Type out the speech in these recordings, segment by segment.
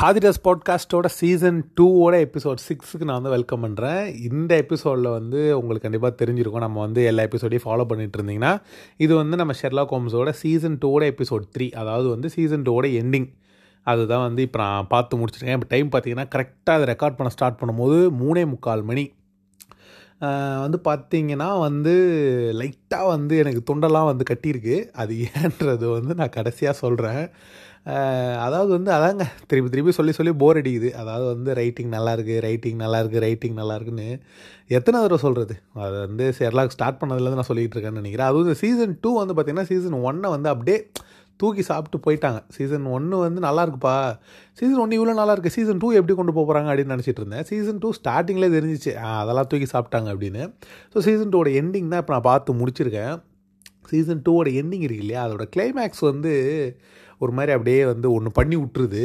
ஹாதிரஸ் பாட்காஸ்ட்டோட season டூவோட episode சிக்ஸுக்கு நான் வந்து வெல்கம் பண்ணுறேன் இந்த எபிசோடில் வந்து உங்களுக்கு கண்டிப்பாக தெரிஞ்சிருக்கும். நம்ம வந்து எல்லா எபிசோடையும் ஃபாலோ பண்ணிட்டு இருந்தீங்கன்னா இது வந்து நம்ம ஷெர்லா ஹோம்ஸோட சீசன் டூவோட எபிசோட் த்ரீ அதாவது வந்து சீசன் டூவோட எண்டிங் அதுதான் வந்து இப்போ நான் பார்த்து முடிச்சிருக்கேன். இப்போ டைம் பார்த்தீங்கன்னா கரெக்டாக அதை ரெக்கார்ட் பண்ண ஸ்டார்ட் பண்ணும்போது மூணே முக்கால் மணி. வந்து பார்த்தீங்கன்னா வந்து லைட்டாக வந்து எனக்கு தொண்டெல்லாம் வந்து கட்டியிருக்கு. அது ஏன்றது வந்து நான் கடைசியாக சொல்கிறேன் அதாவது வந்து அதாங்க திருப்பி திருப்பி சொல்லி சொல்லி போர் அடிக்குது. அதாவது வந்து ரைட்டிங் நல்லாயிருக்கு ரைட்டிங் நல்லாயிருக்கு ரைட்டிங் நல்லாயிருக்குன்னு எத்தனை தடவை சொல்கிறது அது வந்து ஷெர்லாக் ஸ்டார்ட் பண்ணதுலேருந்து நான் சொல்லிகிட்டு இருக்கேன்னு நினைக்கிறேன். அதுவும் இந்த சீசன் டூ வந்து பார்த்திங்கன்னா சீசன் ஒன்னை வந்து அப்படியே தூக்கி சாப்பிட்டு போயிட்டாங்க. சீசன் ஒன்று வந்து நல்லா இருக்குப்பா சீசன் ஒன்று இவ்வளோ நல்லா இருக்குது சீசன் டூ எப்படி கொண்டு போகிறாங்க அப்படின்னு நினச்சிட்டு இருந்தேன். சீசன் டூ ஸ்டார்டிங்லேயே தெரிஞ்சிச்சு. அதெல்லாம் தூக்கி சாப்பிட்டாங்க அப்படின்னு. ஸோ சீசன் டூவோட எண்டிங் தான் இப்போ நான் பார்த்து முடிச்சிருக்கேன். சீசன் டூவோட எண்டிங் இருக்கு இல்லையா? அதோட கிளைமேக்ஸ் வந்து ஒரு மாதிரி அப்படியே வந்து ஒன்று பண்ணி விட்டுருது.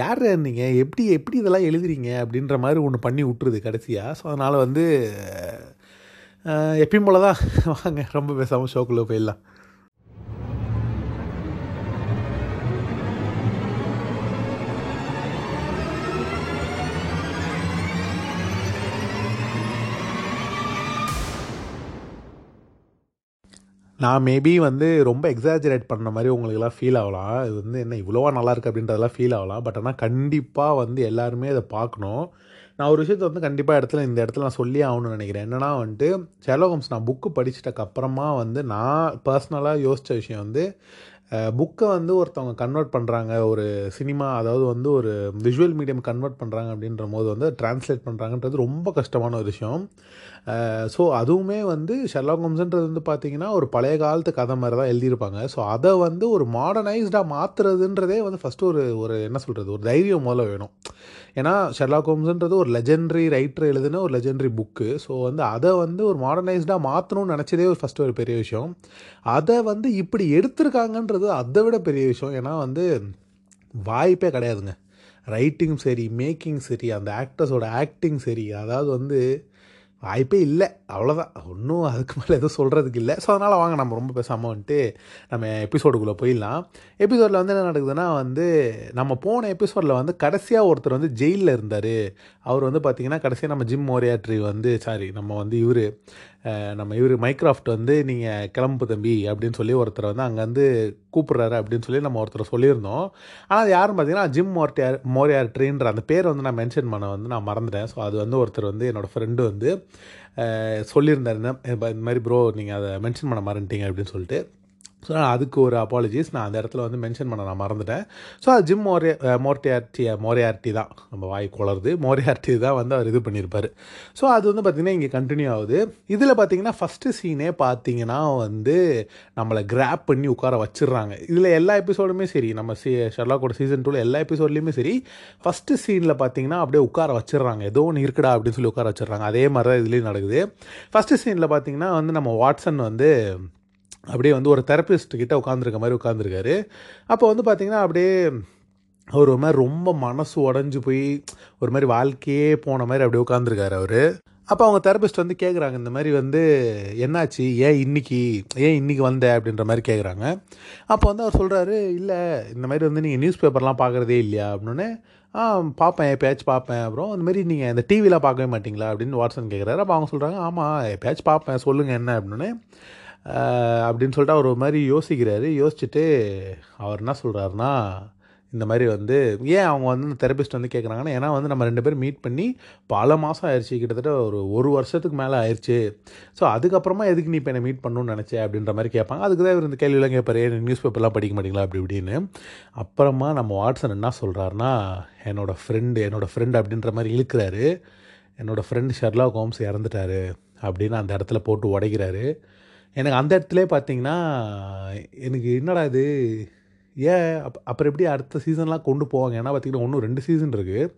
யார் நீங்கள் எப்படி எப்படி இதெல்லாம் எழுதுறீங்க? அப்படின்ற மாதிரி ஒன்று பண்ணி விட்டுருது கடைசியாக ஸோ அதனால் வந்து எப்பயும் போல தான் வாங்க ரொம்ப பேசாமல் ஷோக்குள்ளே போயிடலாம். நான் மேபி வந்து ரொம்ப எக்ஸாஜரேட் பண்ண மாதிரி உங்களுக்குலாம் ஃபீல் ஆகலாம். இது வந்து என்ன இவ்வளோவா நல்லா இருக்குது அப்படின்றதெல்லாம் ஃபீல் ஆகலாம். பட் ஆனால் கண்டிப்பாக வந்து எல்லாருமே அதை பார்க்கணும். நான் ஒரு விஷயத்தை வந்து கண்டிப்பாக இடத்துல இந்த இடத்துல நான் சொல்லி ஆகணும்னு நினைக்கிறேன். என்னன்னா வந்துட்டு ஷெர்லாக் நான் புக்கு படிச்சிட்டக்கப்புறமா வந்து நான் பர்சனலாக யோசித்த விஷயம் வந்து புக்கை வந்து ஒருத்தவங்க கன்வெர்ட் பண்ணுறாங்க ஒரு சினிமா அதாவது வந்து ஒரு விஷுவல் மீடியம் கன்வெர்ட் பண்ணுறாங்க அப்படின்ற போது வந்து ட்ரான்ஸ்லேட் பண்ணுறாங்கன்றது ரொம்ப கஷ்டமான ஒரு விஷயம். ஸோ அதுவுமே வந்து ஷெர்லாக் ஹோம்ஸ்ன்றது வந்து பார்த்தீங்கன்னா ஒரு பழைய காலத்து கதை மாதிரி தான் எழுதியிருப்பாங்க. ஸோ அதை வந்து ஒரு மாடர்னைஸ்டாக மாற்றுறதுன்றதே வந்து ஃபஸ்ட்டு ஒரு ஒரு என்ன சொல்கிறது ஒரு தைரியம் முதல்ல வேணும். ஏன்னா ஷெர்லாக் ஹோம்ஸ்ன்றது ஒரு லெஜெண்டரி ரைட்டர் எழுதின ஒரு லெஜெண்டரி புக்கு ஸோ வந்து அதை வந்து ஒரு மாடர்னைஸ்டாக மாற்றணும்னு நினச்சதே ஒரு ஃபஸ்ட்டு ஒரு பெரிய விஷயம். அதை வந்து இப்படி எடுத்திருக்காங்கன்றது அதை விட பெரிய விஷயம். ஏன்னா வந்து வாய்ப்பே கிடையாதுங்க. ரைட்டிங் சரி மேக்கிங் சரி அந்த ஆக்டர்ஸோட ஆக்டிங் சரி அதாவது வந்து வாய்ப்பே இல்லை. அவ்வளோதான் ஒன்றும் அதுக்கு மேலே எதுவும் சொல்கிறதுக்கு இல்லை. ஸோ அதனால் வாங்க நம்ம ரொம்ப பேசாமல் வந்துட்டு நம்ம எபிசோடுக்குள்ளே போயிடலாம். எபிசோடில் வந்து என்ன நடக்குதுன்னா வந்து நம்ம போன எபிசோடில் வந்து கடைசியாக ஒருத்தர் வந்து ஜெயிலில் இருந்தார். அவர் வந்து பார்த்திங்கன்னா கடைசியாக நம்ம ஜிம் மோரியாட்ரி வந்து சாரி நம்ம வந்து இவர். நம்ம இவர் மைக்ராஃப்ட் வந்து நீங்கள் கிளம்பு தம்பி அப்படின்னு சொல்லி ஒருத்தர் வந்து அங்கேருந்து கூப்பிட்றாரு அப்படின்னு சொல்லி நம்ம ஒருத்தர் சொல்லியிருந்தோம். ஆனால் அது யாருன்னு பார்த்தீங்கன்னா ஜிம் மோர்டியார் மோரியாட்ரின்ற அந்த பேர் வந்து நான் மென்ஷன் பண்ண வந்து நான் மறந்துட்டேன். ஸோ அது வந்து ஒருத்தர் வந்து என்னோடய ஃப்ரெண்டு வந்து சொல்லியிருந்தாரு. இந்த மாதிரி ப்ரோ நீங்கள் அதை மென்ஷன் பண்ண மறந்துட்டீங்க அப்படின்னு சொல்லிட்டு. ஸோ அதுக்கு ஒரு அப்பாலஜிஸ் நான் அந்த இடத்துல வந்து மென்ஷன் பண்ண நான் மறந்துட்டேன். ஸோ அது ஜிம் மோரே மோர்டியார்டி மோரியார்டி தான். நம்ம வாய் குளருது. மோரியார்டி தான் வந்து அவர் இது பண்ணியிருப்பார் ஸோ அது வந்து பார்த்திங்கன்னா இங்கே கண்டினியூ ஆகுது. இதில் பார்த்தீங்கன்னா ஃபஸ்ட்டு சீனே பார்த்தீங்கன்னா வந்து நம்மளை கிராப் பண்ணி உட்கார வச்சிடுறாங்க. இதில் எல்லா எபிசோடுமே சரி. நம்ம சி ஷெர்லாக்கோட சீசன் டூவில் எல்லா எபிசோட்லேயுமே சரி. ஃபஸ்ட்டு சீனில் பார்த்தீங்கன்னா அப்படியே உட்கார வச்சிடுறாங்க. ஏதோ ஒன்று இருக்குடா அப்படின்னு சொல்லி உட்கார வச்சிடுறாங்க. அதே மாதிரி தான் இதுலேயும் நடக்குது. ஃபஸ்ட்டு சீனில் பார்த்தீங்கன்னா வந்து நம்ம வாட்சன் வந்து அப்படியே வந்து ஒரு தெரப்பிஸ்ட் கிட்ட உட்காந்துருக்க மாதிரி உட்காந்துருக்காரு அப்போ வந்து பார்த்தீங்கன்னா அப்படியே அவர் ஒரு மாதிரி ரொம்ப மனசு உடஞ்சி போய் ஒரு மாதிரி வாழ்க்கையே போன மாதிரி அப்படியே உட்காந்துருக்காரு அவர். அப்போ அவங்க தெரபிஸ்ட் வந்து கேட்குறாங்க இந்த மாதிரி வந்து என்னாச்சு? ஏன் இன்னைக்கு? ஏன் இன்றைக்கி வந்த? அப்படின்ற மாதிரி கேட்குறாங்க அப்போ வந்து அவர் சொல்கிறாரு இல்லை இந்த மாதிரி வந்து நீங்கள் நியூஸ் பேப்பர்லாம் பார்க்குறதே இல்லையா? அப்படின்னு ஆ பார்ப்பேன் எப்பயாச்சும் பார்ப்பேன் அப்புறம் இந்த மாதிரி நீங்கள் இந்த டிவிலாம் பார்க்கவே மாட்டிங்களா? அப்படின்னு வாட்ஸன் கேட்குறாரு அப்போ அவங்க சொல்கிறாங்க ஆமாம் எப்பயாச்சும் பார்ப்பேன் சொல்லுங்கள் என்ன? அப்படின்னு அப்படின்னு சொல்லிட்டு அவர் ஒரு மாதிரி யோசிக்கிறாரு. யோசிச்சுட்டு அவர் என்ன சொல்கிறாருன்னா இந்த மாதிரி வந்து ஏன் அவங்க வந்து தெரபிஸ்ட் வந்து கேட்குறாங்கன்னா ஏன்னா வந்து நம்ம ரெண்டு பேரும் மீட் பண்ணி பல மாதம் ஆயிடுச்சு. கிட்டத்தட்ட ஒரு ஒரு வருஷத்துக்கு மேலே ஆயிடுச்சு. ஸோ அதுக்கப்புறமா எதுக்கு நீ இப்போ என்னை மீட் பண்ணணும்னு நினச்சே? அப்படின்ற மாதிரி கேட்பாங்க. அதுக்கு தான் இவர் இந்த கேள்வியெல்லாம் கேட்பாரு. நியூஸ் பேப்பர்லாம் படிக்க மாட்டீங்களா? அப்படி இப்படின்னு. அப்புறமா நம்ம வாட்ஸன் என்ன சொல்கிறாருன்னா என்னோடய ஃப்ரெண்டு என்னோடய ஃப்ரெண்டு அப்படின்ற மாதிரி இழுக்கிறாரு. என்னோடய ஃப்ரெண்டு ஷெர்லாக் ஹோம்ஸ் இறந்துட்டாரு அப்படின்னு அந்த இடத்துல போட்டு உடைக்கிறாரு. எனக்கு அந்த இடத்துல பார்த்தீங்கன்னா எனக்கு என்னடா இது? ஏன்? அப் அப்புறம் எப்படி அடுத்த சீசன்லாம் கொண்டு போவாங்க? ஏன்னா பார்த்தீங்கன்னா ஒன்றும் ரெண்டு சீசன் இருக்குது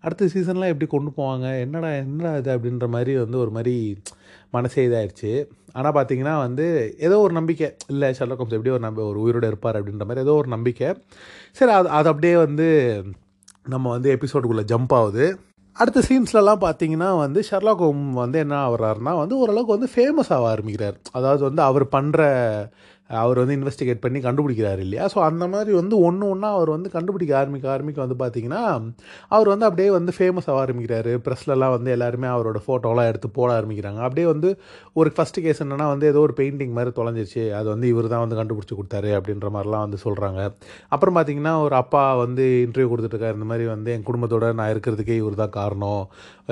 அடுத்த சீசன்லாம் எப்படி கொண்டு போவாங்க? என்னடா என்னடா இது அப்படின்ற மாதிரி வந்து ஒரு மாதிரி மனசே இதாகிடுச்சு ஆனால் பார்த்தீங்கன்னா வந்து ஏதோ ஒரு நம்பிக்கை. இல்லை ஷெர்லாக் ஹோம்ஸ் எப்படி ஒரு நம்ப ஒரு உயிரோடு இருப்பார் அப்படின்ற மாதிரி ஏதோ ஒரு நம்பிக்கை. சரி அது அது அப்படியே வந்து நம்ம வந்து எபிசோடுக்குள்ளே ஜம்ப் ஆகுது. அடுத்த சீன்ஸ்லலாம் பார்த்தீங்கன்னா வந்து ஷெர்லாக் ஹோம் வந்து என்ன ஆகிறாருன்னா வந்து ஓரளவுக்கு வந்து ஃபேமஸ் ஆக ஆரம்பிக்கிறார். அதாவது வந்து அவர் பண்ணுற அவர் வந்து இன்வெஸ்டிகேட் பண்ணி கண்டுபிடிக்கிறாரு இல்லையா? ஸோ அந்த மாதிரி வந்து ஒன்று ஒன்றா அவர் வந்து கண்டுபிடிக்க ஆரம்பிக்க ஆரம்பிக்க வந்து பார்த்தீங்கன்னா அவர் வந்து அப்படியே வந்து ஃபேமஸ் ஆக ஆரம்பிக்கிறாரு. ப்ரெஸ்லலாம் வந்து எல்லாருமே அவரோட ஃபோட்டோலாம் எடுத்து போட ஆரம்பிக்கிறாங்க. அப்படியே வந்து ஒரு ஃபஸ்ட்டு கேஸ் என்னென்னா வந்து ஏதோ ஒரு பெயிண்டிங் மாதிரி தொலைஞ்சிருச்சு. அது வந்து இவர் தான் வந்து கண்டுபிடிச்சி கொடுத்தாரு அப்படின்ற மாதிரிலாம் வந்து சொல்கிறாங்க அப்புறம் பார்த்தீங்கன்னா ஒரு அப்பா வந்து இன்டர்வியூ கொடுத்துட்ருக்காரு இந்த மாதிரி வந்து என் குடும்பத்தோட நான் இருக்கிறதுக்கே இவர் தான் காரணம்.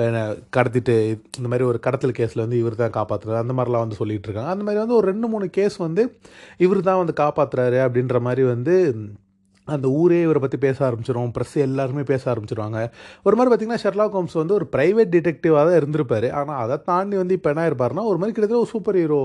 என்னை கடத்திட்டு இந்த மாதிரி ஒரு கடத்தல் கேஸில் வந்து இவர் தான் காப்பாற்றுறாரு அந்த மாதிரிலாம் வந்து சொல்லிகிட்டு இருக்காங்க. அந்த மாதிரி வந்து ஒரு ரெண்டு மூணு கேஸ் வந்து இவர் தான் வந்து காப்பாற்றுறாரு அப்படின்ற மாதிரி வந்து அந்த ஊரே இவரை பற்றி பேச ஆரம்பிச்சிடும் ப்ரெஸ் எல்லாருமே பேச ஆரம்பிச்சிருவாங்க. ஒரு மாதிரி பார்த்திங்கன்னா ஷெர்லாக் ஹோம்ஸ் வந்து ஒரு ப்ரைவேட் டிடெக்டிவாக தான் இருந்திருப்பார். ஆனால் அதை தாண்டி வந்து இப்போ என்ன இருப்பார்னா ஒரு மாதிரி கிட்டத்தட்ட ஒரு சூப்பர் ஹீரோ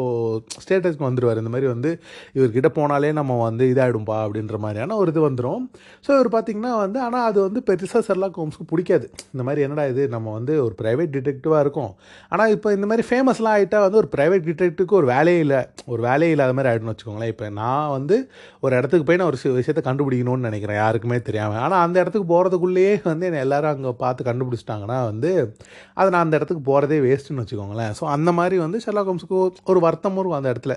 ஸ்டேட்டஸ்க்கு வந்துடுவார் இந்த மாதிரி வந்து இவர்கிட்ட போனாலே நம்ம வந்து இதாகிடும்பா அப்படின்ற மாதிரியான ஒரு இது வந்துடும் ஸோ இவர் பார்த்திங்கன்னா வந்து ஆனால் அது வந்து பெருசாக ஷெர்லாக் ஹோம்ஸ்க்கு பிடிக்காது. இந்த மாதிரி என்னடா இது? நம்ம வந்து ஒரு ப்ரைவேட் டிடெக்டிவாக இருக்கும். ஆனால் இப்போ இந்த மாதிரி ஃபேமஸ்லாம் ஆகிட்டா வந்து ஒரு ப்ரைவேட் டிடெக்டிவ்க்கு ஒரு வேலையே இல்லை. ஒரு வேலையே இல்லாத மாதிரி ஆகிடும்னு வச்சுக்கோங்களேன். இப்போ நான் வந்து ஒரு இடத்துக்கு போய் நான் ஒரு விஷயத்தை கண்டுபிடிக்கணும். தெரியணும்னு நினைக்கிறேன் யாருக்குமே தெரியாமல் ஆனால் அந்த இடத்துக்கு போகிறதுக்குள்ளேயே வந்து என்னை எல்லோரும் அங்கே பார்த்து கண்டுபிடிச்சிட்டாங்கன்னா வந்து அது நான் அந்த இடத்துக்கு போகிறதே வேஸ்ட்டுன்னு வச்சுக்கோங்களேன். ஸோ அந்த மாதிரி வந்து ஷெர்லாக் ஹோம்ஸுக்கு ஒரு வருத்தமும் இருக்கும் அந்த இடத்துல.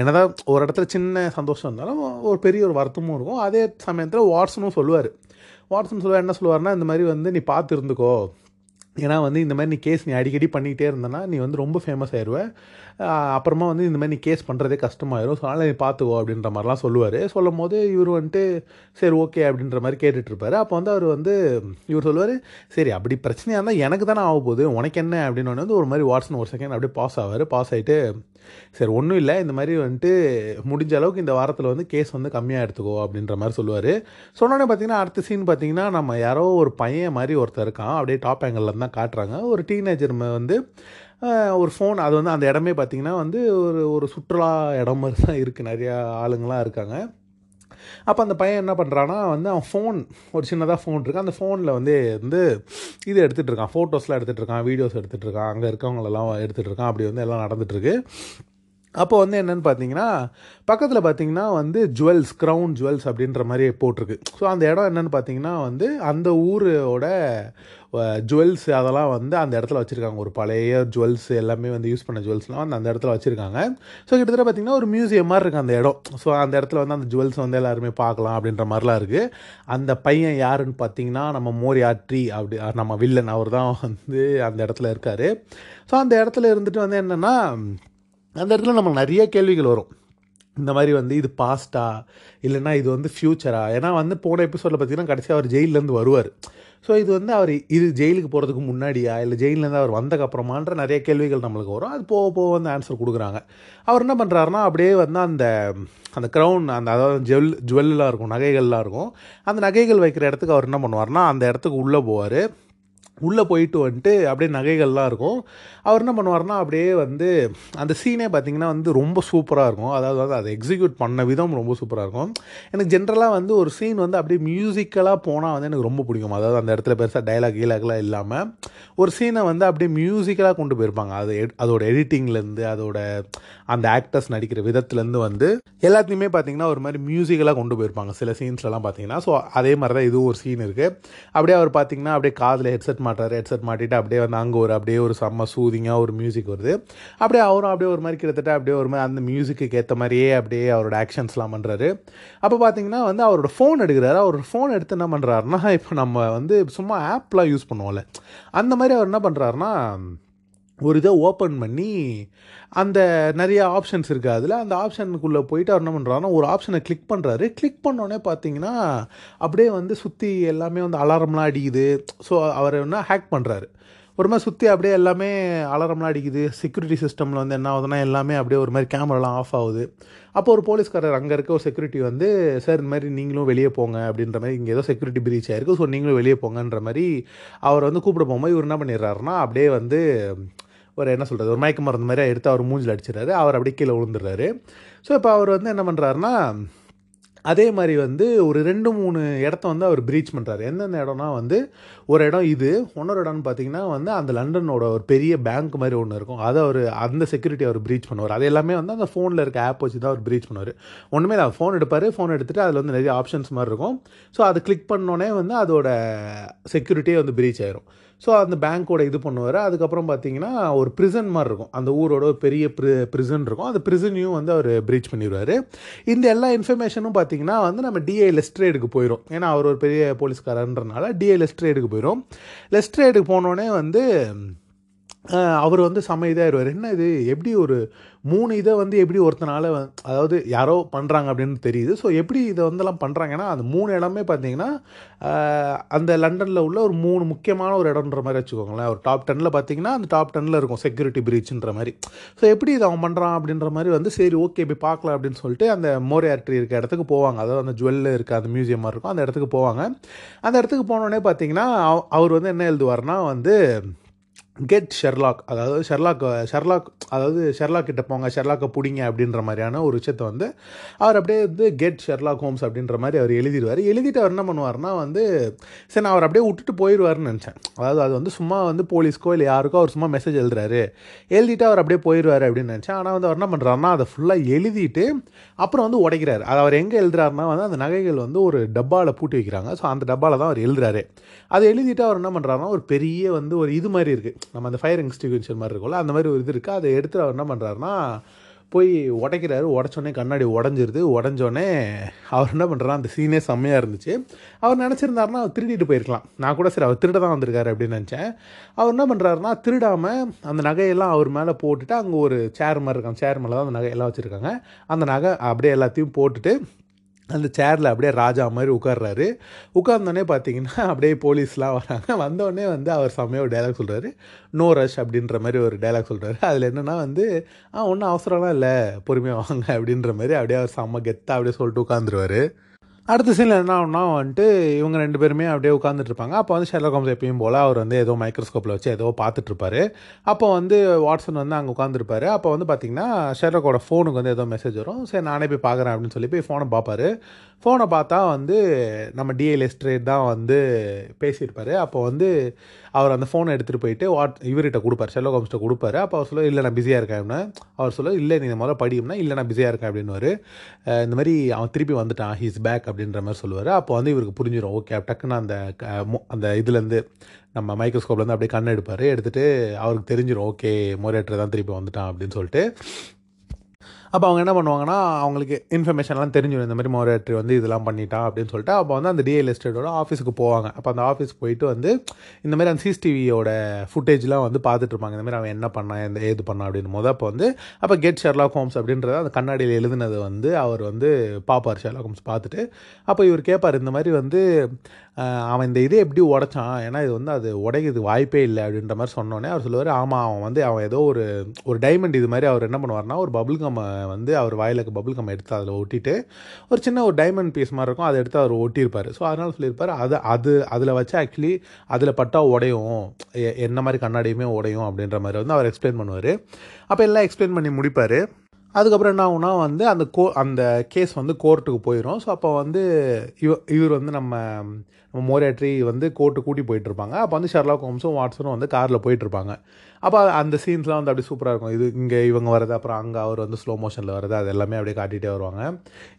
என்னதான் ஒரு இடத்துல சின்ன சந்தோஷம் இருந்தாலும் ஒரு பெரிய ஒரு வருத்தமும் இருக்கும். அதே சமயத்தில் வாட்ஸனும் சொல்லுவார். வாட்ஸன் சொல்லுவார் என்ன சொல்லுவார்னா இந்த மாதிரி வந்து நீ பார்த்து இருந்துக்கோ. ஏன்னா வந்து இந்த மாதிரி நீ கேஸ் நீ அடிக்கடி பண்ணிக்கிட்டே இருந்தனா நீ வந்து ரொம்ப ஃபேமஸ் ஆயிடுவேன் அப்புறமா வந்து இந்த மாதிரி நீ கேஸ் பண்ணுறதே கஷ்டமாயிரும். ஸோ அதனால் நீ பார்த்துக்கோ அப்படின்ற மாதிரிலாம் சொல்லுவார். சொல்லும் போது இவர் வந்துட்டு சரி ஓகே அப்படின்ற மாதிரி கேட்டுட்ருப்பாரு அப்போ வந்து அவர் வந்து இவர் சொல்லுவார் சரி அப்படி பிரச்சனையாக இருந்தால் எனக்கு தானே ஆக போகுது. உனக்கு என்ன? அப்படின்னு வந்து ஒரு மாதிரி வாட்ஸ்அன் ஒரு செகண்ட் அப்படியே பாஸ் ஆவார். பாஸ் ஆகிட்டு சரி ஒன்றும் இல்லை. இந்த மாதிரி வந்துட்டு முடிஞ்ச அளவுக்கு இந்த வாரத்தில் வந்து கேஸ் வந்து கம்மியாக எடுத்துக்கோ அப்படின்ற மாதிரி சொல்லுவார். சொன்னோடனே பார்த்தீங்கன்னா அடுத்த சீன் பார்த்தீங்கன்னா நம்ம யாரோ ஒரு பையன் மாதிரி ஒருத்தர் இருக்கான். அப்படியே டாப் ஆங்கிளில் தான் காட்டுறாங்க. ஒரு டீனேஜர் வந்து ஒரு ஃபோன் அது வந்து அந்த இடமே பார்த்திங்கன்னா வந்து ஒரு ஒரு சுற்றுலா இடம் மாதிரி தான் இருக்குது நிறையா ஆளுங்களாம் இருக்காங்க. அப்போ அந்த பையன் என்ன பண்ணுறான்னா வந்து அவன் ஃபோன் ஒரு சின்னதாக ஃபோன் இருக்குது அந்த ஃபோனில் வந்து வந்து இது எடுத்துகிட்டு இருக்கான். ஃபோட்டோஸ்லாம் எடுத்துகிட்டு இருக்கான். வீடியோஸ் எடுத்துகிட்டு இருக்கான். அங்கே இருக்கவங்களெல்லாம் எடுத்துகிட்டு இருக்கான். அப்படி வந்து எல்லாம் நடந்துகிட்ருக்கு அப்போ வந்து என்னென்னு பார்த்தீங்கன்னா பக்கத்தில் பார்த்தீங்கன்னா வந்து ஜுவல்ஸ் க்ரௌன் ஜுவல்ஸ் அப்படின்ற மாதிரி போட்டிருக்கு. ஸோ அந்த இடம் என்னென்னு பார்த்தீங்கன்னா வந்து அந்த ஊரோட ஜுவல்ஸ் அதெல்லாம் வந்து அந்த இடத்துல வச்சுருக்காங்க. ஒரு பழைய ஜுவல்ஸ் எல்லாமே வந்து யூஸ் பண்ண ஜுவல்ஸ்லாம் வந்து அந்த இடத்துல வச்சுருக்காங்க. ஸோ கிட்டத்தட்ட பார்த்திங்கன்னா ஒரு மியூசியம் மாதிரி இருக்குது அந்த இடம். ஸோ அந்த இடத்துல வந்து அந்த ஜுவல்ஸ் வந்து எல்லாருமே பார்க்கலாம் அப்படின்ற மாதிரிலாம் இருக்குது அந்த பையன் யாருன்னு பார்த்தீங்கன்னா நம்ம மோரியாட்ரி அப்படி நம்ம வில்லன் அவர் தான் வந்து அந்த இடத்துல இருக்கார். ஸோ அந்த இடத்துல இருந்துட்டு வந்து என்னென்னா அந்த இடத்துல நமக்கு நிறைய கேள்விகள் வரும். இந்த மாதிரி வந்து இது பாஸ்டா இல்லைன்னா இது வந்து ஃப்யூச்சரா ஏன்னா வந்து போன எபிசோடில் பார்த்தீங்கன்னா கடைசி அவர் ஜெயிலேருந்து வருவார். ஸோ இது வந்து அவர் இது ஜெயிலுக்கு போகிறதுக்கு முன்னாடியா? இல்லை ஜெயிலேருந்து அவர் வந்தக்கப்புறமான்ற நிறைய கேள்விகள் நம்மளுக்கு வரும். அது போக போக வந்து ஆன்சர் கொடுக்குறாங்க. அவர் என்ன பண்ணுறாருனா அப்படியே வந்து அந்த அந்த க்ரௌன் அந்த அதாவது ஜுவல் ஜுவல்லாம் இருக்கும் நகைகள்லாம் இருக்கும். அந்த நகைகள் வைக்கிற இடத்துக்கு அவர் என்ன பண்ணுவார்னா அந்த இடத்துக்கு உள்ளே போவார். உள்ளே போயிட்டு வந்துட்டு அப்படியே நகைகள்லாம் இருக்கும். அவர் என்ன பண்ணுவார்னா அப்படியே வந்து அந்த சீனே பார்த்திங்கன்னா வந்து ரொம்ப சூப்பராக இருக்கும். அதாவது வந்து அதை எக்ஸிக்யூட் பண்ண விதம் ரொம்ப சூப்பராக இருக்கும். எனக்கு ஜென்ரலாக வந்து ஒரு சீன் வந்து அப்படியே மியூசிக்கலாக போனால் வந்து எனக்கு ரொம்ப பிடிக்கும். அதாவது அந்த இடத்துல பெருசாக டைலாக் கீலாக்லாம் இல்லாமல் ஒரு சீனை வந்து அப்படியே மியூசிக்கலாக கொண்டு போயிருப்பாங்க. அது அதோட எடிட்டிங்லேருந்து அதோட அந்த ஆக்டர்ஸ் நடிக்கிற விதத்துலேருந்து வந்து எல்லாத்தையுமே பார்த்தீங்கன்னா ஒரு மாதிரி மியூசிக்கலாக கொண்டு போயிருப்பாங்க. சில சீன்ஸ்லலாம் பார்த்தீங்கன்னா ஸோ அதே மாதிரி தான் இதுவும் ஒரு சீன் இருக்குது அப்படியே அவர் பார்த்தீங்கன்னா அப்படியே காதில் ஹெட்செட் மாட்டார் ஹெட்செட் மாட்டிட்டு அப்படியே வந்து அங்கே ஒரு அப்படியே ஒரு செம்ம சூதிங்காக ஒரு மியூசிக் வருது. அப்படியே அவரும் அப்படியே ஒரு மாதிரி கிட்டத்தட்ட அப்படியே ஒரு மாதிரி அந்த மியூசிக்கு ஏற்ற மாதிரியே அப்படியே அவரோட ஆக்ஷன்ஸ்லாம் பண்ணுறாரு அப்போ பார்த்தீங்கன்னா வந்து அவரோட ஃபோன் எடுக்கிறாரு. அவரோட ஃபோன் எடுத்து என்ன பண்ணுறாருனா இப்போ நம்ம வந்து சும்மா ஆப்லாம் யூஸ் பண்ணுவோம்ல. அந்த மாதிரி அவர் என்ன பண்ணுறாருனா ஒரு இதை ஓப்பன் பண்ணி அந்த நிறைய ஆப்ஷன்ஸ் இருக்குது அதில். அந்த ஆப்ஷனுக்குள்ளே போயிட்டு அவர் என்ன பண்ணுறாருன்னா ஒரு ஆப்ஷனை கிளிக் பண்ணுறாரு கிளிக் பண்ணோடனே பார்த்தீங்கன்னா அப்படியே வந்து சுற்றி எல்லாமே வந்து அலாரம்லாம் அடிக்குது. ஸோ அவர் என்ன ஹேக் பண்ணுறாரு ஒரு மாதிரி சுற்றி அப்படியே எல்லாமே அலாரம்லாம் அடிக்குது. செக்யூரிட்டி சிஸ்டமில் வந்து என்ன ஆகுதுன்னா எல்லாமே அப்படியே ஒரு மாதிரி கேமராலாம் ஆஃப் ஆகுது. அப்போ ஒரு போலீஸ்காரர் அங்கே இருக்க ஒரு செக்யூரிட்டி வந்து சார் இந்த மாதிரி நீங்களும் வெளியே போங்க அப்படின்ற மாதிரி இங்கே ஏதோ செக்யூரிட்டி பிரீச் ஆயிருக்கு. ஸோ நீங்களும் வெளியே போங்கன்ற மாதிரி அவர் வந்து கூப்பிட போகும்போது இவர் என்ன பண்ணிடுறாருன்னா அப்படியே வந்து ஒரு என்ன சொல்கிறது ஒரு மயக்க மருந்து மாதிரி எடுத்து அவர் மூஞ்சில் அடிச்சிடறாரு. அவர் அப்படியே கீழே விழுந்துடுறாரு. ஸோ இப்போ அவர் வந்து என்ன பண்ணுறாருன்னா அதே மாதிரி வந்து ஒரு ரெண்டு மூணு இடத்த வந்து அவர் ப்ரீச் பண்ணுறாரு எந்தெந்த இடம்னா வந்து ஒரு இடம் இது இன்னொரு இடம்னு பார்த்தீங்கன்னா வந்து அந்த லண்டனோட ஒரு பெரிய பேங்க் மாதிரி ஒன்று இருக்கும். அதை அவர் அந்த செக்யூரிட்டி அவர் ப்ரீச் பண்ணுவார். அது எல்லாமே வந்து அந்த ஃபோனில் இருக்க ஆப் வச்சு தான் அவர் ப்ரீச் பண்ணுவார். ஒன்றுமே இல்லை ஃபோன் எடுப்பார். ஃபோன் எடுத்துகிட்டு அதில் வந்து நிறைய ஆப்ஷன்ஸ் மாதிரி இருக்கும். ஸோ அது கிளிக் பண்ணோன்னே வந்து அதோட செக்யூரிட்டியே வந்து ப்ரீச் ஆயிரும். ஸோ அந்த பேங்க்கோட இது பண்ணுவார். அதுக்கப்புறம் பார்த்தீங்கன்னா ஒரு ப்ரிசன் மாதிரி இருக்கும். அந்த ஊரோட ஒரு பெரிய ப்ரி ப்ரிசன் இருக்கும். அந்த ப்ரிசனையும் வந்து அவர் ப்ரீச் பண்ணிடுவார் இந்த எல்லா இன்ஃபர்மேஷனும் பார்த்தீங்கன்னா வந்து நம்ம டிஐ லெஸ்ட்ரேடுக்கு போயிடும் ஏன்னா அவர் ஒரு பெரிய போலீஸ்காரன்றனால டிஐ லெஸ்ட்ரேடுக்கு போயிடும் லெஸ்ட்ரேடுக்கு போனோடனே வந்து அவர் வந்து செம்ம இதாகிடுவார் என்ன இது? எப்படி ஒரு மூணு இதை வந்து எப்படி ஒருத்தனால அதாவது யாரோ பண்ணுறாங்க அப்படின்னு தெரியுது. ஸோ எப்படி இதை வந்தெல்லாம் பண்ணுறாங்கன்னா அந்த மூணு இடமே பார்த்தீங்கன்னா அந்த லண்டனில் உள்ள ஒரு மூணு முக்கியமான ஒரு இடம்ன்ற மாதிரி வச்சுக்கோங்களேன். ஒரு டாப் டெனில் பார்த்தீங்கன்னா அந்த டாப் டெனில் இருக்கும் செக்யூரிட்டி பிரீச்ன்ற மாதிரி. ஸோ எப்படி இதை அவன் பண்ணுறான் அப்படின்ற மாதிரி வந்து சரி ஓகே போய் பார்க்கலாம் அப்படின்னு சொல்லிட்டு அந்த மோரியார்ட்ரி இருக்க இடத்துக்கு போவாங்க. அதாவது அந்த ஜுவல்ல இருக்க அந்த மியூசியம் மாதிரி இருக்கும். அந்த இடத்துக்கு போவாங்க. அந்த இடத்துக்கு போனோடனே பார்த்தீங்கன்னா அவர் வந்து என்ன எழுதுவார்னா வந்து கெட் ஷெர்லாக் அதாவது ஷெர்லாக் ஷெர்லாக் அதாவது ஷெர்லாக் கிட்ட போங்க ஷெர்லாக்கை பிடிங்க அப்படின்ற மாதிரியான ஒரு விஷயத்தை வந்து அவர் அப்படியே வந்து கெட் ஷெர்லாக் ஹோம்ஸ் அப்படின்ற மாதிரி அவர் எழுதிடுவார். எழுதிட்டு அவர் என்ன பண்ணுவார்னா வந்து சரி நான் அவர் அப்படியே விட்டுட்டு போயிடுவார்னு நினச்சேன். அதாவது அது வந்து சும்மா வந்து போலீஸ்க்கோ இல்லை யாருக்கோ அவர் சும்மா மெசேஜ் எழுதுறாரு. எழுதிட்டு அவர் அப்படியே போயிடுவார் அப்படின்னு நினச்சேன். ஆனால் வந்து அவர் என்ன பண்ணுறாருனா அதை ஃபுல்லாக எழுதிட்டு அப்புறம் வந்து உடைக்கிறாரு. அது அவர் எங்கே எழுதுறாருன்னா வந்து அந்த நகைகள் வந்து ஒரு டப்பாவில் பூட்டி வைக்கிறாங்க. ஸோ அந்த டப்பாவில் தான் அவர் எழுதுறாரு. அதை எழுதிட்டு அவர் என்ன பண்ணுறாருன்னா ஒரு பெரிய வந்து ஒரு இது மாதிரி இருக்குது நம்ம அந்த ஃபயர் எக்ஸ்டிங்யூஷன் மாதிரி இருக்கும்ல அந்த மாதிரி ஒரு இது இருக்குது அதை எடுத்து அவர் என்ன பண்ணுறாருன்னா போய் உடைக்கிறாரு. உடச்சோடனே கண்ணாடி உடஞ்சிருது. உடஞ்சோடனே அவர் என்ன பண்ணுறாரு அந்த சீனே செம்மையாக இருந்துச்சு. அவர் நினச்சிருந்தாருன்னா அவர் திருடிட்டு போயிருக்கலாம். நான் கூட சரி அவர் திருட தான் வந்திருக்காரு அப்படின்னு நினச்சேன். அவர் என்ன பண்ணுறாருன்னா திருடாமல் அந்த நகையெல்லாம் அவர் மேலே போட்டுட்டு அங்கே ஒரு சேர் மாதிரி இருக்காங்க. சேர் மேலே தான் அந்த நகையெல்லாம் வச்சுருக்காங்க. அந்த நகை அப்படியே எல்லாத்தையும் போட்டுட்டு அந்த சேரில் அப்படியே ராஜா மாதிரி உட்கார்றாரு. உட்கார்ந்தோடனே பார்த்தீங்கன்னா அப்படியே போலீஸ்லாம் வராங்க. வந்தோடனே வந்து அவர் செம்மையாக ஒரு டைலாக் சொல்கிறாரு நோ ரஷ் அப்படின்ற மாதிரி ஒரு டைலாக் சொல்கிறாரு அதில் என்னென்னா வந்து ஆ ஒன்றும் அவசரம்லாம் இல்லை. பொறுமையாக வாங்க அப்படின்ற மாதிரி அப்படியே அவர் செம்ம கெத்தாக அப்படியே சொல்லிட்டு உட்காந்துருவாரு அடுத்த சீனில் என்ன ஆகும்னா வந்துட்டு இவங்க ரெண்டு பேருமே அப்படியே உட்காந்துட்டு இருப்பாங்க அப்போ வந்து ஷெர்லாக் ஹோம்ஸ் எப்பயும் போல் அவர் வந்து ஏதோ மைக்ரோஸ்கோப்பில் வச்சு ஏதோ பார்த்துட்ருப்பாரு அப்போ வந்து வாட்ஸன் வந்து அங்கே உட்காந்துருப்பாரு அப்போ வந்து பார்த்தீங்கன்னா ஷெர்லாக்கோட ஃபோனுக்கு வந்து ஏதோ மெசேஜ் வரும். சரி நானே போய் பார்க்குறேன் அப்படின்னு சொல்லி போய் ஃபோனை பார்ப்பாரு. ஃபோனை பார்த்தா வந்து நம்ம டிஎல் எஸ்ட்ரேட் தான் வந்து பேசியிருப்பாரு. அப்போ வந்து அவர் அந்த ஃபோனை எடுத்துகிட்டு போயிட்டு வாட் இவர்கிட்ட கொடுப்பார் செல்லோ ஹோம்ஸ்கிட்ட கொடுப்பாரு. அப்போ அவர் சொல்ல இல்லை நான் பிஸியாக இருக்கேன் அப்படின்னா. அவர் சொல்ல இல்லை நீ முதல்ல படியும்னா இல்லை நான் பிஸியாக இருக்கேன் அப்படின்னு இந்த மாதிரி அவன் திருப்பி வந்துட்டான் ஹீஸ் பேக் அப்படின்ற மாதிரி சொல்லுவார் அப்போ வந்து இவருக்கு புரிஞ்சிடும் ஓகே டக்குன்னு அந்த க- மு- அந்த இதுலேருந்து நம்ம மைக்ரோஸ்கோப்லேருந்து அப்படியே கண் எடுப்பார். எடுத்துகிட்டு அவருக்கு தெரிஞ்சிடும் ஓகே மோரேட்டர் தான் திருப்பி வந்துட்டான் அப்படின்னு சொல்லிட்டு. அப்போ அவங்க என்ன பண்ணுவாங்கன்னா அவங்களுக்கு இன்ஃபர்மேஷன்லாம் தெரிஞ்சிடும். இந்த மாதிரி மோரேட்ரி வந்து இதெல்லாம் பண்ணிட்டா அப்படின்னு சொல்லிட்டு அப்போ வந்து அந்த டிஎல் எஸ்டேட்டோட ஆஃபீஸுக்கு போவாங்க. அப்போ அந்த ஆஃபீஸ் போயிட்டு வந்து இந்த மாதிரி அந்த சிசிடிவியோட ஃபுட்டேஜ்லாம் வந்து பார்த்துட்டு இருப்பாங்க. இந்த மாதிரி அவன் என்ன பண்ணான் எந்த ஏது பண்ணான் அப்படின்னு. போது அப்போ வந்து அப்போ கெட் ஷெர்லாக் ஹோம்ஸ் அப்படின்றத அந்த கண்ணாடியில் எழுதுனது வந்து அவர் வந்து பார்ப்பார் ஷெர்லாக் ஹோம்ஸ் பார்த்துட்டு அப்போ இவர் கேட்பார் இந்த மாதிரி வந்து அவன் இந்த இதை எப்படி உடைச்சான்? ஏன்னா இது வந்து அது உடைக்கிறது வாய்ப்பே இல்லை அப்படின்ற மாதிரி சொன்னோன்னே அவர் சொல்லுவார் ஆமாம் அவன் வந்து அவன் ஏதோ ஒரு ஒரு டைமண்ட் இது மாதிரி அவர் என்ன பண்ணுவார்னா ஒரு பபுள் கம்மை வந்து அவர் வாயிலுக்கு பபுள் கம் எடுத்து அதில் ஒட்டிட்டு ஒரு சின்ன ஒரு டைமண்ட் பீஸ் மாதிரி இருக்கும் அதை எடுத்து அவர் ஒட்டியிருப்பார். ஸோ அதனால் சொல்லியிருப்பார் அது அது அதில் வச்சு ஆக்சுவலி அதில் பட்டா உடையும். எ- என்ன மாதிரி கண்ணாடியுமே உடையும். அப்படின்ற மாதிரி வந்து அவர் எக்ஸ்பிளைன் பண்ணுவார். அப்போ எல்லாம் எக்ஸ்பிளைன் பண்ணி முடிப்பார். அதுக்கப்புறம் என்ன ஆகுனா வந்து அந்த கோ அந்த கேஸ் வந்து கோர்ட்டுக்கு போயிடும் ஸோ அப்போ வந்து இவ இவர் வந்து நம்ம நம்ம மோரேட்ரி வந்து கோர்ட்டு கூட்டி போயிட்டு இருப்பாங்க அப்போ வந்து ஷெர்லாக் ஹோம்ஸும் வாட்ஸனும் வந்து காரில் போயிட்டு இருப்பாங்க அப்போ அந்த சீன்ஸ்லாம் வந்து அப்படியே சூப்பராக இருக்கும். இது இங்கே இவங்க வரது அப்புறம் அங்கே அவர் வந்து ஸ்லோ மோஷனில் வரது அது எல்லாமே அப்படியே காட்டிகிட்டே வருவாங்க.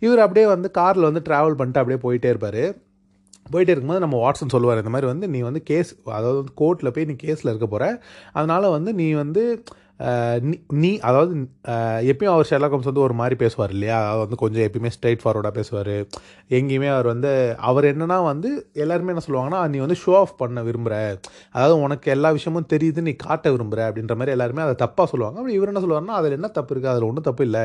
இவர் அப்படியே வந்து காரில் வந்து ட்ராவல் பண்ணிட்டு அப்படியே போயிட்டே இருப்பார். போயிட்டே இருக்கும்போது நம்ம வாட்ஸன் சொல்லுவார் இந்த மாதிரி வந்து நீ வந்து கேஸ் அதாவது வந்து கோர்ட்டில் போய் நீ கேஸில் இருக்க போகிற அதனால் வந்து நீ வந்து நீ அதாவது எப்பயும் அவர் ஷெர்லாக் ஹோம்ஸ் வந்து ஒரு மாதிரி பேசுவார் இல்லையா? அதாவது வந்து கொஞ்சம் எப்பயுமே ஸ்ட்ரைட் ஃபார்வர்டாக பேசுவார். எங்கேயுமே அவர் வந்து அவர் என்னென்னா வந்து எல்லாருமே என்ன சொல்லுவாங்கன்னா நீ வந்து ஷோ ஆஃப் பண்ண விரும்புகிற அதாவது உனக்கு எல்லா விஷயமும் தெரியுது நீ காட்ட விரும்புகிற அப்படின்ற மாதிரி எல்லாருமே அதை தப்பாக சொல்லுவாங்க. அப்படி இவர் என்ன சொல்லுவார்னா அதில் என்ன தப்பு இருக்குது அதில் ஒன்றும் தப்பு இல்லை.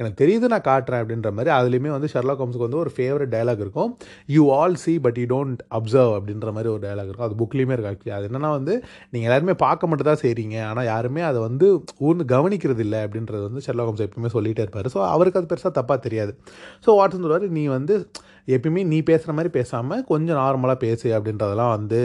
எனக்கு தெரியுது நான் காட்டுறேன். அப்படின்ற மாதிரி அதுலேயுமே வந்து ஷெர்லாக் ஹோம்ஸ்க்கு வந்து ஒரு ஃபேவரட் டயலாக் இருக்கும். You all see but you don't observe அப்படின்ற மாதிரி ஒரு டயலாக் இருக்கும். அது புக்லேயுமே இருக்கு அது என்னன்னா வந்து நீங்கள் எல்லாருமே பார்க்க மட்டும் தான் செய்கிறீங்க ஆனால் யாருமே அதை வந்து ஊர்ந்து கவனிக்கிறது இல்லை அப்படின்றது வந்து ஷெர்லாக் எப்பவுமே சொல்லிகிட்டே இருப்பார். ஸோ அவருக்கு அது பெருசாக தப்பாக தெரியாது. ஸோ வாட்ஸன் சொல்லுவார் நீ வந்து எப்பயுமே நீ பேசுகிற மாதிரி பேசாமல் கொஞ்சம் நார்மலாக பேசு அப்படின்றதெல்லாம் வந்து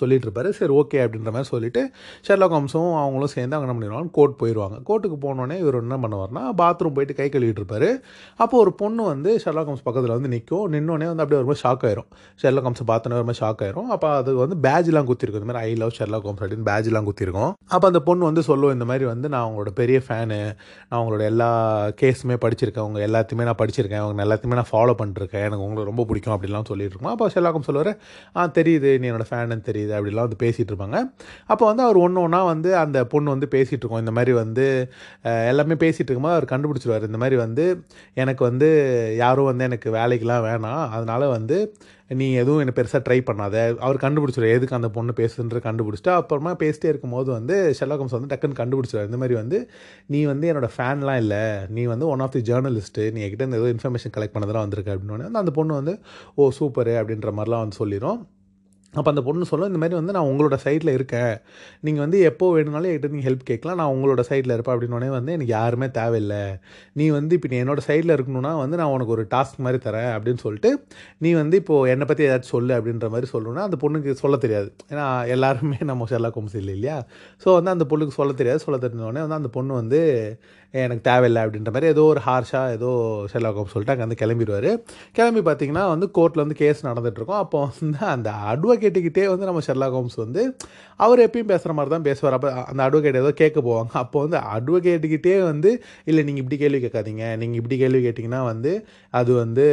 சொல்லிட்டு இருப்பாரு சரி ஓகே அப்படின்ற மாதிரி சொல்லிட்டு ஷெர்லாக் ஹோம்ஸும் அவங்களும் சேர்ந்து அங்கே என்ன பண்ணிடுவாங்க கோர்ட் போயிடுவாங்க கோர்ட்டுக்கு போனோடனே இவர் என்ன பண்ணுவார்னா பாத்ரூம் போயிட்டு கை கழுவிட்டு இருப்பாரு. அப்போ ஒரு பொண்ணு வந்து ஷெர்லாக் ஹோம்ஸ் பக்கத்தில் வந்து நிற்கும் நின்னோடனே வந்து அப்படியே ஒரு மாதிரி ஷாக் ஆயிரும். ஷெர்லாக் ஹோம்ஸ் பார்த்தோன்னே ஒரு மாதிரி ஷாக் ஆயிரும். அப்போ அது வந்து பேட்ஜ்லாம் குத்திருக்கும். இந்த மாதிரி ஐ லவ் ஷெர்லாக் ஹோம்ஸ் அப்படின்னு பேஜ்லாம் குத்திருக்கும். அப்போ அந்த பொண்ணு வந்து சொல்லுவோம் இந்த மாதிரி வந்து நான் அவங்களோட பெரிய ஃபேனு நான் அவங்களோட எல்லா கேஸுமே படிச்சிருக்கேன். அவங்க எல்லாத்தையுமே நான் படிச்சிருக்கேன். அவங்க எல்லாத்தையுமே நான் ஃபாலோ பண்ணிருக்கேன் எனக்கு உங்களுக்கு ரொம்ப பிடிக்கும் அப்படிலாம் சொல்லிட்டு இருக்கோம். அப்போ ஷெர்லாக் ஹோம்ஸ் சொல்லுவார் ஆ தெரியுது. நீ என்னோட ஃபேனுன்னு தெரியுது. தெரியுது அப்படிலாம் வந்து பேசிகிட்டு இருப்பாங்க. அப்போ வந்து அவர் ஒன்று ஒன்றா வந்து அந்த பொண்ணு வந்து பேசிகிட்டு இருக்கோம். இந்த மாதிரி வந்து எல்லாமே பேசிகிட்டு இருக்கும்போது அவர் கண்டுபிடிச்சிருவார். இந்த மாதிரி வந்து எனக்கு வந்து யாரும் வந்து எனக்கு வேலைக்கெலாம் வேணாம். அதனால் வந்து நீ எதுவும் என்னை பெருசாக ட்ரை பண்ணாத. அவர் கண்டுபிடிச்சிரு எதுக்கு அந்த பொண்ணு பேசுன்ற கண்டுபிடிச்சிட்டு அப்புறமா பேசிட்டே இருக்கும்போது வந்து ஷெல்லாகம்ஸ் வந்து டக்குன்னு கண்டுபிடிச்சிருவார். இந்த மாதிரி வந்து நீ வந்து என்னோட ஃபேன்லாம் இல்லை. நீ வந்து ஒன் ஆஃப் தி ஜேர்னலிஸ்ட்டு நீ என்கிட்ட இந்த ஏதோ இன்ஃபர்மேஷன் கலெக்ட் பண்ணதெல்லாம் வந்திருக்கு. அப்படின்னு அந்த பொண்ணு வந்து ஓ சூப்பரு அப்படின்ற மாதிரிலாம் வந்து சொல்லிடும் அப்போ அந்த பொண்ணு சொல்ல இந்த மாதிரி வந்து நான் உங்களோட சைடில் இருக்கேன். நீங்கள் வந்து எப்போ வேணும்னாலும் என்கிட்ட நீங்கள் ஹெல்ப் கேட்கலாம். நான் உங்களோட சைடில் இருப்பேன். அப்படின்னோடனே வந்து எனக்கு யாருமே தேவையில்லை. நீ வந்து இப்போ நீ என்னோட சைடில் இருக்கணும்னா வந்து நான் உனக்கு ஒரு டாஸ்க் மாதிரி தரேன். அப்படின்னு சொல்லிட்டு நீ வந்து இப்போது என்னை பற்றி ஏதாச்சும் சொல்லு. அப்படின்ற மாதிரி சொல்லணும்னா அந்த பொண்ணுக்கு சொல்ல தெரியாது. ஏன்னா எல்லாருமே நம்ம ஷெல்லா கோம்ஸ் இல்லை இல்லையா? ஸோ வந்து அந்த பொண்ணுக்கு சொல்ல தெரியாது. சொல்ல தெரிஞ்சோடனே வந்து அந்த பொண்ணு வந்து எனக்கு தேவையில்லை அப்படின்ற மாதிரி ஏதோ ஒரு ஹார்ஷாக ஏதோ ஷெல்லா சொல்லிட்டு அங்கே வந்து கிளம்பிடுவார். கிளம்பி பார்த்தீங்கன்னா வந்து கோர்ட்டில் வந்து கேஸ் நடந்துகிட்ருக்கோம் அப்போ வந்து அந்த அட்வொகேட்டுக்கிட்டே வந்து நம்ம ஷெர்லாக் ஹோம்ஸ் வந்து அவர் எப்பயும் பேசுகிற மாதிரி தான் பேசுவார். அப்போ அந்த அட்வொகேட் ஏதோ கேட்க போவாங்க. அப்போ வந்து அட்வொகேட்டுக்கிட்டே வந்து இல்லை நீங்கள் இப்படி கேள்வி கேட்காதீங்க. நீங்கள் இப்படி கேள்வி கேட்டிங்கன்னா வந்து அது வந்து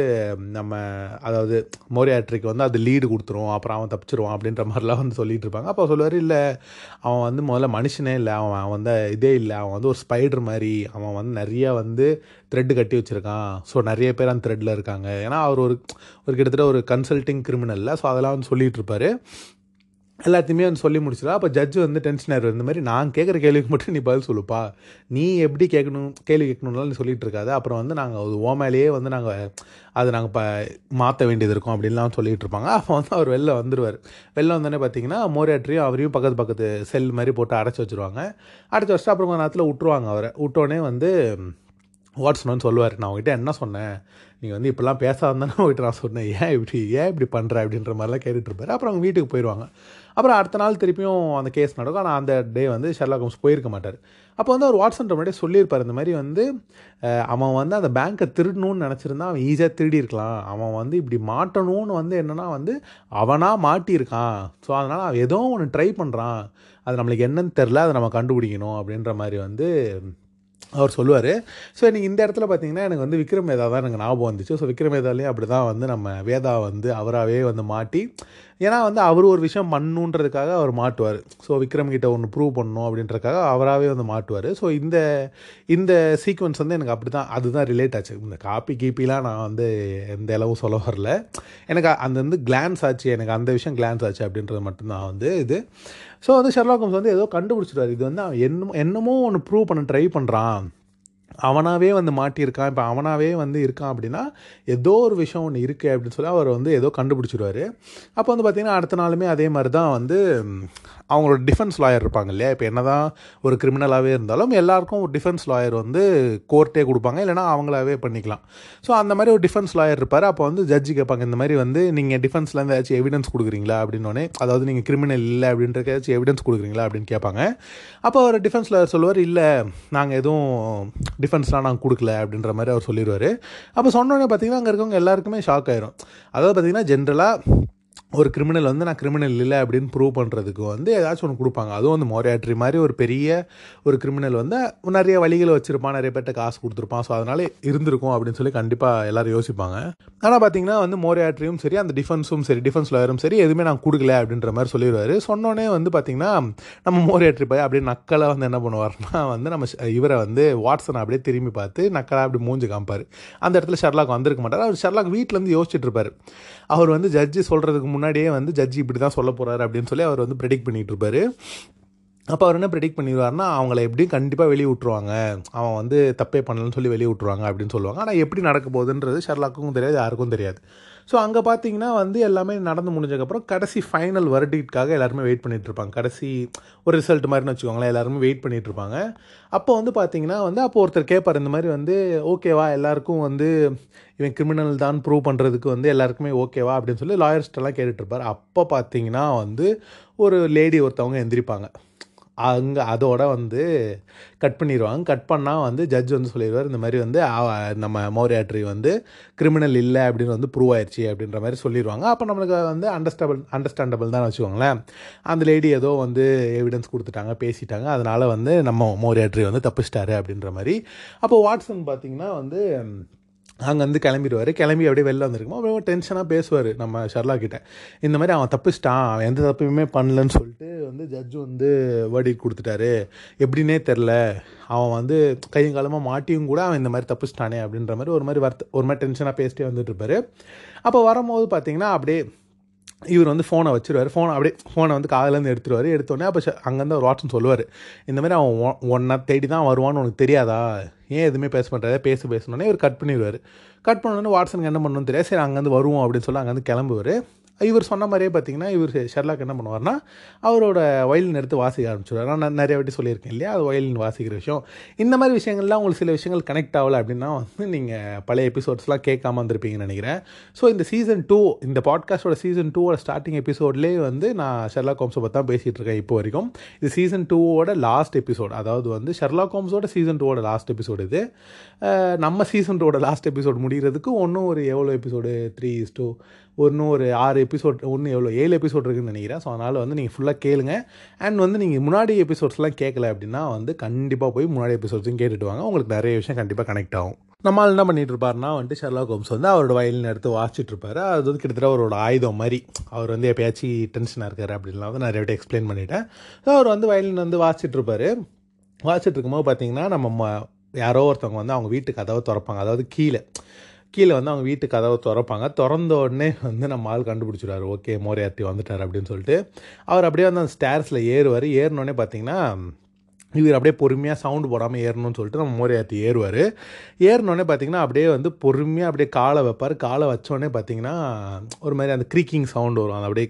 நம்ம அதாவது மோரியாட்ரிக்கு வந்து அது லீடு கொடுத்துருவோம் அப்புறம் அவன் தப்பிச்சிருவான். அப்படின்ற மாதிரிலாம் வந்து சொல்லிட்டு இருப்பாங்க. அப்போ சொல்லுவார் இல்லை அவன் வந்து முதல்ல மனுஷனே இல்லை. அவன் அவன் வந்து இதே இல்லை. அவன் வந்து ஒரு ஸ்பைடர் மாதிரி. அவன் வந்து நிறைய வந்து த்ரெட்டு கட்டி வச்சுருக்கான். ஸோ நிறைய பேர் அந்த த்ரெட்டில் இருக்காங்க. ஏன்னா அவர் ஒரு ஒரு கிட்டத்தட்ட ஒரு கன்சல்ட்டிங் கிரிமினலில் ஸோ அதெல்லாம் வந்து சொல்லிகிட்டு இருப்பார். எல்லாத்தையுமே வந்து சொல்லி முடிச்சிடலாம் அப்போ ஜட்ஜு வந்து டென்ஷன் ஆயிரும் இந்த மாதிரி நான் கேட்குற கேள்விக்கு மட்டும் நீ பதில் சொல்லுப்பா. நீ எப்படி கேட்கணும் கேள்வி கேட்கணும்னாலும் நீ சொல்லிட்டு இருக்காது. அப்புறம் வந்து நாங்கள் அது ஓமேலேயே வந்து நாங்கள் அது நாங்கள் ப மாற்ற வேண்டியது இருக்கும் அப்படின்லாம் சொல்லிட்டு இருப்பாங்க. அப்போ வந்து அவர் வெளில வந்துடுவார் வெளில வந்தோடனே பார்த்தீங்கன்னா மோரியாட்ரியும் அவரையும் பக்கத்து பக்கத்து செல் மாதிரி போட்டு அடைச்சி வச்சுருவாங்க. அடைச்சி வச்சுட்டு அப்புறம் கொஞ்ச நேரத்தில் விட்டுருவாங்க அவரை. விட்டோடனே வந்து வாட்ஸ்மேன் சொல்லுவார். நான் உங்ககிட்ட என்ன சொன்னேன்? நீங்கள் வந்து இப்படிலாம் பேசாதானே உங்ககிட்ட நான் சொன்னேன். ஏன் இப்படி ஏன் இப்படி பண்ணுற அப்படின்ற மாதிரிலாம் கேட்டுட்டு இருப்பார். அப்புறம் அவங்க வீட்டுக்கு போயிடுவாங்க அப்புறம் அடுத்த நாள் திருப்பியும் அந்த கேஸ் நடக்கும். ஆனால் அந்த டே வந்து ஷெர்லாக் ஹோம்ஸ் போயிருக்க மாட்டார். அப்போ வந்து அவர் வாட்ஸன் முன்னாடியே சொல்லியிருப்பார் இந்த மாதிரி வந்து அவன் வந்து அந்த பேங்க்கை திருடணும்னு நினச்சிருந்தா அவன் ஈஸியாக திருடி இருக்கலாம் அவன் வந்து இப்படி மாட்டணும்னு வந்து என்னென்னா வந்து அவனாக மாட்டியிருக்கான். ஸோ அதனால் அவன் ஏதோ ஒன்று ட்ரை பண்ணுறான் அது நம்மளுக்கு என்னன்னு தெரில அதை நம்ம கண்டுபிடிக்கணும் அப்படின்ற மாதிரி வந்து அவர் சொல்லுவார். ஸோ எனக்கு இந்த இடத்துல பார்த்தீங்கன்னா எனக்கு வந்து விக்ரம் வேதா தான் எனக்கு ஞாபகம் வந்துச்சு. ஸோ விக்ரம் வேதாலேயும் அப்படி தான் வந்து நம்ம வேதா வந்து அவராகவே வந்து மாட்டி ஏன்னா வந்து அவர் ஒரு விஷயம் பண்ணுன்றதுக்காக அவர் மாட்டுவார். ஸோ விக்ரம் கிட்ட ஒன்று ப்ரூவ் பண்ணணும் அப்படின்றதுக்காக அவராகவே வந்து மாட்டுவார். ஸோ இந்த இந்த சீக்வன்ஸ் வந்து எனக்கு அப்படி தான் அதுதான் ரிலேட் ஆச்சு. இந்த காப்பி கீப்பிலாம் நான் வந்து எந்த அளவும் சொல்ல வரல. எனக்கு அந்த வந்து கிளான்ஸ் ஆச்சு. எனக்கு அந்த விஷயம் கிளான்ஸ் ஆச்சு அப்படின்றது மட்டும்தான் வந்து இது. ஸோ வந்து ஷெர்லாக் ஹோம்ஸ் வந்து ஏதோ கண்டுபிடிச்சிட்டாரு இது வந்து அவன் என்னமோ என்னமோ ஒன்று ப்ரூவ் பண்ண ட்ரை பண்ணுறான் அவனாகவே வந்து மாட்டியிருக்கான். இப்போ அவனாகவே வந்து இருக்கான் அப்படின்னா ஏதோ ஒரு விஷயம் ஒன்று இருக்குது அப்படின்னு சொல்லி அவர் வந்து ஏதோ கண்டுபிடிச்சிருவாரு அப்போ வந்து பார்த்திங்கன்னா அடுத்த நாளுமே அதே மாதிரி தான் வந்து அவங்களோட டிஃபென்ஸ் லாயர் இருப்பாங்க இல்லையா? இப்போ என்ன தான் ஒரு கிரிமினலாகவே இருந்தாலும் எல்லாருக்கும் ஒரு டிஃபென்ஸ் லாயர் வந்து கோர்ட்டே கொடுப்பாங்க. இல்லைனா அவங்களாவே பண்ணிக்கலாம். ஸோ அந்த மாதிரி ஒரு டிஃபென்ஸ் லாயர் இருப்பார். அப்போ வந்து ஜட்ஜி கேட்பாங்க இந்த மாதிரி வந்து நீங்கள் டிஃபென்ஸ்லேருந்து ஏதாச்சும் எவிடன்ஸ் கொடுக்குறீங்களா? அப்படின்னோடனே அதாவது நீங்கள் கிரிமினல் இல்லை அப்படின்ற ஏதாச்சும் எவிடன்ஸ் கொடுக்குறீங்களா? அப்படின்னு கேட்பாங்க. அப்போ அவர் டிஃபென்ஸ் லாயர் சொல்லுவார் இல்லை நாங்கள் எதுவும் டிஃபென்ஸ்லாம் நாங்கள் கொடுக்கல அப்படின்ற மாதிரி அவர் சொல்லிடுவார் அப்போ சொன்னோடனே பார்த்தீங்கன்னா அங்கே இருக்கவங்க எல்லாருக்குமே ஷாக் ஆயிரும். அதாவது பார்த்தீங்கன்னா ஜென்ரலாக ஒரு கிரிமினல் வந்து நான் கிரிமினல் இல்லை அப்படின்னு ப்ரூவ் பண்ணுறதுக்கு வந்து ஏதாச்சும் ஒன்று கொடுப்பாங்க. அதுவும் வந்து மோரியாட்ரி மாதிரி ஒரு பெரிய ஒரு கிரிமினல் வந்து நிறைய வழிகளை வச்சுருப்பான் நிறைய பேர்ட்ட காசு கொடுத்துருப்பான். ஸோ அதனால இருந்திருக்கும் அப்படின்னு சொல்லி கண்டிப்பாக எல்லோரும் யோசிப்பாங்க. ஆனால் பார்த்தீங்கன்னா வந்து மோரியாட்ரியும் சரி அந்த டிஃபென்ஸும் சரி டிஃபென்ஸ் லாயரும் சரி எதுவுமே நான் கொடுக்கல அப்படின்ற மாதிரி சொல்லிடுவார். சொன்னோன்னே வந்து பார்த்தீங்கன்னா நம்ம மோரியாட்ரி போய் அப்படியே நக்கலை வந்து என்ன பண்ணுவார்னா வந்து நம்ம இவரை வந்து வாட்ஸனை அப்படியே திரும்பி பார்த்து நக்கலாக அப்படி மூஞ்சி காமிப்பார். அந்த இடத்துல ஷெர்லாக் வந்திருக்க மாட்டார். அவர் ஷெர்லாக் வீட்டிலேருந்து யோசிச்சுட்டு இருப்பார். அவர் வந்து ஜட்ஜி சொல்கிறதுக்கு முன்னாடியே வந்து ஜட்ஜி இப்படி தான் சொல்ல போகிறாரு அப்படின்னு சொல்லி அவர் வந்து ப்ரெடிக்ட் பண்ணிட்டு இருப்பார். அப்போ அவர் என்ன ப்ரெடிக்ட் பண்ணிடுவார்னா அவங்கள எப்படியும் கண்டிப்பாக வெளியே விட்ருவாங்க அவன் வந்து தப்பே பண்ணலன்னு சொல்லி வெளியே விட்ருவாங்க அப்படின்னு சொல்லுவாங்க. ஆனால் எப்படி நடக்க போகுதுன்றது ஷர்லாக்கும் தெரியாது யாருக்கும் தெரியாது. ஸோ அங்கே பார்த்தீங்கன்னா வந்து எல்லாமே நடந்து முடிஞ்சதுக்கப்புறம் கடைசி ஃபைனல் வருடிக்காக எல்லாருமே வெயிட் பண்ணிகிட்ருப்பாங்க கடைசி ஒரு ரிசல்ட் மாதிரின்னு வச்சுக்கோங்களேன் எல்லாருமே வெயிட் பண்ணிட்டு இருப்பாங்க. அப்போ வந்து பார்த்தீங்கன்னா வந்து அப்போ ஒருத்தர் கேட்பார் இந்த மாதிரி வந்து ஓகேவா எல்லாருக்கும் வந்து இவன் கிரிமினல் தான் ப்ரூவ் பண்ணுறதுக்கு வந்து எல்லாருக்குமே ஓகேவா அப்படின்னு சொல்லி லாயர்ஸ்டெல்லாம் கேட்டுட்டு இருப்பார். அப்போ பார்த்தீங்கன்னா வந்து ஒரு லேடி ஒருத்தவங்க எந்திரிப்பாங்க. அங்கே அதோட வந்து கட் பண்ணிடுவாங்க கட் பண்ணால் வந்து ஜட்ஜ் வந்து சொல்லிடுவார் இந்த மாதிரி வந்து நம்ம மௌரியாட்ரி வந்து கிரிமினல் இல்லை அப்படின்னு வந்து ப்ரூவ் ஆயிடுச்சு அப்படின்ற மாதிரி சொல்லிடுவாங்க அப்போ நம்மளுக்கு வந்து அண்டர்ஸ்டாபிள் அண்டர்ஸ்டாண்டபிள் தான் வச்சுக்கோங்களேன். அந்த லேடி ஏதோ வந்து எவிடன்ஸ் கொடுத்துட்டாங்க பேசிட்டாங்க. அதனால் வந்து நம்ம மௌரியாட்ரி வந்து தப்பிச்சிட்டாரு அப்படின்ற மாதிரி. அப்போ வாட்ஸன் பார்த்தீங்கன்னா வந்து அங்கேருந்து கிளம்பிடுவார். கிளம்பி அப்படியே வெளில வந்திருக்குமோ அப்படியே டென்ஷனாக பேசுவார் நம்ம ஷர்லா கிட்ட. இந்த மாதிரி அவன் தப்பிச்சிட்டான் அவன் எந்த தப்புமே பண்ணலன்னு சொல்லிட்டு வந்து ஜட்ஜு வந்து வேர்டி கொடுத்துட்டாரு. எப்படின்னே தெரில அவன் வந்து கையும் காலமாக மாட்டியும் கூட அவன் இந்த மாதிரி தப்பிச்சிட்டானே அப்படின்ற மாதிரி ஒரு மாதிரி வருத்த ஒரு மாதிரி டென்ஷனாக பேசிட்டே வந்துட்டு இருப்பாரு. அப்போ வரும்போது பார்த்தீங்கன்னா அப்படியே இவர் வந்து ஃபோனை வச்சிருவார். ஃபோனை அப்படியே ஃபோனை வந்து காதுலேருந்து எடுத்துருவார். எடுத்தோடனே அப்போ அங்கேருந்து ஒரு வாட்ஸ்அப் சொல்லுவார். இந்த மாதிரி அவன் ஒ- தேடி தான் வருவான்னு உனக்கு தெரியாதா? ஏன் எதுவுமே பேச மாட்டாரு? பேச பேசணுன்னே இவர் கட் பண்ணிடுவார் கட் பண்ணோடனே வாட்ஸனுக்கு என்ன பண்ணணும்னு தெரியாது. சரி அங்கேருந்து வருவோம் அப்படின்னு சொல்லி அங்கேருந்து கிளம்புவார். இவர் சொன்ன மாதிரியே பார்த்தீங்கன்னா இவர் ஷெர்லாக் என்ன பண்ணுவார்னா அவரோட வயலின் எடுத்து வாசிக்க ஆரம்பிச்சிடுவார் நான் நிறைய வாட்டி சொல்லியிருக்கேன் இல்லையா அது வயலின் வாசிக்கிற விஷயம். இந்த மாதிரி விஷயங்கள்லாம் உங்களுக்கு சில விஷயங்கள் கனெக்ட் ஆகலை அப்படின்னா வந்து நீங்கள் பழைய எபிசோட்ஸ்லாம் கேட்காம வந்திருப்பீங்கன்னு நினைக்கிறேன். ஸோ இந்த சீசன் டூ இந்த பாட்காஸ்டோட சீசன் டூவோட ஸ்டார்டிங் எபிசோட்லேயே வந்து நான் ஷெர்லாக் ஹோம்ஸை பற்றி தான் பேசிகிட்டு இருக்கேன் இப்போ வரைக்கும். இது சீசன் டூவோட லாஸ்ட் எபிசோட் அதாவது வந்து ஷெர்லாக் ஹோம்ஸோட சீசன் டூவோட லாஸ்ட் எபிசோடு இது. நம்ம சீசன் லாஸ்ட் எபிசோட் முடிகிறதுக்கு ஒன்றும் ஒரு எவ்வளோ எபிசோடு த்ரீ இஸ் டூ ஒன்றும் ஒரு ஆறு எபிசோட் ஒன்று எவ்வளோ ஏழு எபிசோட் இருக்குன்னு நினைக்கிறேன். ஸோ அதனால் வந்து நீங்கள் ஃபுல்லாக கேளுங்க. அண்ட் வந்து நீங்கள் முன்னாடி எபிசோட்ஸ்லாம் கேட்கல அப்படின்னா வந்து கண்டிப்பாக போய் முன்னாடி எபிசோட்ஸும் கேட்டுட்டு வாங்க. உங்களுக்கு நிறைய விஷயம் கண்டிப்பாக கனெக்ட் ஆகும். நம்மால் என்ன பண்ணிட்டு இருப்பாருன்னா வந்துட்டு ஷெர்லா கோம்ஸ் வந்து அவரோட வயலின் எடுத்து வாசிச்சுட்டு இருப்பாரு. அது வந்து கிட்டத்தட்ட அவரோட ஆயுதம் மாதிரி. அவர் வந்து எப்பயாச்சும் டென்ஷனாக இருக்காரு அப்படின்லாம் வந்து நிறைய வாட்டி எக்ஸ்பிளைன் பண்ணிட்டேன். ஸோ அவர் வந்து வயலின் வந்து வாசிச்சுட்டு இருப்பாரு. வாசிச்சுட்டு இருக்கும்போது பார்த்தீங்கன்னா நம்ம ம- யாரோ ஒருத்தவங்க வந்து அவங்க வீட்டு கதவை திறப்பாங்க. அதாவது கீழே. கீழே வந்து அவங்க வீட்டு கதவை திறப்பாங்க. திறந்த உடனே வந்து நம்ம ஆள் கண்டுபிடிச்சிடுவார். ஓகே மோரியார்ட்டி வந்துட்டார் அப்படின்னு சொல்லிட்டு. அவர் அப்படியே வந்து அந்த ஸ்டேர்ஸில் ஏறுவார். ஏறினோடனே பார்த்தீங்கன்னா இவர் அப்படியே பொறுமையாக சவுண்டு போடாமல் ஏறணும்னு சொல்லிட்டு நம்ம மோரியாத்தி ஏறுவார். ஏறினோடனே பார்த்தீங்கன்னா அப்படியே வந்து பொறுமையாக அப்படியே காலை வைப்பார். காலை வச்சோடனே பார்த்தீங்கன்னா ஒரு மாதிரி அந்த க்ரீக்கிங் சவுண்டு வரும். அது அப்படியே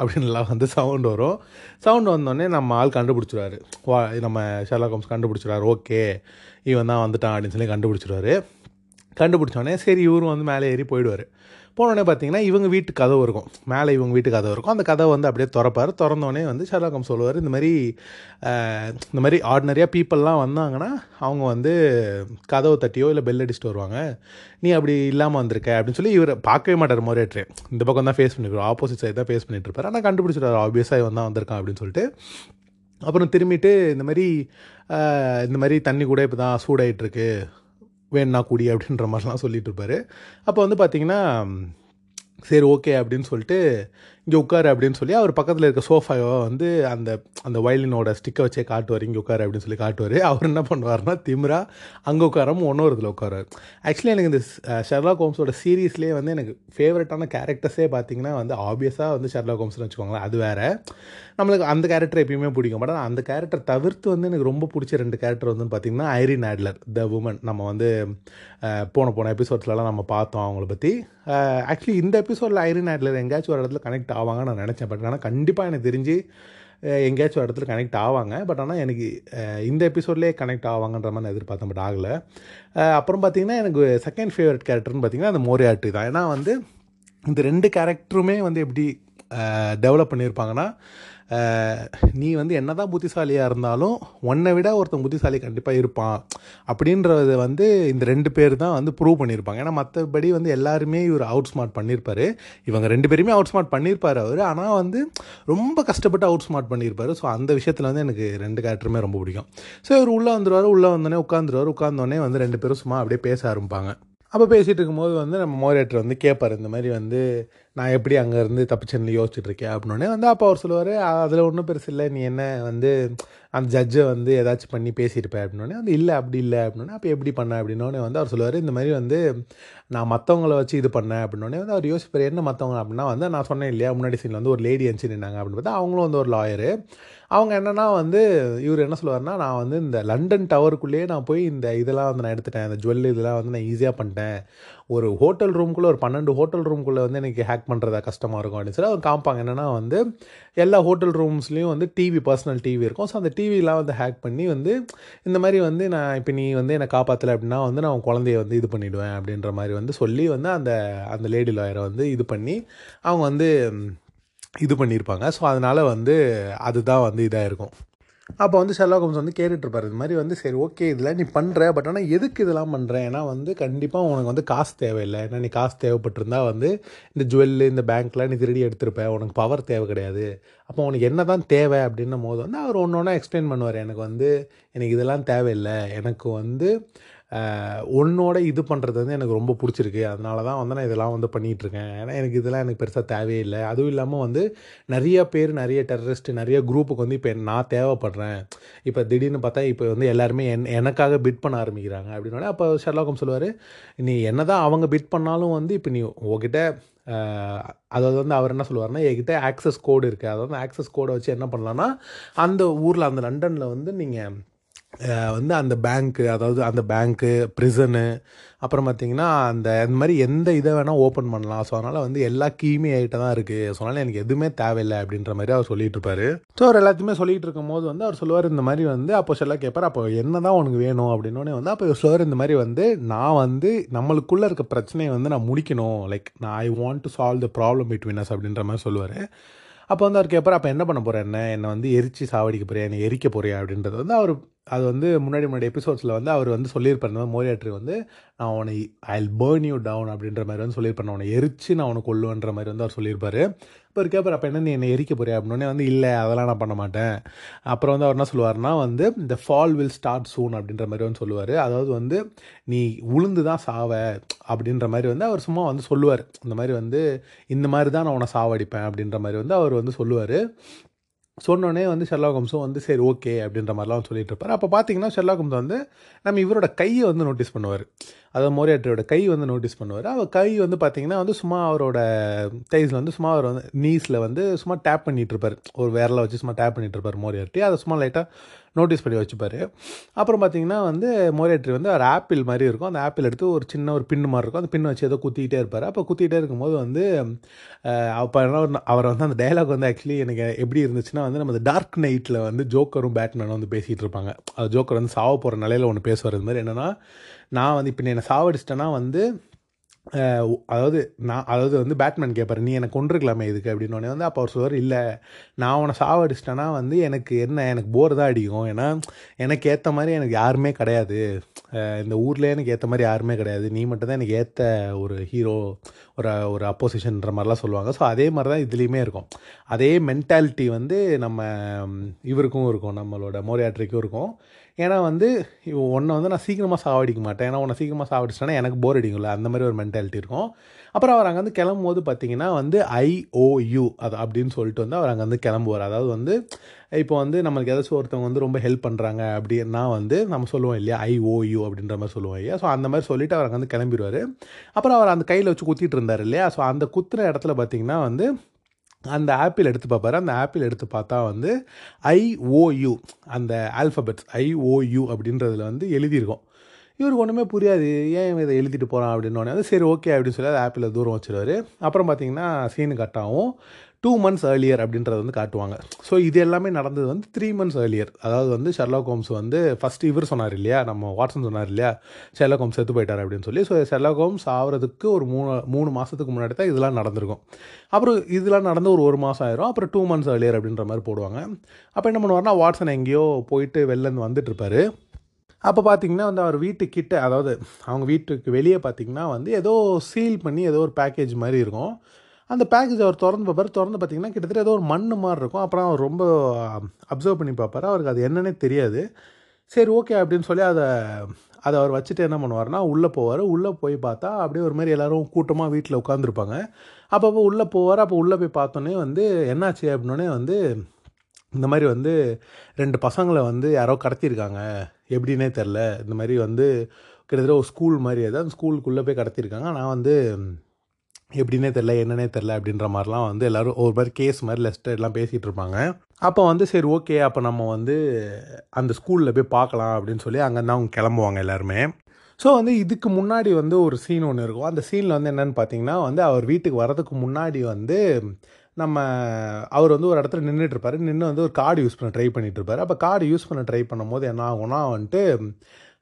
அப்படின்லாம் வந்து சவுண்டு வரும். சவுண்டு வந்தோடனே நம்ம ஆள் கண்டுபிடிச்சிடுவாரு வா நம்ம ஷெர்லாக் ஹோம்ஸ் கண்டுபிடிச்சிருவாரு. ஓகே இவன் தான் வந்துட்டான் அப்படின்னு சொல்லி கண்டுபிடிச்சிருவாரு. கண்டுபிடிச்சோடனே சரி இவரும் வந்து மேலே ஏறி போயிடுவார். போனோடனே பார்த்தீங்கன்னா இவங்க வீட்டு கதவு இருக்கும். மேலே இவங்க வீட்டு கதவு இருக்கும். அந்த கதவை வந்து அப்படியே திறப்பார். திறந்தோடனே வந்து ஷர்லாக்கம் சொல்லுவார் இந்த மாதிரி இந்த மாதிரி ஆர்டினரியாக பீப்புளெலாம் வந்தாங்கன்னா அவங்க வந்து கதவை தட்டியோ இல்லை பெல் அடிச்சுட்டு வருவாங்க. நீ அப்படி இல்லாமல் வந்திருக்க அப்படின்னு சொல்லி இவர் பார்க்கவே மாட்டார் மொரேட்ரு இந்த பக்கம் தான் ஃபேஸ் பண்ணிருக்கோம் ஆப்போசிட் சைடு தான் ஃபேஸ் பண்ணிட்டு இருப்பார். ஆனால் கண்டுபிடிச்சிட்டார். ஆப்வியஸாக இவன் வந்திருக்கான் அப்படின்னு சொல்லிட்டு. அப்புறம் திரும்பிட்டு இந்த மாதிரி இந்த மாதிரி தண்ணி கூட இப்போ தான் சூடாயிட்டுருக்கு வேணா கூடி அப்படின்ற மாதிரிலாம் சொல்லிகிட்டு இருப்பாரு. அப்போ வந்து பார்த்தீங்கன்னா சரி ஓகே அப்படின்னு சொல்லிட்டு இங்கே உட்காரு அப்படின்னு சொல்லி அவர் பக்கத்தில் இருக்க சோஃபாவை வந்து அந்த அந்த வயலினோட ஸ்டிக்கை வச்சே காட்டுவார். இங்கே உட்காரு அப்படின்னு சொல்லி காட்டுவார். அவர் என்ன பண்ணுவார்னா திமிரா அங்கே உட்காராம ஒன்னொரு இதில் உட்காருவார். ஆக்சுவலி எனக்கு இந்த ஷெர்லா ஹோம்ஸோட சீரீஸ்லேயே வந்து எனக்கு ஃபேவரட்டான கேரக்டர்ஸே பார்த்தீங்கன்னா வந்து ஆப்வியஸாக வந்து ஷெர்லா ஹோம்ஸ்னு வச்சுக்கோங்களேன். அது வேறு. நம்மளுக்கு அந்த கேரக்டர் எப்பயுமே பிடிக்கும். பட் அந்த கேரக்டர் தவிர்த்து வந்து எனக்கு ரொம்ப பிடிச்ச ரெண்டு கேரக்டர் வந்து பார்த்தீங்கன்னா ஐரின் ஆட்லர் த உமன் நம்ம வந்து போன போன எபிசோட்ஸ்லலாம் நம்ம பார்த்தோம் அவங்கள பற்றி ஆக்சுவலி இந்த எபிசோடில் ஐரின் ஆட்லர் எங்கேயாச்சும் ஒரு இடத்துல கனெக்ட் ஆவாங்கன்னு நான் நினச்சேன். பட் ஆனால் கண்டிப்பாக எனக்கு தெரிஞ்சு எங்கேயாச்சும் ஒரு இடத்துல கனெக்ட் ஆவாங்க. பட் ஆனால் எனக்கு இந்த எபிசோட்லேயே கனெக்ட் ஆவாங்கன்ற மாதிரி நான் எதிர்பார்த்தேன். பட் ஆகலை. அப்புறம் பார்த்திங்கன்னா எனக்கு செகண்ட் ஃபேவரட் கேரக்டர்னு பார்த்தீங்கன்னா அந்த மோரியாட்டி தான். ஏன்னா வந்து இந்த ரெண்டு கேரக்டருமே வந்து எப்படி டெவலப் பண்ணியிருப்பாங்கன்னா நீ வந்து என்னதான் புத்திசாலியாக இருந்தாலும் உன்னை விட ஒருத்தன் புத்திசாலி கண்டிப்பாக இருப்பான். அப்படின்றத வந்து இந்த ரெண்டு பேர் தான் வந்து ப்ரூவ் பண்ணியிருப்பாங்க. ஏன்னா மற்றபடி வந்து எல்லாருமே இவர் அவுட் ஸ்மார்ட் பண்ணியிருப்பார். இவங்க ரெண்டு பேருமே அவுட் ஸ்மார்ட் பண்ணியிருப்பார் அவர். ஆனால் வந்து ரொம்ப கஷ்டப்பட்டு அவுட் ஸ்மார்ட் பண்ணியிருப்பாரு. ஸோ அந்த விஷயத்தில் வந்து எனக்கு ரெண்டு கேரக்டருமே ரொம்ப பிடிக்கும். ஸோ இவர் உள்ளே வந்துடுவார் உள்ளே வந்தோடனே உட்காந்துருவார் உட்காந்தோடனே வந்து ரெண்டு பேரும் சும்மா அப்படியே பேச ஆரம்பிப்பாங்க. அப்போ பேசிகிட்டு இருக்கும்போது வந்து நம்ம மோரேட்டர் வந்து கேட்பார் இந்த மாதிரி வந்து நான் எப்படி அங்கேருந்து தப்பிச்சேன்னு யோசிச்சுட்ருக்கேன் அப்படின்னே வந்து அப்போ அவர் சொல்லுவார் அதில் ஒன்றும் பெருசு இல்லை நீ என்ன வந்து அந்த ஜட்ஜை வந்து ஏதாச்சும் பண்ணி பேசியிருப்பேன் அப்படின்னே வந்து இல்லை அப்படி இல்லை. அப்படின்னே அப்போ எப்படி பண்ண? அப்படின்னோடனே வந்து அவர் சொல்லுவார் இந்த மாதிரி வந்து நான் மற்றவங்கள வச்சு இது பண்ணேன். அப்படின்னோடனே வந்து அவர் யோசிப்பார் என்ன மற்றவங்க அப்படின்னா வந்து நான் சொன்னேன் இல்லையா முன்னாடி சீனில் வந்து ஒரு லேடி அனுப்பிச்சு நின்னாங்க அப்படின்னு பார்த்தா அவங்களும் வந்து ஒரு லாயரு அவங்க என்னென்னா வந்து இவர் என்ன சொல்லுவார்னா நான் வந்து இந்த லண்டன் டவருக்குள்ளேயே நான் போய் இந்த இதெல்லாம் வந்து நான் எடுத்துட்டேன். இந்த ஜுவல் இதெல்லாம் வந்து நான் ஈஸியாக பண்ணிட்டேன். ஒரு ஹோட்டல் ரூம்குள்ளே ஒரு பன்னெண்டு ஹோட்டல் ரூம்குள்ளே வந்து எனக்கு ஹேக் பண்ணுறதா கஷ்டமாக இருக்கும் அப்படின்னு சொல்லி அவங்க காமிப்பாங்க. என்னென்னா வந்து எல்லா ஹோட்டல் ரூம்ஸ்லேயும் வந்து டிவி பர்சனல் டிவி இருக்கும். ஸோ அந்த டிவிலாம் வந்து ஹேக் பண்ணி வந்து இந்த மாதிரி வந்து நான் இப்போ நீ வந்து என்னை காப்பாற்றலை அப்படின்னா வந்து நான் குழந்தைய வந்து இது பண்ணிவிடுவேன் அப்படின்ற மாதிரி வந்து சொல்லி வந்து அந்த அந்த லேடி லாயரை வந்து இது பண்ணி அவங்க வந்து இது பண்ணியிருப்பாங்க. ஸோ அதனால் வந்து அதுதான் வந்து இதாக இருக்கும். அப்போ வந்து ஷெர்லாக் ஹோம்ஸ் வந்து கேட்டுட்டு இது மாதிரி வந்து சரி ஓகே இதில் நீ பண்ணுற பட் ஆனால் எதுக்கு இதெல்லாம் பண்ணுற ஏன்னா வந்து கண்டிப்பாக உனக்கு வந்து காசு தேவையில்லை. ஏன்னா நீ காசு தேவைப்பட்டிருந்தா வந்து இந்த ஜுவல்லு இந்த பேங்க்லாம் நீ திருடி எடுத்திருப்ப. உனக்கு பவர் தேவை கிடையாது. அப்போ உனக்கு என்ன தான் தேவை அப்படின்னும் போது வந்து அவர் ஒன்று ஒன்றா எக்ஸ்பிளைன் பண்ணுவார். எனக்கு வந்து எனக்கு இதெல்லாம் தேவையில்லை. எனக்கு வந்து உன்னோட இது பண்ணுறது வந்து எனக்கு ரொம்ப பிடிச்சிருக்கு. அதனால தான் வந்து நான் இதெல்லாம் வந்து பண்ணிகிட்டு இருக்கேன் ஏன்னா எனக்கு இதெல்லாம் எனக்கு பெருசாக தேவையில்லை அதுவும் இல்லாமல் வந்து நிறைய பேர் நிறைய டெரரிஸ்ட் நிறைய குரூப்புக்கு வந்து இப்போ நான் தேவைப்படுறேன். இப்போ திடீர்னு பார்த்தா இப்போ வந்து எல்லாருமே என் எனக்காக பிட் பண்ண ஆரம்பிக்கிறாங்க அப்படின்னோடனே அப்போ ஷர்லாக்கம் சொல்லுவார் நீ என்ன தான் அவங்க பிட் பண்ணாலும் வந்து இப்போ நீ உங்ககிட்ட அதாவது வந்து அவர் என்ன சொல்லுவார்னா என்கிட்ட ஆக்சஸ் கோடு இருக்குது அதாவது ஆக்சஸ் கோடை வச்சு என்ன பண்ணலான்னா அந்த ஊரில் அந்த லண்டனில் வந்து நீங்கள் வந்து அந்த பேங்க்கு அதாவது அந்த பேங்க்கு ப்ரிசனு அப்புறம் பார்த்தீங்கன்னா அந்த இந்த மாதிரி எந்த இதை வேணால் ஓப்பன் பண்ணலாம். ஸோ அதனால் வந்து எல்லா கீயுமே ஐட்டம் தான் இருக்குது ஸோ அதனால் எனக்கு எதுவுமே தேவையில்லை அப்படின்ற மாதிரி அவர் சொல்லிட்டு இருப்பார். ஸோ அவர் எல்லாத்தையுமே சொல்லிட்டு இருக்கும்போது வந்து அவர் சொல்லுவார் இந்த மாதிரி வந்து அப்போ சொல்ல கேட்பார் அப்போ என்ன தான் உனக்கு வேணும் அப்படின்னோடனே வந்து அப்போ சொல்லுவார் இந்த மாதிரி வந்து நான் வந்து நம்மளுக்குள்ளே இருக்க பிரச்சனையை வந்து நான் முடிக்கணும். லைக் நான் I want to solve the problem between us அப்படின்ற மாதிரி சொல்லுவார். அப்போ வந்து அவர் கேட்பார் அப்போ என்ன பண்ண போகிறேன் என்ன? என்னை வந்து எரிச்சு சாவடிக்க போறியா? என்னை எரிக்க போறியா? அப்படின்றது வந்து அவர் அது வந்து முன்னாடி முன்னாடி எபிசோட்ஸில் வந்து அவர் வந்து சொல்லியிருப்பார் இந்த மாதிரி மோரியாட்ரி வந்து நான் உன்னை ஐ பேர்ன் யூ டவுன் அப்படின்ற மாதிரி வந்து சொல்லியிருப்பேன் நான் உன்னை எரிச்சு நான் உனக்கு கொல்லுவேன்ற மாதிரி வந்து அவர் சொல்லியிருப்பார். இப்போ அவர் கேட்பார் அப்போ என்ன நீ என்னை எரிக்க போறியா? அப்படின்னே வந்து இல்லை அதெல்லாம் நான் பண்ண மாட்டேன். அப்புறம் வந்து அவர் என்ன சொல்லுவார்னா வந்து இந்த ஃபால் வில் ஸ்டார்ட் சூன் அப்படின்ற மாதிரி வந்து சொல்லுவார். அதாவது வந்து நீ உளுந்து தான் சாவ அப்படின்ற மாதிரி வந்து அவர் சும்மா வந்து சொல்லுவார். இந்த மாதிரி வந்து இந்த மாதிரி தான் நான் உன்னை சாவடிப்பேன் அப்படின்ற மாதிரி வந்து அவர் வந்து சொல்லுவார். சொன்னோடனே வந்து ஷெர்லாக் ஹோம்ஸும் வந்து சரி ஓகே அப்படின்ற மாதிரிலாம் சொல்லிட்டு இருப்பார். அப்போ பார்த்தீங்கன்னா ஷெர்லாக் ஹோம்ஸ் வந்து நம்ம இவரோட கையை வந்து நோட்டீஸ் பண்ணுவார். அதாவது மோரியாட்டியோட கை வந்து நோட்டீஸ் பண்ணுவார். அவர் கை வந்து பார்த்தீங்கன்னா வந்து சும்மா அவரோட தைஸில் வந்து சும்மா அவர் வந்து நீஸில் வந்து சும்மா டேப் பண்ணிட்டு இருப்பார் ஒரு விரலை வச்சு சும்மா டேப் பண்ணிட்டு இருப்பார் மோரியாட்டி. அதை சும்மா லைட்டாக நோட்டீஸ் பண்ணி வச்சுப்பார். அப்புறம் பார்த்தீங்கன்னா வந்து மோரியாட்ரி வந்து ஒரு ஆப்பிள் மாதிரி இருக்கும். அந்த ஆப்பிள் எடுத்து ஒரு சின்ன ஒரு பின்னு மாதிரி இருக்கும். அந்த பின் வச்சு ஏதோ குத்திக்கிட்டே இருப்பார். அப்போ குத்திக்கிட்டே இருக்கும்போது வந்து அப்போ என்ன அவர் வந்து அந்த டைலாக் வந்து ஆக்சுவலி எனக்கு எப்படி இருந்துச்சுன்னா வந்து நம்ம டார்க் நைட்டில் வந்து ஜோக்கரும் பேட்மேனும் வந்து பேசிகிட்டு இருப்பாங்க அது ஜோக்கர் வந்து சாவ போகிற நிலையில் ஒன்று பேசுவார். இது மாதிரி என்னென்னா நான் வந்து இப்போ நீ என்னை சாவடிச்சிட்டேன்னா வந்து அதாவது நான் அதாவது வந்து பேட்மேன் கேட்பாரு நீ என்னை கொண்டிருக்கலாமே இதுக்கு அப்படின்னு வந்து அப்போ அவர் சொல்வார் இல்லை நான் உன்னை சாவடிச்சிட்டேன்னா வந்து எனக்கு என்ன எனக்கு போர் தான் அடிக்கும். ஏன்னா எனக்கு ஏற்ற மாதிரி எனக்கு யாருமே கிடையாது. இந்த ஊரில் எனக்கு ஏற்ற மாதிரி யாருமே கிடையாது. நீ மட்டும் தான் எனக்கு ஏற்ற ஒரு ஹீரோ ஒரு ஒரு அப்போசிஷன்ற மாதிரிலாம் சொல்லுவாங்க. ஸோ அதே மாதிரி தான் இதுலேயுமே இருக்கும். அதே மென்டாலிட்டி வந்து நம்ம இவருக்கும் இருக்கும் நம்மளோட மோரியாட்ரிக்கும் இருக்கும். ஏன்னா வந்து உன்னை வந்து நான் சீக்கிரமாக சாவடிக்க மாட்டேன். ஏன்னா உன்னை சீக்கிரமாக சாவடிச்சிட்டேன்னா எனக்கு போர் அடிக்கும்ல. அந்த மாதிரி ஒரு மென்டாலிட்டி இருக்கும். அப்புறம் அவர் அங்கேருந்து கிளம்பும் போது பார்த்தீங்கன்னா வந்து ஐஓயு அது அப்படின்னு சொல்லிட்டு வந்து அவர் அங்கேருந்து கிளம்புவார். அதாவது வந்து இப்போ வந்து நம்மளுக்கு ஏதாச்சும் ஒருத்தவங்க வந்து ரொம்ப ஹெல்ப் பண்ணுறாங்க அப்படின்னா வந்து நம்ம சொல்லுவோம் இல்லையா? ஐஓயு அப்படின்ற மாதிரி சொல்லுவோம் இல்லையா? ஸோ அந்த மாதிரி சொல்லிட்டு அவர் அங்கேருந்து கிளம்பிடுவார் அப்புறம் அவர் அந்த கையில் வச்சு குத்திட்டு இருந்தார் இல்லையா? ஸோ அந்த குத்துற இடத்துல பார்த்தீங்கன்னா வந்து அந்த ஆப்பிள் எடுத்து பார்ப்பாரு. அந்த ஆப்பிள் எடுத்து பார்த்தா வந்து ஐஓயு அந்த ஆல்ஃபபெட்ஸ் ஐஓயு அப்படின்றதுல வந்து எழுதியிருக்கோம். இவருக்கு ஒன்றுமே புரியாது. ஏன் இதை எழுதிட்டு போகிறான் அப்படின்னோடனே அது சரி ஓகே அப்படின்னு சொல்லி அது ஆப்பிளை தூரம் வச்சிருவார். அப்புறம் பார்த்தீங்கன்னா சீனு கட்டாவும் டூ மந்த்ஸ் ஏர்லியர் அப்படின்றத வந்து காட்டுவாங்க. ஸோ இது எல்லாமே நடந்தது வந்து த்ரீ மந்த்ஸ் ஏர்லியர் அதாவது வந்து ஷெர்லாக் ஹோம்ஸ் வந்து ஃபஸ்ட்டு இவர் சொன்னார் இல்லையா? நம்ம வாட்ஸன் சொன்னார் இல்லையா? ஷெர்லாக் ஹோம்ஸ் செத்து போயிட்டார் அப்படின்னு சொல்லி. ஸோ ஷெர்லாக் ஹோம்ஸ் ஆகிறதுக்கு ஒரு மூணு மூணு மாதத்துக்கு முன்னாடி தான் இதெல்லாம் நடந்திருக்கும். அப்புறம் இதெல்லாம் நடந்து ஒரு ஒரு மாதம் ஆயிரும். அப்புறம் டூ மந்த்ஸ் ஏர்லியர் அப்படின்ற மாதிரி போடுவாங்க. அப்போ என்ன பண்ணுவார்னா வாட்ஸன் எங்கேயோ போயிட்டு வெளிலேருந்து வந்துட்டுருப்பார் அப்போ பார்த்தீங்கன்னா வந்து அவர் வீட்டுக்கிட்ட அதாவது அவங்க வீட்டுக்கு வெளியே பார்த்தீங்கன்னா வந்து ஏதோ சீல் பண்ணி ஏதோ ஒரு பேக்கேஜ் மாதிரி இருக்கும். அந்த பேக்கேஜ் அவர் திறந்து பார்ப்பார் திறந்து பார்த்தீங்கன்னா கிட்டத்தட்ட ஏதோ ஒரு மண் மாதிரி இருக்கும். அப்புறம் அவர் ரொம்ப அப்சர்வ் பண்ணி பார்ப்பாரு அவருக்கு அது என்னன்னே தெரியாது. சரி ஓகே அப்படின்னு சொல்லி அதை அதை அவர் வச்சுட்டு என்ன பண்ணுவார்னா உள்ளே போவார். உள்ளே போய் பார்த்தா அப்படியே ஒரு மாதிரி எல்லோரும் கூட்டமாக வீட்டில் உட்காந்துருப்பாங்க அப்பப்போ உள்ளே போவார். அப்போ உள்ளே போய் பார்த்தோன்னே வந்து என்னாச்சு? அப்படின்னே வந்து இந்த மாதிரி வந்து ரெண்டு பசங்களை வந்து யாரோ கடத்தியிருக்காங்க. எப்படின்னே தெரில இந்த மாதிரி வந்து கிட்டத்தட்ட ஒரு ஸ்கூல் மாதிரி. அது அந்த ஸ்கூலுக்குள்ளே போய் கடத்தியிருக்காங்க. நான் வந்து எப்படின்னே தெரில என்னன்னே தெரில அப்படின்ற மாதிரிலாம் வந்து எல்லோரும் ஒரு மாதிரி கேஸ் மாதிரி லெஸ்ட்டு எல்லாம் பேசிகிட்டு இருப்பாங்க. அப்போ வந்து சரி ஓகே அப்போ நம்ம வந்து அந்த ஸ்கூலில் போய் பார்க்கலாம் அப்படின்னு சொல்லி அங்கேருந்து அவங்க கிளம்புவாங்க எல்லாருமே. ஸோ வந்து இதுக்கு முன்னாடி வந்து ஒரு சீன் ஒன்று இருக்கும். அந்த சீனில் வந்து என்னென்னு பார்த்தீங்கன்னா வந்து அவர் வீட்டுக்கு வரதுக்கு முன்னாடி வந்து நம்ம அவர் வந்து ஒரு இடத்துல நின்றுட்டு இருப்பார். நின்று வந்து ஒரு கார்டு யூஸ் பண்ண ட்ரை பண்ணிகிட்டு இருப்பார். அப்போ கார்டு யூஸ் பண்ண ட்ரை பண்ணும்போது என்ன ஆகும்னா வந்துட்டு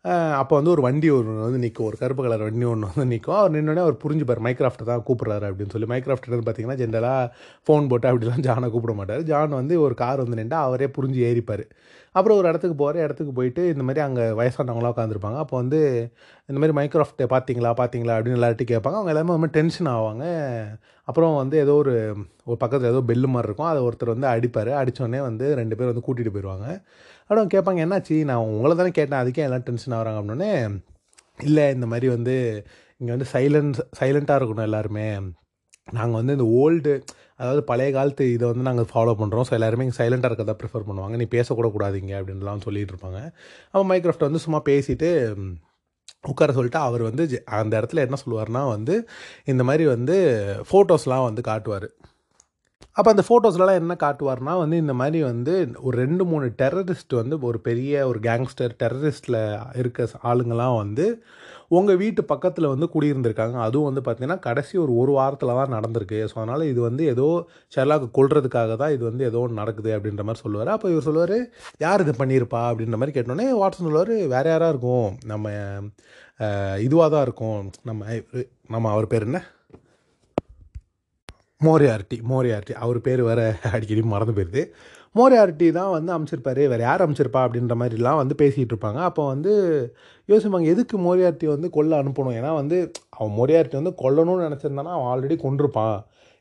அப்போ வந்து ஒரு வண்டி ஒன்று வந்து நிற்கும் ஒரு கருப்பு கலர் வண்டி ஒன்று வந்து நிற்கும் அவர் நின்னோடனே அவர் புரிஞ்சுப்பார் மைக்ராஃப்ட்டை தான் கூப்பிட்றாரு அப்படின்னு சொல்லி. மைக்ராஃப்ட் பார்த்தீங்கன்னா ஜென்ரலாக ஃபோன் போட்டு அப்படிலாம் ஜானை கூப்பிட மாட்டார். ஜான் வந்து ஒரு கார் வந்து நின்று அவரே புரிஞ்சு ஏறிப்பார். அப்புறம் ஒரு இடத்துக்கு போகிற இடத்துக்கு போயிட்டு இந்த மாதிரி அங்கே வயசானவங்களாம் உட்காந்துருப்பாங்க அப்போ வந்து இந்த மாதிரி மைக்ராஃப்ட்டை பார்த்தீங்களா பார்த்தீங்களா அப்படின்னு எல்லார்ட்டி கேட்பாங்க. அவங்க எல்லாமே ரொம்ப டென்ஷன் ஆவாங்க. அப்புறம் வந்து ஏதோ ஒரு ஒரு பக்கத்தில் ஏதோ பெல்லு மாதிரி இருக்கும். அதை ஒருத்தர் வந்து அடிப்பார். அடித்தோடனே வந்து ரெண்டு பேர் வந்து கூட்டிகிட்டு போயிடுவாங்க அப்புறம் கேட்பாங்க என்னாச்சு? நான் உங்களை தானே கேட்டேன். அதுக்கே எல்லாம் டென்ஷன் ஆகிறாங்க. அப்படின்னே இல்லை இந்த மாதிரி வந்து இங்கே வந்து சைலண்ட் சைலண்ட்டாக இருக்கணும் எல்லாருமே. நாங்கள் வந்து இந்த ஓல்டு அதாவது பழைய காலத்து இதை வந்து நாங்கள் ஃபாலோ பண்ணுறோம் ஸோ எல்லாருமே இங்கே சைலண்ட்டாக இருக்கிறதா ப்ரிஃபர் பண்ணுவாங்க. நீ பேசக்கூட கூடாதீங்க அப்படின்லாம் சொல்லிட்டு இருப்பாங்க அப்போ மைக்ரோஃப்ட் வந்து சும்மா பேசிட்டு உட்கார சொல்லிட்டு அவர் வந்து அந்த இடத்துல என்ன சொல்லுவார்னா வந்து இந்த மாதிரி வந்து ஃபோட்டோஸ்லாம் வந்து காட்டுவார். அப்போ அந்த ஃபோட்டோஸ்லலாம் என்ன காட்டுவார்னா வந்து இந்த மாதிரி வந்து ஒரு ரெண்டு மூணு டெரரிஸ்ட் வந்து ஒரு பெரிய ஒரு கேங்ஸ்டர் டெரரிஸ்டில் இருக்க ஆளுங்கள்லாம் வந்து உங்கள் வீட்டு பக்கத்தில் வந்து குடியிருந்திருக்காங்க. அதுவும் வந்து பார்த்திங்கன்னா கடைசி ஒரு ஒரு வாரத்தில் தான் நடந்திருக்கு. ஸோ அதனால் இது வந்து ஏதோ ஷெர்லாக்கு கொல்றதுக்காக தான் இது வந்து ஏதோ ஒன்று நடக்குது அப்படின்ற மாதிரி சொல்லுவார். அப்போ இவர் சொல்லுவார் யார் இது பண்ணியிருப்பா? அப்படின்ற மாதிரி கேட்டோன்னே வாட்ஸன் சொல்லுவார் வேறு யாராக இருக்கும்? நம்ம இதுவாக தான் இருக்கும். நம்ம நம்ம அவர் பேர் என்ன? மோரியாரிட்டி மோரியாரிட்டி. அவர் பேர் வேறு அடிக்கடி மறந்து போயிடுது மோரியாரிட்டி தான் வந்து அமைச்சிருப்பார். வேறு யார் அமைச்சிருப்பா அப்படின்ற மாதிரிலாம் வந்து பேசிகிட்டு இருப்பாங்க. அப்போ வந்து யோசிப்பாங்க எதுக்கு மோரியார்ட்டி வந்து கொல்ல அனுப்பணும்? ஏன்னா வந்து அவன் மோரியார்ட்டி வந்து கொல்லணும்னு நினச்சிருந்தானா அவன் ஆல்ரெடி கொண்டிருப்பான்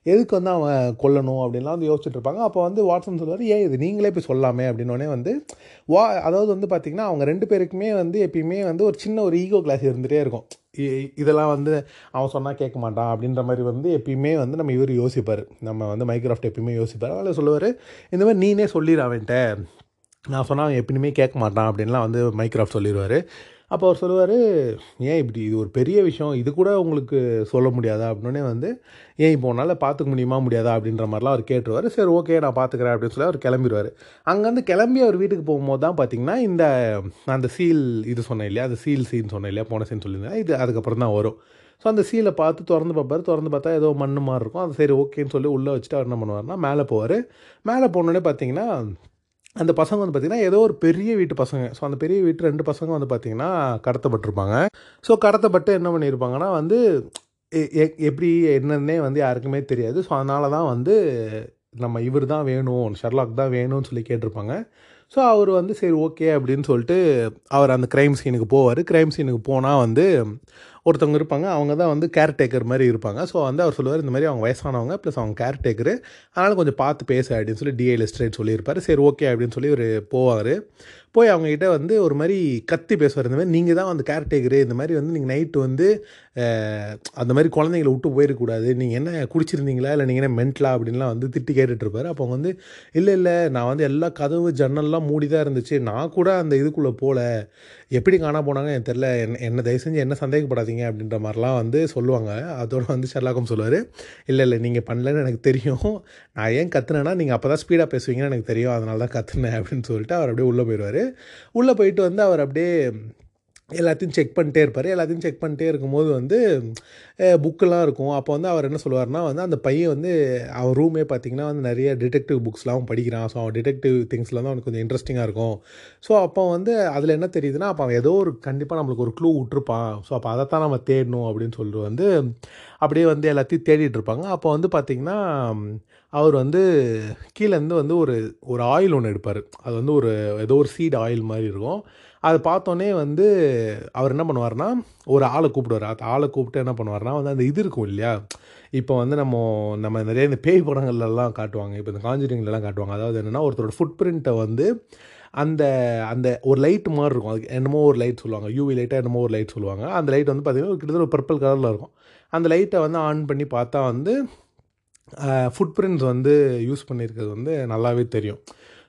எதுக்கு வந்து அவன் கொல்லணும் அப்படின்லாம் வந்து யோசிச்சுட்டு இருப்பாங்க. அப்போ வந்து வாட்ஸன் சொல்லுவார் ஏன் இது நீங்களே போய் சொல்லாமே அப்படின்னோடனே வந்து வா அதாவது வந்து பார்த்திங்கன்னா அவங்க ரெண்டு பேருக்குமே வந்து எப்பயுமே வந்து ஒரு சின்ன ஒரு ஈகோ கிளாஸ் இருந்துகிட்டே இருக்கும். இதெல்லாம் வந்து அவன் சொன்னால் கேட்க மாட்டான் அப்படின்ற மாதிரி வந்து எப்பயுமே வந்து நம்ம இவர் யோசிப்பார். நம்ம வந்து மைக்ராஃப்ட் எப்பயுமே யோசிப்பார். அதில் சொல்லுவார் இந்த மாதிரி நீனே சொல்லிடு அவன்கிட்ட. நான் சொன்னால் அவன் எப்பயுமே கேட்க மாட்டான் அப்படின்லாம் வந்து மைக்ராஃப்ட் சொல்லிடுவார் அப்போ அவர் சொல்லுவார் ஏன் இப்படி இது ஒரு பெரிய விஷயம் இது கூட உங்களுக்கு சொல்ல முடியாதா? அப்படின்னே வந்து ஏன் இப்போ உன்னால் பார்த்துக்க முடியுமா முடியாதா? அப்படின்ற மாதிரிலாம் அவர் கேட்டுருவார். சரி ஓகே நான் பார்த்துக்கிறேன் அப்படின்னு சொல்லி அவர் கிளம்பிடுவார் அங்கேருந்து கிளம்பி அவர் வீட்டுக்கு போகும்போது தான் பார்த்தீங்கன்னா இந்த அந்த சீல் இது சொன்னேன் இல்லையா அந்த சீல் சீன் சொன்னேன் இல்லையா போன சீன் சொல்லியிருந்தேன். இது அதுக்கப்புறம் தான் வரும். ஸோ அந்த சீலை பார்த்து திறந்து பார்ப்பார். திறந்து பார்த்தா ஏதோ மண்ணு மாதிரி இருக்கும். அது சரி ஓகேன்னு சொல்லி உள்ளே வச்சுட்டு அவர் என்ன பண்ணுவார்னா மேலே போவார். மேலே போனோடனே பார்த்தீங்கன்னா அந்த பசங்க வந்து பார்த்திங்கன்னா ஏதோ ஒரு பெரிய வீட்டு பசங்க. ஸோ அந்த பெரிய வீட்டு ரெண்டு பசங்க வந்து பார்த்திங்கன்னா கடத்தப்பட்டிருப்பாங்க. ஸோ கடத்தப்பட்டு என்ன பண்ணியிருப்பாங்கன்னா வந்து எ- எப்படி என்னன்னே வந்து யாருக்குமே தெரியாது. ஸோ அதனால தான் வந்து நம்ம இவர் தான் வேணும் ஷெர்லாக் தான் வேணும்னு சொல்லி கேட்டிருப்பாங்க. ஸோ அவர் வந்து சரி ஓகே அப்படின்னு சொல்லிட்டு அவர் அந்த க்ரைம் சீனுக்கு போவார். க்ரைம் சீனுக்கு போனால் வந்து ஒருத்தவங்க இருப்பாங்க அவங்க தான் வந்து கேர்டேக்கர் மாதிரி இருப்பாங்க. ஸோ வந்து அவர் சொல்லுவார் இந்த மாதிரி அவங்க வயசானவங்க ப்ளஸ் அவங்க கேர்டேக்கரு அதனால் கொஞ்சம் பார்த்து பேச அப்படின்னு சொல்லி டிஏ லிஸ்ட்ரேட் சொல்லியிருப்பார். சரி ஓகே அப்படின்னு சொல்லி இவர் போவார். போய் அவங்ககிட்ட வந்து ஒரு மாதிரி கத்தி பேசுவார். இந்த மாதிரி நீங்கள் தான் வந்து கேர்டேக்கரு இந்த மாதிரி வந்து நீங்கள் நைட்டு வந்து அந்த மாதிரி குழந்தைங்களை விட்டு போயிடக்கூடாது நீங்கள் என்ன குடிச்சிருந்தீங்களா? இல்லை நீங்கள் என்ன மென்டலா அப்படின்லாம் வந்து திட்டி கேட்டுட்ருப்பார். அப்போ அவங்க வந்து இல்லை இல்லை நான் வந்து எல்லா கதவு ஜன்னல்லாம் மூடி தான் இருந்துச்சு. நான் கூட அந்த இதுக்குள்ளே போகல எப்படி காணா போனாங்க எனக்கு தெரில என்ன என்ன தயவு செஞ்சு என்ன பண்ணாதீங்க அப்படின்ற மாதிரிலாம் வந்து சொல்லுவாங்க. அதோட வந்து ஷெர்லாக்கம் சொல்லுவார். இல்லை இல்லை நீங்கள் பண்ணலன்னு எனக்கு தெரியும். நான் ஏன் கத்துனேன்னா நீங்கள் அப்போ தான் ஸ்பீடாக பேசுவீங்கன்னு எனக்கு தெரியும். அதனால தான் கற்றுனேன் அப்படின்னு சொல்லிட்டு அவர் அப்படியே உள்ளே போயிடுவார் உள்ளே போயிட்டு வந்து அவர் அப்படியே எல்லாத்தையும் செக் பண்ணிட்டே இருப்பார். எல்லாத்தையும் செக் பண்ணிட்டே இருக்கும்போது வந்து புக்கெல்லாம் இருக்கும். அப்போ வந்து அவர் என்ன சொல்லுவார்னா வந்து அந்த பையன் வந்து அவன் ரூமே பார்த்திங்கன்னா வந்து நிறைய டிடெக்டிவ் புக்ஸ்லாம் அவன் படிக்கிறான். ஸோ அவன் டிடெக்டிவ் திங்ஸில் தான் அவனுக்கு கொஞ்சம் இன்ட்ரெஸ்டிங்காக இருக்கும். ஸோ அப்போ வந்து அதில் என்ன தெரியுதுன்னா அப்போ அவன் ஏதோ ஒரு கண்டிப்பாக நம்மளுக்கு ஒரு க்ளூ விட்டுருப்பான். ஸோ அப்போ அதைத்தான் நம்ம தேடணும் அப்படின்னு சொல்லிட்டு வந்து அப்படியே வந்து எல்லாத்தையும் தேடிட்டு இருப்பாங்க. அப்போ வந்து பார்த்திங்கன்னா அவர் வந்து கீழேருந்து வந்து ஒரு ஒரு ஆயில் ஒன்று எடுப்பார். அது வந்து ஒரு ஏதோ ஒரு சீட் ஆயில் மாதிரி இருக்கும். அதை பார்த்தோன்னே வந்து அவர் என்ன பண்ணுவார்னா ஒரு ஆளை கூப்பிடுவார். அந்த ஆளை கூப்பிட்டு என்ன பண்ணுவார்னா வந்து அந்த இது இருக்கும் இல்லையா? இப்போ வந்து நம்ம நம்ம நிறைய இந்த பேய் படங்கள்லாம் காட்டுவாங்க. இப்போ இந்த காஞ்சிரிங்லலாம் காட்டுவாங்க. அதாவது என்னென்னா ஒருத்தரோட ஃபுட் பிரிண்ட்டை வந்து அந்த அந்த ஒரு லைட் மாதிரி இருக்கும். அதுக்கு என்னமோ ஒரு லைட் சொல்லுவாங்க. யூவி லைட்டாக என்னமோ ஒரு லைட் சொல்லுவாங்க. அந்த லைட் வந்து பார்த்திங்கன்னா கிட்டத்தட்ட ஒரு பர்பிள் கலரில் இருக்கும். அந்த லைட்டை வந்து ஆன் பண்ணி பார்த்தா வந்து ஃபுட் பிரிண்ட்ஸ் வந்து யூஸ் பண்ணியிருக்கிறது வந்து நல்லாவே தெரியும்.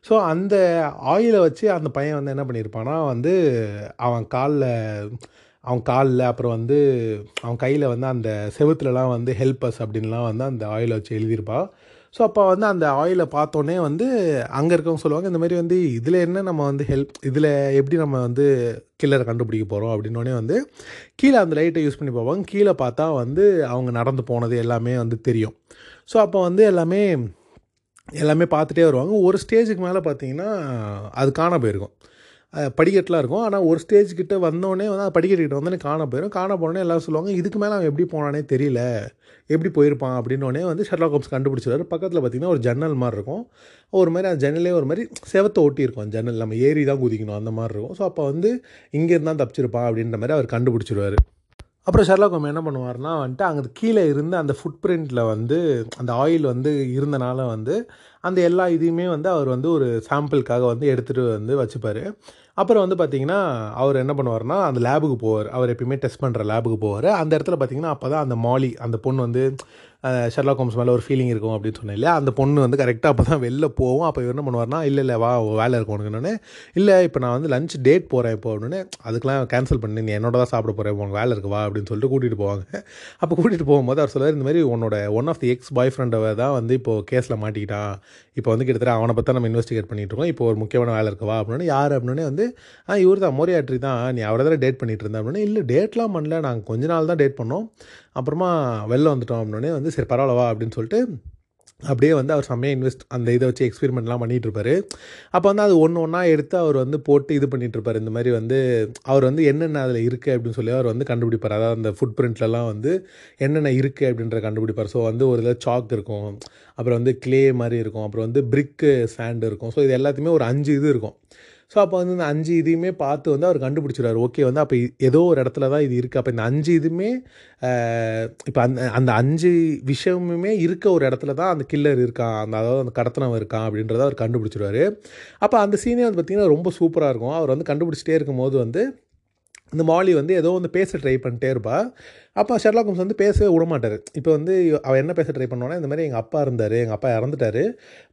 ஸோ அந்த ஆயிலை வச்சு அந்த பையன் வந்து என்ன பண்ணியிருப்பான்னா வந்து அவன் காலில் அவன் காலில் அப்புறம் வந்து அவன் கையில் வந்து அந்த செவுத்துலலாம் வந்து ஹெல்பஸ் அப்படின்லாம் வந்து அந்த ஆயிலை வச்சு எழுதியிருப்பாள் ஸோ அப்போ வந்து அந்த ஆயிலை பார்த்தோன்னே வந்து அங்கே இருக்கவங்க சொல்லுவாங்க இந்த மாதிரி வந்து இதில் என்ன நம்ம வந்து ஹெல்ப் இதில் எப்படி நம்ம வந்து கில்லரை கண்டுபிடிக்க போகிறோம் அப்படின்னோடனே வந்து கீழே அந்த லைட்டை யூஸ் பண்ணி பார்ப்பாங்க. கீழே பார்த்தா வந்து அவங்க நடந்து போனது எல்லாமே வந்து தெரியும். ஸோ அப்போ வந்து எல்லாமே எல்லாமே பார்த்துட்டே வருவாங்க. ஒரு ஸ்டேஜுக்கு மேலே பார்த்தீங்கன்னா அது காண போயிருக்கும். படிக்கட்டெலாம் இருக்கும். ஆனால் ஒரு ஸ்டேஜ் கிட்ட வந்தோடனே வந்து அது படிக்கட்டுக்கிட்ட வந்தோடனே காண போயிடும் காண போனோடனே எல்லாரும் சொல்லுவாங்க இதுக்கு மேலே அவன் எப்படி போனானே தெரியல. எப்படி போயிருப்பான்? அப்படின்னோடனே வந்து ஷெர்லாக் ஹோம்ஸ் கண்டுபிடிச்சிருவாரு பக்கத்தில் பார்த்தீங்கன்னா ஒரு ஜன்னல் மாதிரி இருக்கும். ஒரு மாதிரி அந்த ஜன்னலே ஒரு மாதிரி செவத்தை ஒட்டி இருக்கும். அந்த ஜன்னல் நம்ம ஏறி தான் குதிக்கணும். அந்த மாதிரி இருக்கும். ஸோ அப்போ வந்து இங்கேருந்து தான் தப்பிச்சிருப்பான் அப்படின்ற மாதிரி அவர் கண்டுபிடிச்சிருவாரு அப்புறம் ஷெர்லாக் என்ன பண்ணுவார்னா வந்துட்டு அங்கே கீழே இருந்து அந்த ஃபுட் பிரிண்டில் வந்து அந்த ஆயில் வந்து இருந்தனால வந்து அந்த எல்லா இதையுமே வந்து அவர் வந்து ஒரு சாம்பிளுக்காக வந்து எடுத்துகிட்டு வந்து வச்சுப்பார். அப்புறம் வந்து பார்த்திங்கன்னா அவர் என்ன பண்ணுவார்னா அந்த லேபுக்கு போவார். அவர் எப்பயுமே டெஸ்ட் பண்ணுற லேபுக்கு போவார். அந்த இடத்துல பார்த்தீங்கன்னா அப்போ தான் அந்த மாலி அந்த பொண்ணு வந்து ஷெர்லாக் ஹோம்ஸ் மேலே ஒரு ஃபீலிங் இருக்கும் அப்படின்னு சொன்னேன் இல்லையா? அந்த பொண்ணு வந்து கரெக்டாக அப்போ தான் வெளில போவோம் அப்போ இவர் என்ன பண்ணுவார்னா இல்லை இல்லை வா வேலை இருக்கும் உனக்குன்னு இல்லை இப்போ நான் வந்து லஞ்ச் டேட் போகிறேன் இப்போ அப்படின்னு. அதுக்கெலாம் கேன்சல் பண்ணி. நீ என்னோட தான் சாப்பிட போகிறேன் உனக்கு வேலை இருக்கு வா அப்படின்னு சொல்லிட்டு கூட்டிகிட்டு போவாங்க. அப்போ கூட்டிகிட்டு போகும்போது அவர் சொல்லுவார் இந்த மாதிரி உன்னோட one of the ex boy ஃப்ரெண்டை தான் வந்து இப்போ கேஸில் மாட்டிக்கிட்டான். இப்போ வந்து கிட்டத்தட்ட அவனை பற்றி நம்ம இன்வெஸ்டிகேட் பண்ணிகிட்டு இருக்கோம். இப்போ ஒரு முக்கியமான வேலை இருக்கவா அப்படின்னு. யார்? அப்படின்னு. வந்து ஆ இவர் தான் மோரியாட்ரி தான். நீ அவரை தான் டேட் பண்ணிகிட்டு இருந்தேன் அப்படின்னு. இல்லை டேட்லாம் பண்ணல. நாங்கள் கொஞ்ச நாள் தான் டேட் பண்ணோம். அப்புறமா வெளில வந்துட்டோம் அப்படின்னே வந்து சரி பரவாயில்லவா அப்படின்னு சொல்லிட்டு அப்படியே வந்து அவர் செம்மையாக இன்வெஸ்ட் அந்த இதை வச்சு எக்ஸ்பெரிமெண்ட்லாம் பண்ணிகிட்ருப்பாரு அப்போ வந்து அது ஒன்று ஒன்றா எடுத்து அவர் வந்து போட்டு இது பண்ணிகிட்ருப்பார் இருப்பார். இந்த மாதிரி வந்து அவர் வந்து என்னென்ன அதில் இருக்குது அப்படின்னு சொல்லி அவர் வந்து கண்டுபிடிப்பார். அதாவது அந்த ஃபுட் பிரிண்ட்லலாம் வந்து என்னென்ன இருக்குது அப்படின்ற கண்டுபிடிப்பார். ஸோ வந்து ஒரு இதில் சாக் இருக்கும். அப்புறம் வந்து க்ளே மாதிரி இருக்கும். அப்புறம் வந்து பிரிக்கு சாண்ட் இருக்கும். ஸோ இது எல்லாத்தையுமே ஒரு அஞ்சு இது இருக்கும். ஸோ அப்போ வந்து இந்த அஞ்சு இதையுமே பார்த்து வந்து அவர் கண்டுபிடிச்சிடுவார். ஓகே வந்து அப்போ ஏதோ ஒரு இடத்துல தான் இது இருக்குது அப்போ இந்த அஞ்சு இதுவுமே இப்போ அந்த அந்த அஞ்சு விஷயமுமே இருக்க ஒரு இடத்துல தான் அந்த கில்லர் இருக்கான். அந்த அதாவது அந்த கடத்தனவன் இருக்கான் அப்படின்றத அவர் கண்டுபிடிச்சிடுவார். அப்போ அந்த சீனே வந்து பார்த்திங்கன்னா ரொம்ப சூப்பராக இருக்கும். அவர் வந்து கண்டுபிடிச்சிட்டே இருக்கும்போது வந்து இந்த மாலி வந்து ஏதோ வந்து பேச ட்ரை பண்ணிட்டே இருப்பா. அப்போ ஷெர்லாக் ஹோம்ஸ் வந்து பேசவே விட மாட்டார் இப்போ வந்து அவர் என்ன பேச ட்ரை பண்ணுவானா இந்த மாதிரி எங்கள் அப்பா இருந்தார் எங்கள் அப்பா இறந்துட்டார்.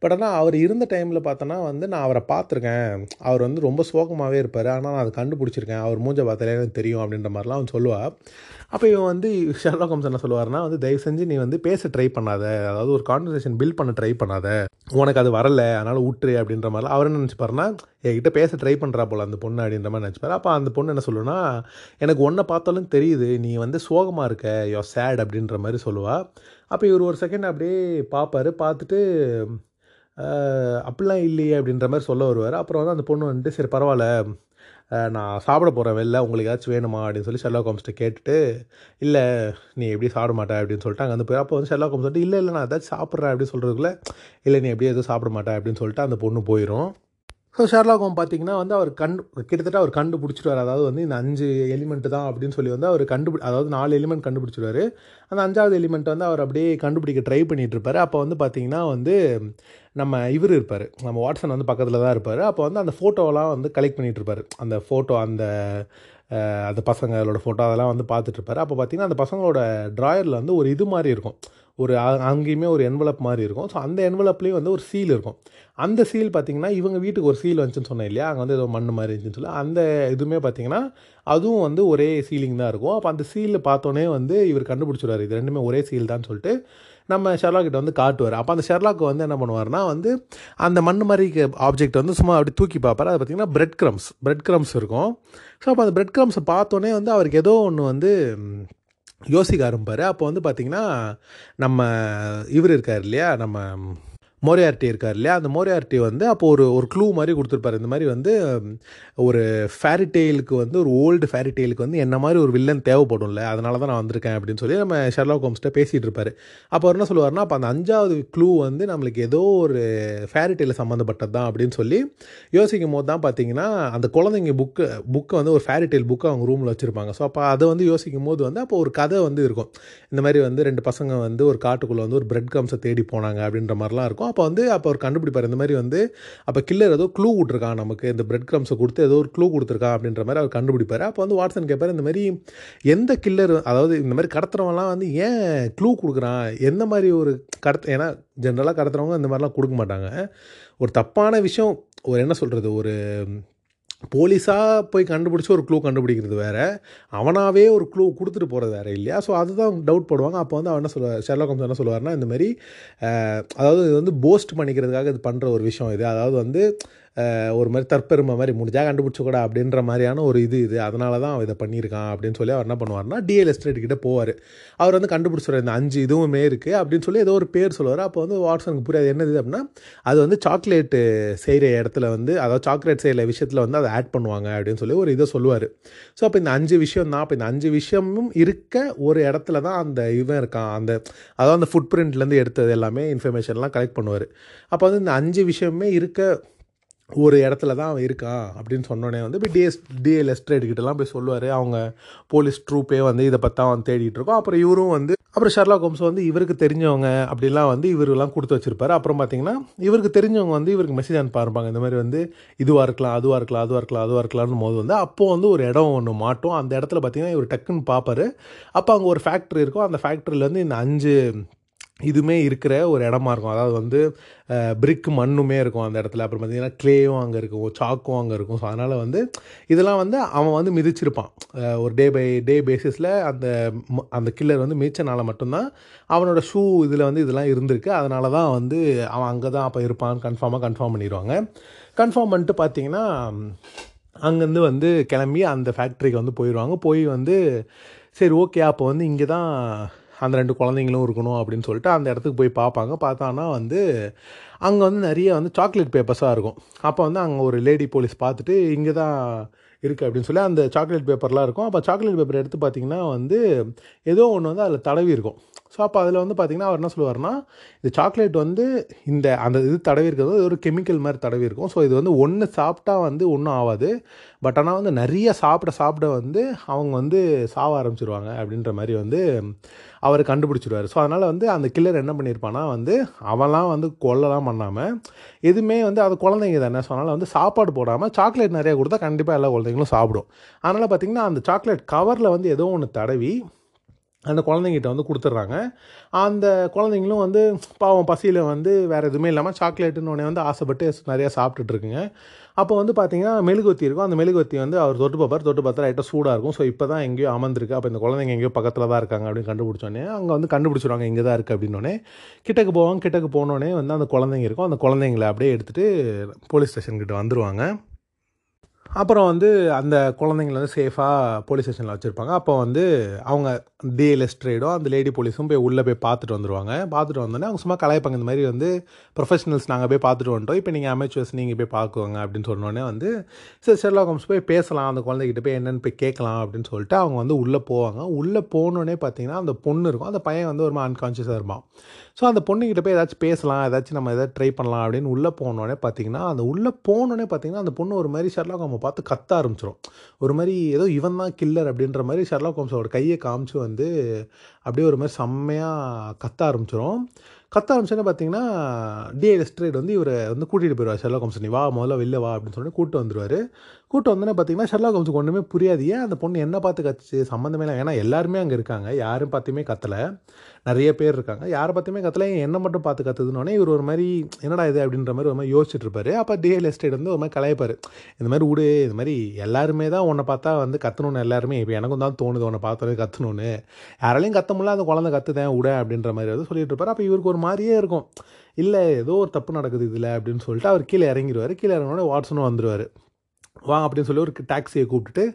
பட் ஆனால் அவர் இருந்த டைமில் பார்த்தோன்னா வந்து நான் அவரை பார்த்துருக்கேன் அவர் வந்து ரொம்ப சோகமாகவே இருப்பார். ஆனால் நான் அதை கண்டுபிடிச்சிருக்கேன். அவர் மூஞ்ச பார்த்தாலே எனக்கு தெரியும் அப்படின்ற மாதிரிலாம் அவன் சொல்லுவாள் அப்போ இவன் வந்து ஷெர்லா கோம்ஸ் என்ன சொல்லுவார்னா வந்து தயவு செஞ்சு நீ வந்து பேச ட்ரை பண்ணாத. அதாவது ஒரு கான்வர்சேஷன் பில்ட் பண்ண ட்ரை பண்ணாத. உனக்கு அது வரல அதனால் விட்டுரு அப்படின்ற மாதிரிலாம். அவர் என்ன நினச்சிப்பாருன்னா என்கிட்ட பேச ட்ரை பண்ணுறா போல் அந்த பொண்ணு அப்படின்ற மாதிரி நினச்சிப்பாரு. அப்போ அந்த பொண்ணு என்ன சொல்லுன்னா எனக்கு ஒன்றை பார்த்தாலும் தெரியுது நீ வந்து சோகமாக இருக்க. யோ சேட் அப்படின்ற மாதிரி சொல்லுவாள் அப்போ இவர் ஒரு செகண்ட் அப்படியே பார்ப்பார். பார்த்துட்டு அப்படிலாம் இல்லையே அப்படின்ற மாதிரி சொல்ல வருவார். அப்புறம் வந்து அந்த பொண்ணு வந்துட்டு சரி பரவாயில்ல. நான் சாப்பிட போகிற வெளில உங்களுக்கு ஏதாச்சும் வேணுமா அப்படின்னு சொல்லி ஷெர்லாக் ஹோம்ஸ்ட்டு கேட்டுட்டு இல்லை நீ எப்படி சாப்பிட மாட்டேன் அப்படின்னு சொல்லிட்டு அங்கே வந்து போய் அப்போ வந்து ஷெர்லாக் ஹோம்ஸ் வந்துட்டு இல்லை இல்லை நான் ஏதாச்சும் சாப்பிட்றேன் அப்படின்னு சொல்கிறதுக்குள்ள இல்லை நீ எப்படியும் எதுவும் சாப்பிட மாட்டேன் அப்படின்னு சொல்லிட்டு அந்த பொண்ணு போயிடும் ஸோ ஷெர்லாக் ஹோம் பார்த்தீங்கன்னா வந்து அவர் கண்டு கிட்டத்தட்ட அவர் கண்டுபிடிச்சிடுவார். அதாவது வந்து இந்த அஞ்சு எலிமெண்ட்டு தான் அப்படின்னு சொல்லி வந்து அவர் கண்டுபிடி அதாவது நாலு எலிமெண்ட் கண்டுபிடிச்சிடுவார். அந்த அஞ்சாவது எலிமெண்ட் வந்து அவர் அப்படியே கண்டுபிடிக்க ட்ரை பண்ணிகிட்டு இருப்பார். அப்போ வந்து பார்த்தீங்கன்னா வந்து நம்ம இவர் இருப்பார். நம்ம வாட்ஸன் வந்து பக்கத்தில் தான் இருப்பார். அப்போ வந்து அந்த ஃபோட்டோவெலாம் வந்து கலெக்ட் பண்ணிகிட்டு இருப்பார். அந்த ஃபோட்டோ அந்த அந்த பசங்களோட ஃபோட்டோ அதெல்லாம் வந்து பார்த்துட்டு இருப்பார். அப்போ பார்த்தீங்கன்னா அந்த பசங்களோட ட்ராயரில் வந்து ஒரு இது மாதிரி இருக்கும். ஒரு அங்கேயுமே ஒரு என்வலப் மாதிரி இருக்கும். ஸோ அந்த என்வலப்லேயும் வந்து ஒரு சீல் இருக்கும். அந்த சீல் பார்த்திங்கன்னா இவங்க வீட்டுக்கு ஒரு சீல் வந்துச்சுன்னு சொன்னேன் இல்லையா? அங்கே வந்து ஏதோ மண் மாதிரி இருந்துச்சுன்னு சொல்லி அந்த இதுவுமே பார்த்திங்கன்னா அதுவும் வந்து ஒரே சீலிங் தான் இருக்கும். அப்போ அந்த சீலில் பார்த்தோன்னே வந்து இவர் கண்டுபிடிச்சிடுவார். இது ரெண்டுமே ஒரே சீல் தான் சொல்லிட்டு நம்ம ஷெர்லாக்கிட்ட வந்து காட்டுவார். அப்போ அந்த ஷெர்லாக் வந்து என்ன பண்ணுவார்னா வந்து அந்த மண் மாதிரி ஆப்ஜெக்ட் வந்து சும்மா அப்படி தூக்கி பார்ப்பார். அது பார்த்திங்கன்னா பிரெட் க்ரம்ஸ் பிரெட் க்ரம்ஸ் இருக்கும். ஸோ அப்போ அந்த பிரெட் க்ரம்ஸை பார்த்தோன்னே வந்து அவருக்கு ஏதோ ஒன்று வந்து யோசிக்க ஆரம்பிப்பார். அப்போ வந்து பார்த்திங்கன்னா நம்ம இவர் இருக்கார் இல்லையா? நம்ம மோரியார்ட்டி இருக்கார் இல்லையா? அந்த மோரியார்ட்டி வந்து அப்போ ஒரு ஒரு க்ளூ மாதிரி கொடுத்துருப்பாரு. இந்த மாதிரி வந்து ஒரு ஃபேரி டெய்லுக்கு வந்து ஒரு ஓல்டு ஃபேரிடெயிலுக்கு வந்து என்ன மாதிரி ஒரு வில்லன் தேவைப்படும்ல? அதனால தான் நான் வந்திருக்கேன் அப்படின்னு சொல்லி நம்ம ஷெர்லாக் ஹோம்ஸ்கிட்ட பேசிகிட்டு இருப்பார். அப்போ என்ன சொல்லுவார்னா அப்போ அந்த அஞ்சாவது க்ளூ வந்து நம்மளுக்கு ஏதோ ஒரு ஃபேரி சம்மந்தப்பட்டது தான் அப்படின்னு சொல்லி யோசிக்கும் போது தான் பார்த்தீங்கன்னா அந்த குழந்தைங்க புக்கு புக்கை வந்து ஒரு ஃபேரி புக்கை புக்கு அவங்க ரூமில் வச்சுருப்பாங்க. ஸோ அப்போ அதை வந்து யோசிக்கும் போது வந்து அப்போ ஒரு கதை வந்து இருக்கும். இந்த மாதிரி வந்து ரெண்டு பசங்க வந்து ஒரு காட்டுக்குள்ளே வந்து ஒரு பிரெட் கம்ஸை தேடி போனாங்க அப்படின்ற மாதிரிலாம் இருக்கும். அப்போ வந்து அப்போ அவர் கண்டுபிடிப்பார். இந்த மாதிரி வந்து அப்போ கில்லர் ஏதோ க்ளூ விட்ருக்கான் நமக்கு. இந்த பிரெட் க்ரம்ஸை கொடுத்து ஏதோ ஒரு க்ளூ கொடுத்துருக்கா அப்படின்ற மாதிரி அவர் கண்டுபிடிப்பார். அப்போ வந்து வாட்ஸன் கேட்பார் இந்த மாதிரி எந்த கில்லர் அதாவது இந்த மாதிரி கடத்துறவங்கலாம் வந்து ஏன் க்ளூ கொடுக்குறான்? எந்த மாதிரி ஒரு கடத்த ஏன்னா ஜென்ரலாக கடத்துறவங்க இந்த மாதிரிலாம் கொடுக்க மாட்டாங்க. ஒரு தப்பான விஷயம் ஒரு என்ன சொல்கிறது ஒரு போலீஸாக போய் கண்டுபிடிச்சி ஒரு க்ளூ கண்டுபிடிக்கிறது வேறு. அவனாகவே ஒரு க்ளூ கொடுத்துட்டு போகிறது வேறு இல்லையா? ஸோ அதுதான் டவுட் போடுவாங்க. அப்போ வந்து அவன் என்ன சொல்லுவார் ஷெர்லாக் ஹோம்ஸ் என்ன சொல்லுவார்னா இந்த மாதிரி அதாவது இது வந்து போஸ்ட் பண்ணிக்கிறதுக்காக இது பண்ணுற ஒரு விஷயம் இது. அதாவது வந்து ஒரு மாதிரி தற்பெருமை மாதிரி முடிஞ்சால் கண்டுபிடிச்சக்கூடா அப்படின்ற மாதிரியான ஒரு இது இது. அதனால தான் அவன் இதை பண்ணியிருக்கான் அப்படின்னு சொல்லி அவர் என்ன பண்ணுவார்னா டிஎல் எஸ்டேட் கிட்டே போவார். அவர் வந்து கண்டுபிடிச்சிடுற இந்த அஞ்சு இதுவுமே இருக்குது அப்படின்னு சொல்லி ஏதோ ஒரு பேர் சொல்லுவார். அப்போ வந்து வாட்ஸனுக்கு புரியாது என்னது அப்படின்னா அது வந்து சாக்லேட்டு செய்கிற இடத்துல வந்து அதாவது சாக்லேட் செய்கிற விஷயத்தில் வந்து அதை ஆட் பண்ணுவாங்க அப்படின்னு சொல்லி ஒரு இதை சொல்லுவார். ஸோ அப்போ இந்த அஞ்சு விஷயம் தான். அப்போ இந்த அஞ்சு விஷயமும் இருக்க ஒரு இடத்துல தான் அந்த இவன் இருக்கான். அந்த அதாவது அந்த ஃபுட் பிரிண்ட்லேருந்து எடுத்தது எல்லாமே இன்ஃபர்மேஷன்லாம் கலெக்ட் பண்ணுவார். அப்போ வந்து இந்த அஞ்சு விஷயமே இருக்க ஒரு இடத்துல தான் அவன் இருக்கான் அப்படின்னு சொன்னோடனே வந்து இப்போ டிஎஸ் டிஎல் எஸ்ட்ரேட் போய் சொல்லுவார். அவங்க போலீஸ் ட்ரூப்பே வந்து இதை பற்றி அவன் தேடிட்டு இருக்கோம். அப்புறம் இவரும் வந்து அப்புறம் ஷர்லா ஹோம்ஸ் வந்து இவருக்கு தெரிஞ்சவங்க அப்படிலாம் வந்து இவருலாம் கொடுத்து வச்சிருப்பாரு. அப்புறம் பார்த்தீங்கன்னா இவருக்கு தெரிஞ்சவங்க வந்து இவருக்கு மெசேஜ் அனுப்ப ஆரம்பிப்பாங்க. இந்த மாதிரி வந்து இதுவாக இருக்கலாம் அதுவாக இருக்கலாம் அதுவாக இருக்கலாம் அதுவாக இருக்கலாம்னு போது வந்து அப்போது வந்து ஒரு இடம் ஒன்று மாட்டும். அந்த இடத்துல பார்த்தீங்கன்னா இவர் டக்குன்னு பார்ப்பாரு அப்போ அங்கே ஒரு ஃபேக்ட்ரி இருக்கும். அந்த ஃபேக்ட்ரியிலேருந்து இந்த அஞ்சு இதுவுமே இருக்கிற ஒரு இடமா இருக்கும். அதாவது வந்து பிரிக் மண்ணுமே இருக்கும் அந்த இடத்துல. அப்புறம் பார்த்தீங்கன்னா க்ளேயும் அங்கே இருக்கும் சாக்கும் அங்கே இருக்கும். ஸோ அதனால் வந்து இதெல்லாம் வந்து அவன் வந்து மிதிச்சிருப்பான். ஒரு டே பை டே பேசிஸில் அந்த ம- அந்த கில்லர் வந்து மிதிச்சனால மட்டும்தான் அவனோட ஷூ இதில் வந்து இதெல்லாம் இருந்திருக்கு. அதனால தான் வந்து அவன் அங்கே தான் அப்போ இருப்பான் கன்ஃபார்மாக கன்ஃபார்ம் பண்ணிடுவாங்க. கன்ஃபார்ம் பண்ணிட்டு பார்த்தீங்கன்னா அங்கேருந்து வந்து கிளம்பி அந்த ஃபேக்ட்ரிக்கு வந்து போயிடுவாங்க. போய் வந்து சரி ஓகே அப்போ வந்து இங்கே தான் அந்த ரெண்டு குழந்தைங்களும் இருக்கணும் அப்படின்னு சொல்லிட்டு அந்த இடத்துக்கு போய் பார்ப்பாங்க. பார்த்தான்னா வந்து அங்கே வந்து நிறைய வந்து சாக்லேட் பேப்பர்ஸாக இருக்கும். அப்போ வந்து அங்கே ஒரு லேடி போலீஸ் பார்த்துட்டு இங்கே தான் இருக்குது அப்படின்னு சொல்லி அந்த சாக்லேட் பேப்பர்லாம் இருக்கும். அப்போ சாக்லேட் பேப்பர் எடுத்து பார்த்தீங்கன்னா வந்து ஏதோ ஒன்று வந்து அதில் தடவி இருக்கும். ஸோ அப்போ அதில் வந்து பார்த்தீங்கன்னா அவர் என்ன சொல்லுவார்னா இந்த சாக்லேட் வந்து இந்த அந்த இது தடவி இருக்கிறது ஒரு கெமிக்கல் மாதிரி தடவி இருக்கும். ஸோ இது வந்து ஒன்று சாப்பிட்டா வந்து ஒன்றும் ஆகாது பட் ஆனால் வந்து நிறைய சாப்பிட சாப்பிட வந்து அவங்க வந்து சாவ ஆரம்பிச்சிருவாங்க அப்படின்ற மாதிரி வந்து அவர் கண்டுபிடிச்சிருவார். ஸோ அதனால் வந்து அந்த கில்லர் என்ன பண்ணியிருப்பானா வந்து அவன்லாம் வந்து கொல்லலாம் பண்ணாமல் எதுவுமே வந்து அது குழந்தைங்க தானே. ஸோ அதனால் வந்து சாப்பாடு போடாமல் சாக்லேட் நிறைய கொடுத்தா கண்டிப்பாக எல்லா குழந்தைங்களும் சாப்பிடும். அதனால் பார்த்திங்கன்னா அந்த சாக்லேட் கவரில் வந்து ஏதோ ஒன்று தடவி அந்த குழந்தைங்கிட்ட வந்து கொடுத்துட்றாங்க அந்த குழந்தைங்களும் வந்து பாவம் பசியில் வந்து வேறு எதுவுமே இல்லாமல் சாக்லேட்டுன்னு உடனே வந்து ஆசைப்பட்டு நிறையா சாப்பிட்டுட்டு இருக்குங்க. அப்போ வந்து பார்த்தீங்கன்னா மெழுகுவத்தி இருக்கும். அந்த மெழுகுவத்தி வந்து அவர் தொட்டு பார்ப்பார். தொட்டு பார்த்தா லைட்டாக சூடாக இருக்கும். ஸோ இப்போ தான் எங்கேயோ அமர்ந்திருக்கு. அப்போ இந்த குழந்தைங்க எங்கேயோ பக்கத்தில் தான் இருக்காங்க அப்படின்னு கண்டுபிடிச்சோன்னே அங்கே வந்து கண்டுபிடிச்சிருவாங்க இங்கே தான் இருக்குது அப்படின்னோடனே கிட்டக்கு போவாங்க. கிட்டக்கு போனோடனே வந்து அந்த குழந்தைங்க இருக்கும். அந்த குழந்தைங்கள அப்படியே எடுத்துகிட்டு போலீஸ் ஸ்டேஷன் கிட்ட அப்புறம் வந்து அந்த குழந்தைங்கள வந்து சேஃபாக போலீஸ் ஸ்டேஷனில் வச்சுருப்பாங்க. அப்போ வந்து அவங்க டிஎல் எஸ்ட்ரேடோ அந்த லேடி போலீஸும் போய் உள்ளே போய் பார்த்துட்டு வந்துடுவாங்க பார்த்துட்டு வந்தோடனே அவங்க சும்மா கலாய்ப்பாங்க இந்த மாதிரி வந்து ப்ரொஃபஷனல்ஸ் நாங்கள் போய் பார்த்துட்டு வந்துட்டோம் இப்போ நீங்கள் அமேச்சுவர்ஸ் நீங்கள் போய் பார்க்குவாங்க அப்படின்னு சொன்னோடனே வந்து சரி ஷெர்லாக் கோம்ஸ் போய் பேசலாம். அந்த குழந்தைகிட்ட போய் என்னென்னு போய் கேட்கலாம் அப்படின்னு சொல்லிட்டு அவங்க வந்து உள்ளே போவாங்க. உள்ளே போனோடனே பார்த்தீங்கன்னா அந்த பொண்ணு இருக்கும். அந்த பையன் வந்து ஒரு அன்கான்ஷியஸாக இருப்பான். ஸோ அந்த பொண்ணுக்கிட்ட போய் ஏதாச்சும் பேசலாம். ஏதாச்சும் நம்ம எதாவது ட்ரை பண்ணலாம் அப்படின்னு உள்ளே போனோடனே பார்த்தீங்கன்னா அந்த உள்ளே போனோடனே பார்த்தீங்கன்னா அந்த பொண்ணு ஒரு மாதிரி ஷெர்லாக் ஹோமை பார்த்து கத்த ஆரம்பிச்சிடும் ஒரு மாதிரி ஏதோ இவன் தான் கில்லர் அப்படின்ற மாதிரி ஷர்லா ஹோம்ஸோட கையை காமிச்சு வந்து அப்படியே ஒரு மாதிரி செம்மையாக கத்த ஆரம்பிச்சிடும் கத்த ஆரம்பிச்சோன்னே பார்த்தீங்கன்னா டிஏ எஸ்ட்ரேட் வந்து இவரை வந்து கூட்டிகிட்டு போயிடுவார் ஷெர்லாக் கோம்ஸ் நீ வா முதல்ல வெளில வா அப்படின்னு சொல்லிட்டு கூப்பிட்டு வந்துடுவார் கூட்டம் வந்தோடனே பார்த்தீங்கன்னா ஷெர்லாக் ஹோம்ஸுக்கு ஒன்றுமே புரியாது. ஏன் அந்த பொண்ணு என்ன பார்த்து கத்துச்சு சம்மந்தமே இல்லை. ஏன்னா எல்லாருமே அங்கே இருக்காங்க. யாரும் பார்த்துமே கத்தலை. நிறைய பேர் இருக்காங்க. யாரை பார்த்துமே கத்தலை. ஏன் என்ன மட்டும் பார்த்து கத்துதுன்னொடனே இவர் ஒரு மாதிரி என்னடா இது? அப்படின்ற மாதிரி ஒரு மாதிரி யோசிச்சிட்டுருப்பாரு அப்போ டிஎல் எஸ்டேட் வந்து ஒரு மாதிரி கலையப்பார். இந்த மாதிரி விடு. இது மாதிரி எல்லாருமே தான் உன்னை பார்த்தா வந்து கத்தணும்னு எல்லாருமே. இப்போ எனக்கும் தான் தோணுது உன்னை பார்த்தோன்னே கத்தணும்னு. யாராலையும் கத்த முடியல. அந்த குழந்தை கத்துதேன். விட. அப்படின்ற மாதிரி வந்து சொல்லிட்டு இருப்பார். அப்போ இவருக்கு ஒரு மாதிரியே இருக்கும். இல்லை ஏதோ ஒரு தப்பு நடக்குது இதில். அப்படின்னு சொல்லிட்டு அவர் கீழே இறங்கிடுவார் கீழே இறங்கினோடனே வாட்ஸனும் வந்துடுவார் வாங்க அப்படின்னு சொல்லி ஒரு டாக்ஸியை கூப்பிட்டுட்டு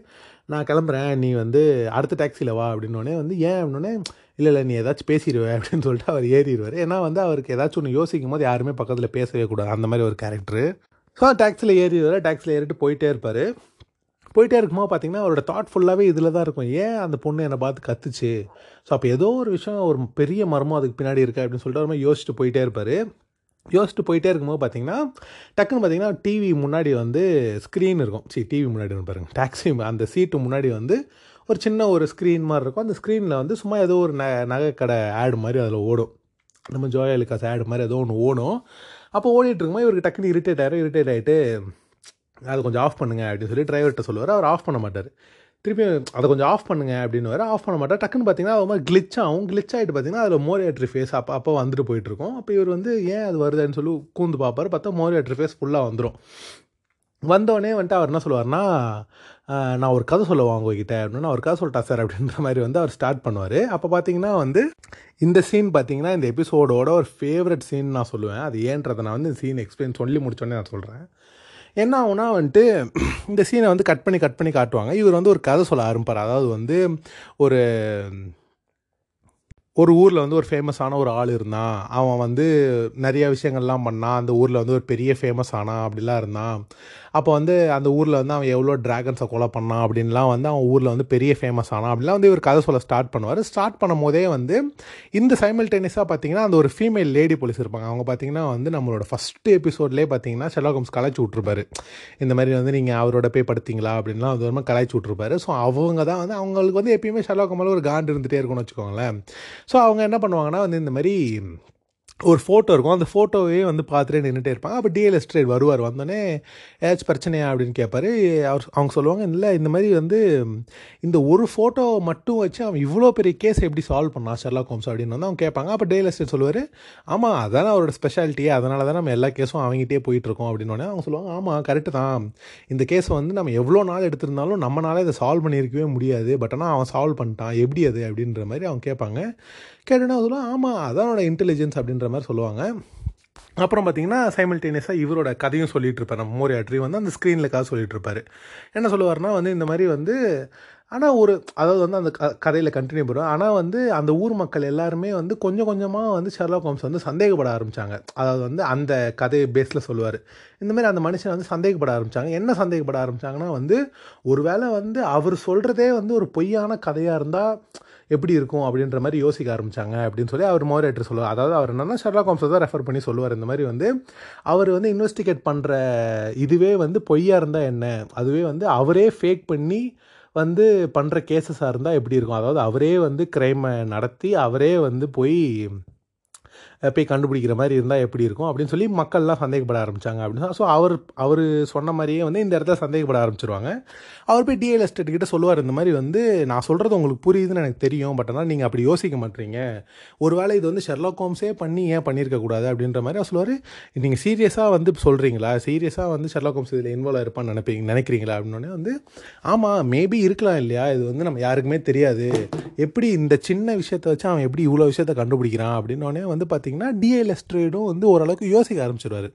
நான் கிளம்புறேன். நீ வந்து அடுத்த டாக்ஸியில் வா. அப்படின்னோடனே வந்து ஏன்? அப்படின்னோடனே இல்லை இல்லை நீ ஏதாச்சும் பேசிடுவே அப்படின்னு சொல்லிட்டு அவர் ஏறிடுவார் ஏன்னா வந்து அவருக்கு ஏதாச்சும் ஒன்று யோசிக்கும் போது யாருமே பக்கத்தில் பேசவே கூடாது. அந்த மாதிரி ஒரு கேரக்டரு ஸோ டாக்ஸியில் ஏறிடுவார். டாக்ஸியில் ஏறிட்டு போயிட்டே இருப்பார். போயிட்டே இருக்கும்போது பார்த்தீங்கன்னா அவரோட தாட் ஃபுல்லாகவே இதில் தான் இருக்கும். ஏன் அந்த பொண்ணு என்னை பார்த்து கத்துச்சு? ஸோ அப்போ ஏதோ ஒரு விஷயம் ஒரு பெரிய மர்மம் அதுக்கு பின்னாடி இருக்குது அப்படின்னு சொல்லிட்டு ஒரு யோசிச்சுட்டு போயிட்டே இருப்பார். யோசிச்சுட்டு போயிட்டே இருக்கும்போது பார்த்தீங்கன்னா டக்குன்னு பார்த்தீங்கன்னா டிவி முன்னாடி வந்து ஸ்க்ரீன் இருக்கும். சரி டிவி முன்னாடி பாருங்க. டாக்ஸி அந்த சீட்டு முன்னாடி வந்து ஒரு சின்ன ஒரு ஸ்க்ரீன் மாதிரி இருக்கும். அந்த ஸ்க்ரீனில் வந்து சும்மா ஏதோ ஒரு ந நகைக்கடை ஆடு மாதிரி அதில் ஓடும். நம்ம ஜோயாலிகாஸ் ஆடு மாதிரி ஏதோ ஒன்று ஓடும். அப்போ ஓடிட்டு இருக்கும்போது இவருக்கு டக்குன்னு இரிட்டேட் ஆயிரும் இரிட்டேட் ஆகிட்டு அது கொஞ்சம் ஆஃப் பண்ணுங்க அப்படின்னு சொல்லி டிரைவர்கிட்ட சொல்லுவார். அவர் ஆஃப் பண்ண மாட்டார். திருப்பி அதை கொஞ்சம் ஆஃப் பண்ணுங்க அப்படின்னு வர ஆஃப் பண்ண மாட்டேன் டக்குன்னு பார்த்தீங்கன்னா அது மாதிரி கிளிச் ஆகும். கிளிச் ஆகிட்டு பார்த்தீங்கன்னா அதில் மோரியாட்ரி ஃபேஸ் அப்போ அப்போ வந்துட்டு போயிட்டுருக்கும். அப்போ இவர் வந்து ஏன் அது வருதுன்னு சொல்லி கூந்து பார்ப்பார் பார்த்தா மோரியாட்ரி ஃபேஸ் ஃபுல்லாக வந்துடும் வந்தோடனே வந்துட்டு அவர் என்ன சொல்லுவார்னா நான் ஒரு கதை சொல்லுவேன் உங்ககிட்ட. அப்படின்னு நான் ஒரு கதை சொல்லிட்டா சார் அப்படின்ற மாதிரி வந்து அவர் ஸ்டார்ட் பண்ணுவார். அப்போ பார்த்தீங்கன்னா வந்து இந்த சீன் பார்த்தீங்கன்னா இந்த எபிசோடோட ஒரு ஃபேவரட் சீன் நான் சொல்லுவேன். அது ஏன்றதை நான் வந்து இந்த சீன் எக்ஸ்பிளைன் சொல்லி முடிச்சோடனே நான் சொல்கிறேன் என்ன ஆகுனா வந்துட்டு இந்த சீனை வந்து கட் பண்ணி கட் பண்ணி காட்டுவாங்க. இவர் வந்து ஒரு கதை சொல்ல ஆரம்பிப்பார். அதாவது வந்து ஒரு ஒரு ஊரில் வந்து ஒரு ஃபேமஸான ஒரு ஆள் இருந்தான் அவன் வந்து நிறைய விஷயங்கள்லாம் பண்ணான் அந்த ஊரில் வந்து ஒரு பெரிய ஃபேமஸ் ஆனான் அப்படிலாம் இருந்தான் அப்போ வந்து அந்த ஊரில் வந்து அவன் எவ்வளோ ட்ராகன்ஸை கொலை பண்ணான் அப்படின்லாம் வந்து அவன் ஊரில் வந்து பெரிய ஃபேமஸ் ஆனான். அப்படிலாம் வந்து இவர் கதை சொல்ல ஸ்டார்ட் பண்ணுவார். ஸ்டார்ட் பண்ணும் போதே வந்து இந்த சைமல்டேனியஸாக பார்த்தீங்கன்னா அந்த ஒரு ஃபீமேல் லேடி போலீஸ் இருப்பாங்க. அவங்க பார்த்தீங்கன்னா வந்து நம்மளோட ஃபஸ்ட்டு எபிசோட்லேயே பார்த்தீங்கன்னா ஷெர்லாக் ஹோம்ஸ் கலாய்ச்சி விட்ருப்பாரு இந்த மாதிரி வந்து நீங்கள் அவரோட போய் படுத்தீங்களா அப்படின்லாம் அது ஒரு கலாய்ச்சி விட்ருப்பாரு ஸோ அவங்க தான் வந்து அவங்களுக்கு வந்து எப்பயுமே ஷெர்லாக் மேலே ஒரு காண்டு இருந்துகிட்டே இருக்கும்னு வச்சுக்கோங்களேன். ஸோ அவங்க என்ன பண்ணுவாங்கன்னா வந்து இந்த மாதிரி ஒரு ஃபோட்டோ இருக்கும். அந்த ஃபோட்டோவே வந்து பார்த்துட்டே நின்றுட்டே இருப்பாங்க. அப்போ டிஎல் எஸ்ட்ரேட் வருவார். வந்தோடனே ஏதாச்சும் பிரச்சனையா? அப்படின்னு கேட்பாரு அவர் அவங்க சொல்லுவாங்க இல்லை இந்த மாதிரி வந்து இந்த ஒரு ஃபோட்டோ மட்டும் வச்சு அவன் இவ்வளோ பெரிய கேஸ் எப்படி சால்வ் பண்ணான்? ஷெர்லா கோம்ஸ் அப்படின்னு வந்து அவங்க கேட்பாங்க அப்போ டிஎல் எஸ்ட்ரேட் சொல்லுவார் ஆமாம் அதான் அவரோட ஸ்பெஷாலிட்டியே அதனால தான் நம்ம எல்லா கேஸும் அவங்ககிட்டே போயிட்டுருக்கோம் அப்படின்னு அவங்க சொல்லுவாங்க ஆமாம் கரெக்டு தான். இந்த கேஸை வந்து நம்ம எவ்வளோ நாள் எடுத்திருந்தாலும் நம்மளால இதை சால்வ் பண்ணியிருக்கவே முடியாது. பட் ஆனால் அவன் சால்வ் பண்ணிட்டான். எப்படி அது? அப்படின்ற மாதிரி அவங்க கேட்பாங்க கேட்டோன்னா சொல்லுவாங்க ஆமாம் அதானோட இன்டெலிஜென்ஸ் அப்படின்ற மாதிரி சொல்லுவாங்க. அப்புறம் பார்த்தீங்கன்னா சைமல்டேனியஸாக இவரோட கதையும் சொல்லிட்டு இருப்பார். நம்ம மோரியாட்ரி வந்து அந்த ஸ்க்ரீனில் கதை சொல்லிட்டு இருப்பார். என்ன சொல்லுவார்னா வந்து இந்த மாதிரி வந்து ஆனால் ஒரு அதாவது வந்து அந்த க கதையில் கண்டினியூ பண்ணுவோம் ஆனால் வந்து அந்த ஊர் மக்கள் எல்லாருமே வந்து கொஞ்சம் கொஞ்சமாக வந்து ஷெர்லாக் ஹோம்ஸ் வந்து சந்தேகப்பட ஆரம்பித்தாங்க அதாவது வந்து அந்த கதையை பேஸில் சொல்லுவார். இந்த மாதிரி அந்த மனுஷன் வந்து சந்தேகப்பட ஆரம்பித்தாங்க என்ன சந்தேகப்பட ஆரம்பித்தாங்கன்னா வந்து ஒருவேளை வந்து அவர் சொல்கிறதே வந்து ஒரு பொய்யான கதையாக இருந்தால் எப்படி இருக்கும் அப்படின்ற மாதிரி யோசிக்க ஆரம்பித்தாங்க அப்படின்னு சொல்லி அவர் மோரேட்டர் சொல்லுவார். அதாவது அவர் என்னென்னா ஷெர்லாக் ஹோம்ஸை தான் ரெஃபர் பண்ணி சொல்லுவார். இந்த மாதிரி வந்து அவர் வந்து இன்வெஸ்டிகேட் பண்ணுற இதுவே வந்து பொய்யா இருந்தால் என்ன? அதுவே வந்து அவரே ஃபேக் பண்ணி வந்து பண்ணுற கேசஸாக இருந்தால் எப்படி இருக்கும்? அதாவது அவரே வந்து க்ரைமை நடத்தி அவரே வந்து போய் போய் கண்டுபிடிக்கிற மாதிரி இருந்தால் எப்படி இருக்கும்? அப்படின்னு சொல்லி மக்கள்லாம் சந்தேகப்பட ஆரம்பித்தாங்க அப்படின்னு ஸோ அவர் அவர் சொன்ன மாதிரியே வந்து இந்த இடத்துல சந்தேகப்பட ஆரம்பிச்சிருவாங்க. அவர் போய் டிஎல் எஸ்டேட் கிட்ட சொல்லுவார் இந்த மாதிரி வந்து நான் சொல்கிறது உங்களுக்கு புரியுதுன்னு எனக்கு தெரியும் பட் ஆனால் நீங்கள் அப்படி யோசிக்க மாட்டீங்க. ஒருவேளை இது வந்து ஷெர்லாக் ஹோம்ஸே பண்ணி ஏன் பண்ணியிருக்கக்கூடாது அப்படின்ற மாதிரி அவர் சொல்லுவார். நீங்கள் சீரியஸாக வந்து சொல்கிறீங்களா சீரியஸாக வந்து ஷெர்லாக் ஹோம்ஸ் இதில் இன்வால்வ் இருப்பான்னு நினைப்பீங்க நினைக்கிறீங்களா அப்படின்னே வந்து ஆமாம் மேபி இருக்கலாம் இல்லையா? இது வந்து நம்ம யாருக்குமே தெரியாது. எப்படி இந்த சின்ன விஷயத்தை வச்சு அவன் எப்படி இவ்வளோ விஷயத்த கண்டுபிடிக்கிறான் அப்படின்னோடனே வந்து பார்த்திங்கன்னா டிஎல் எஸ்ட்ரேடும் வந்து ஓரளவுக்கு யோசிக்க ஆரம்பிச்சிடுவார்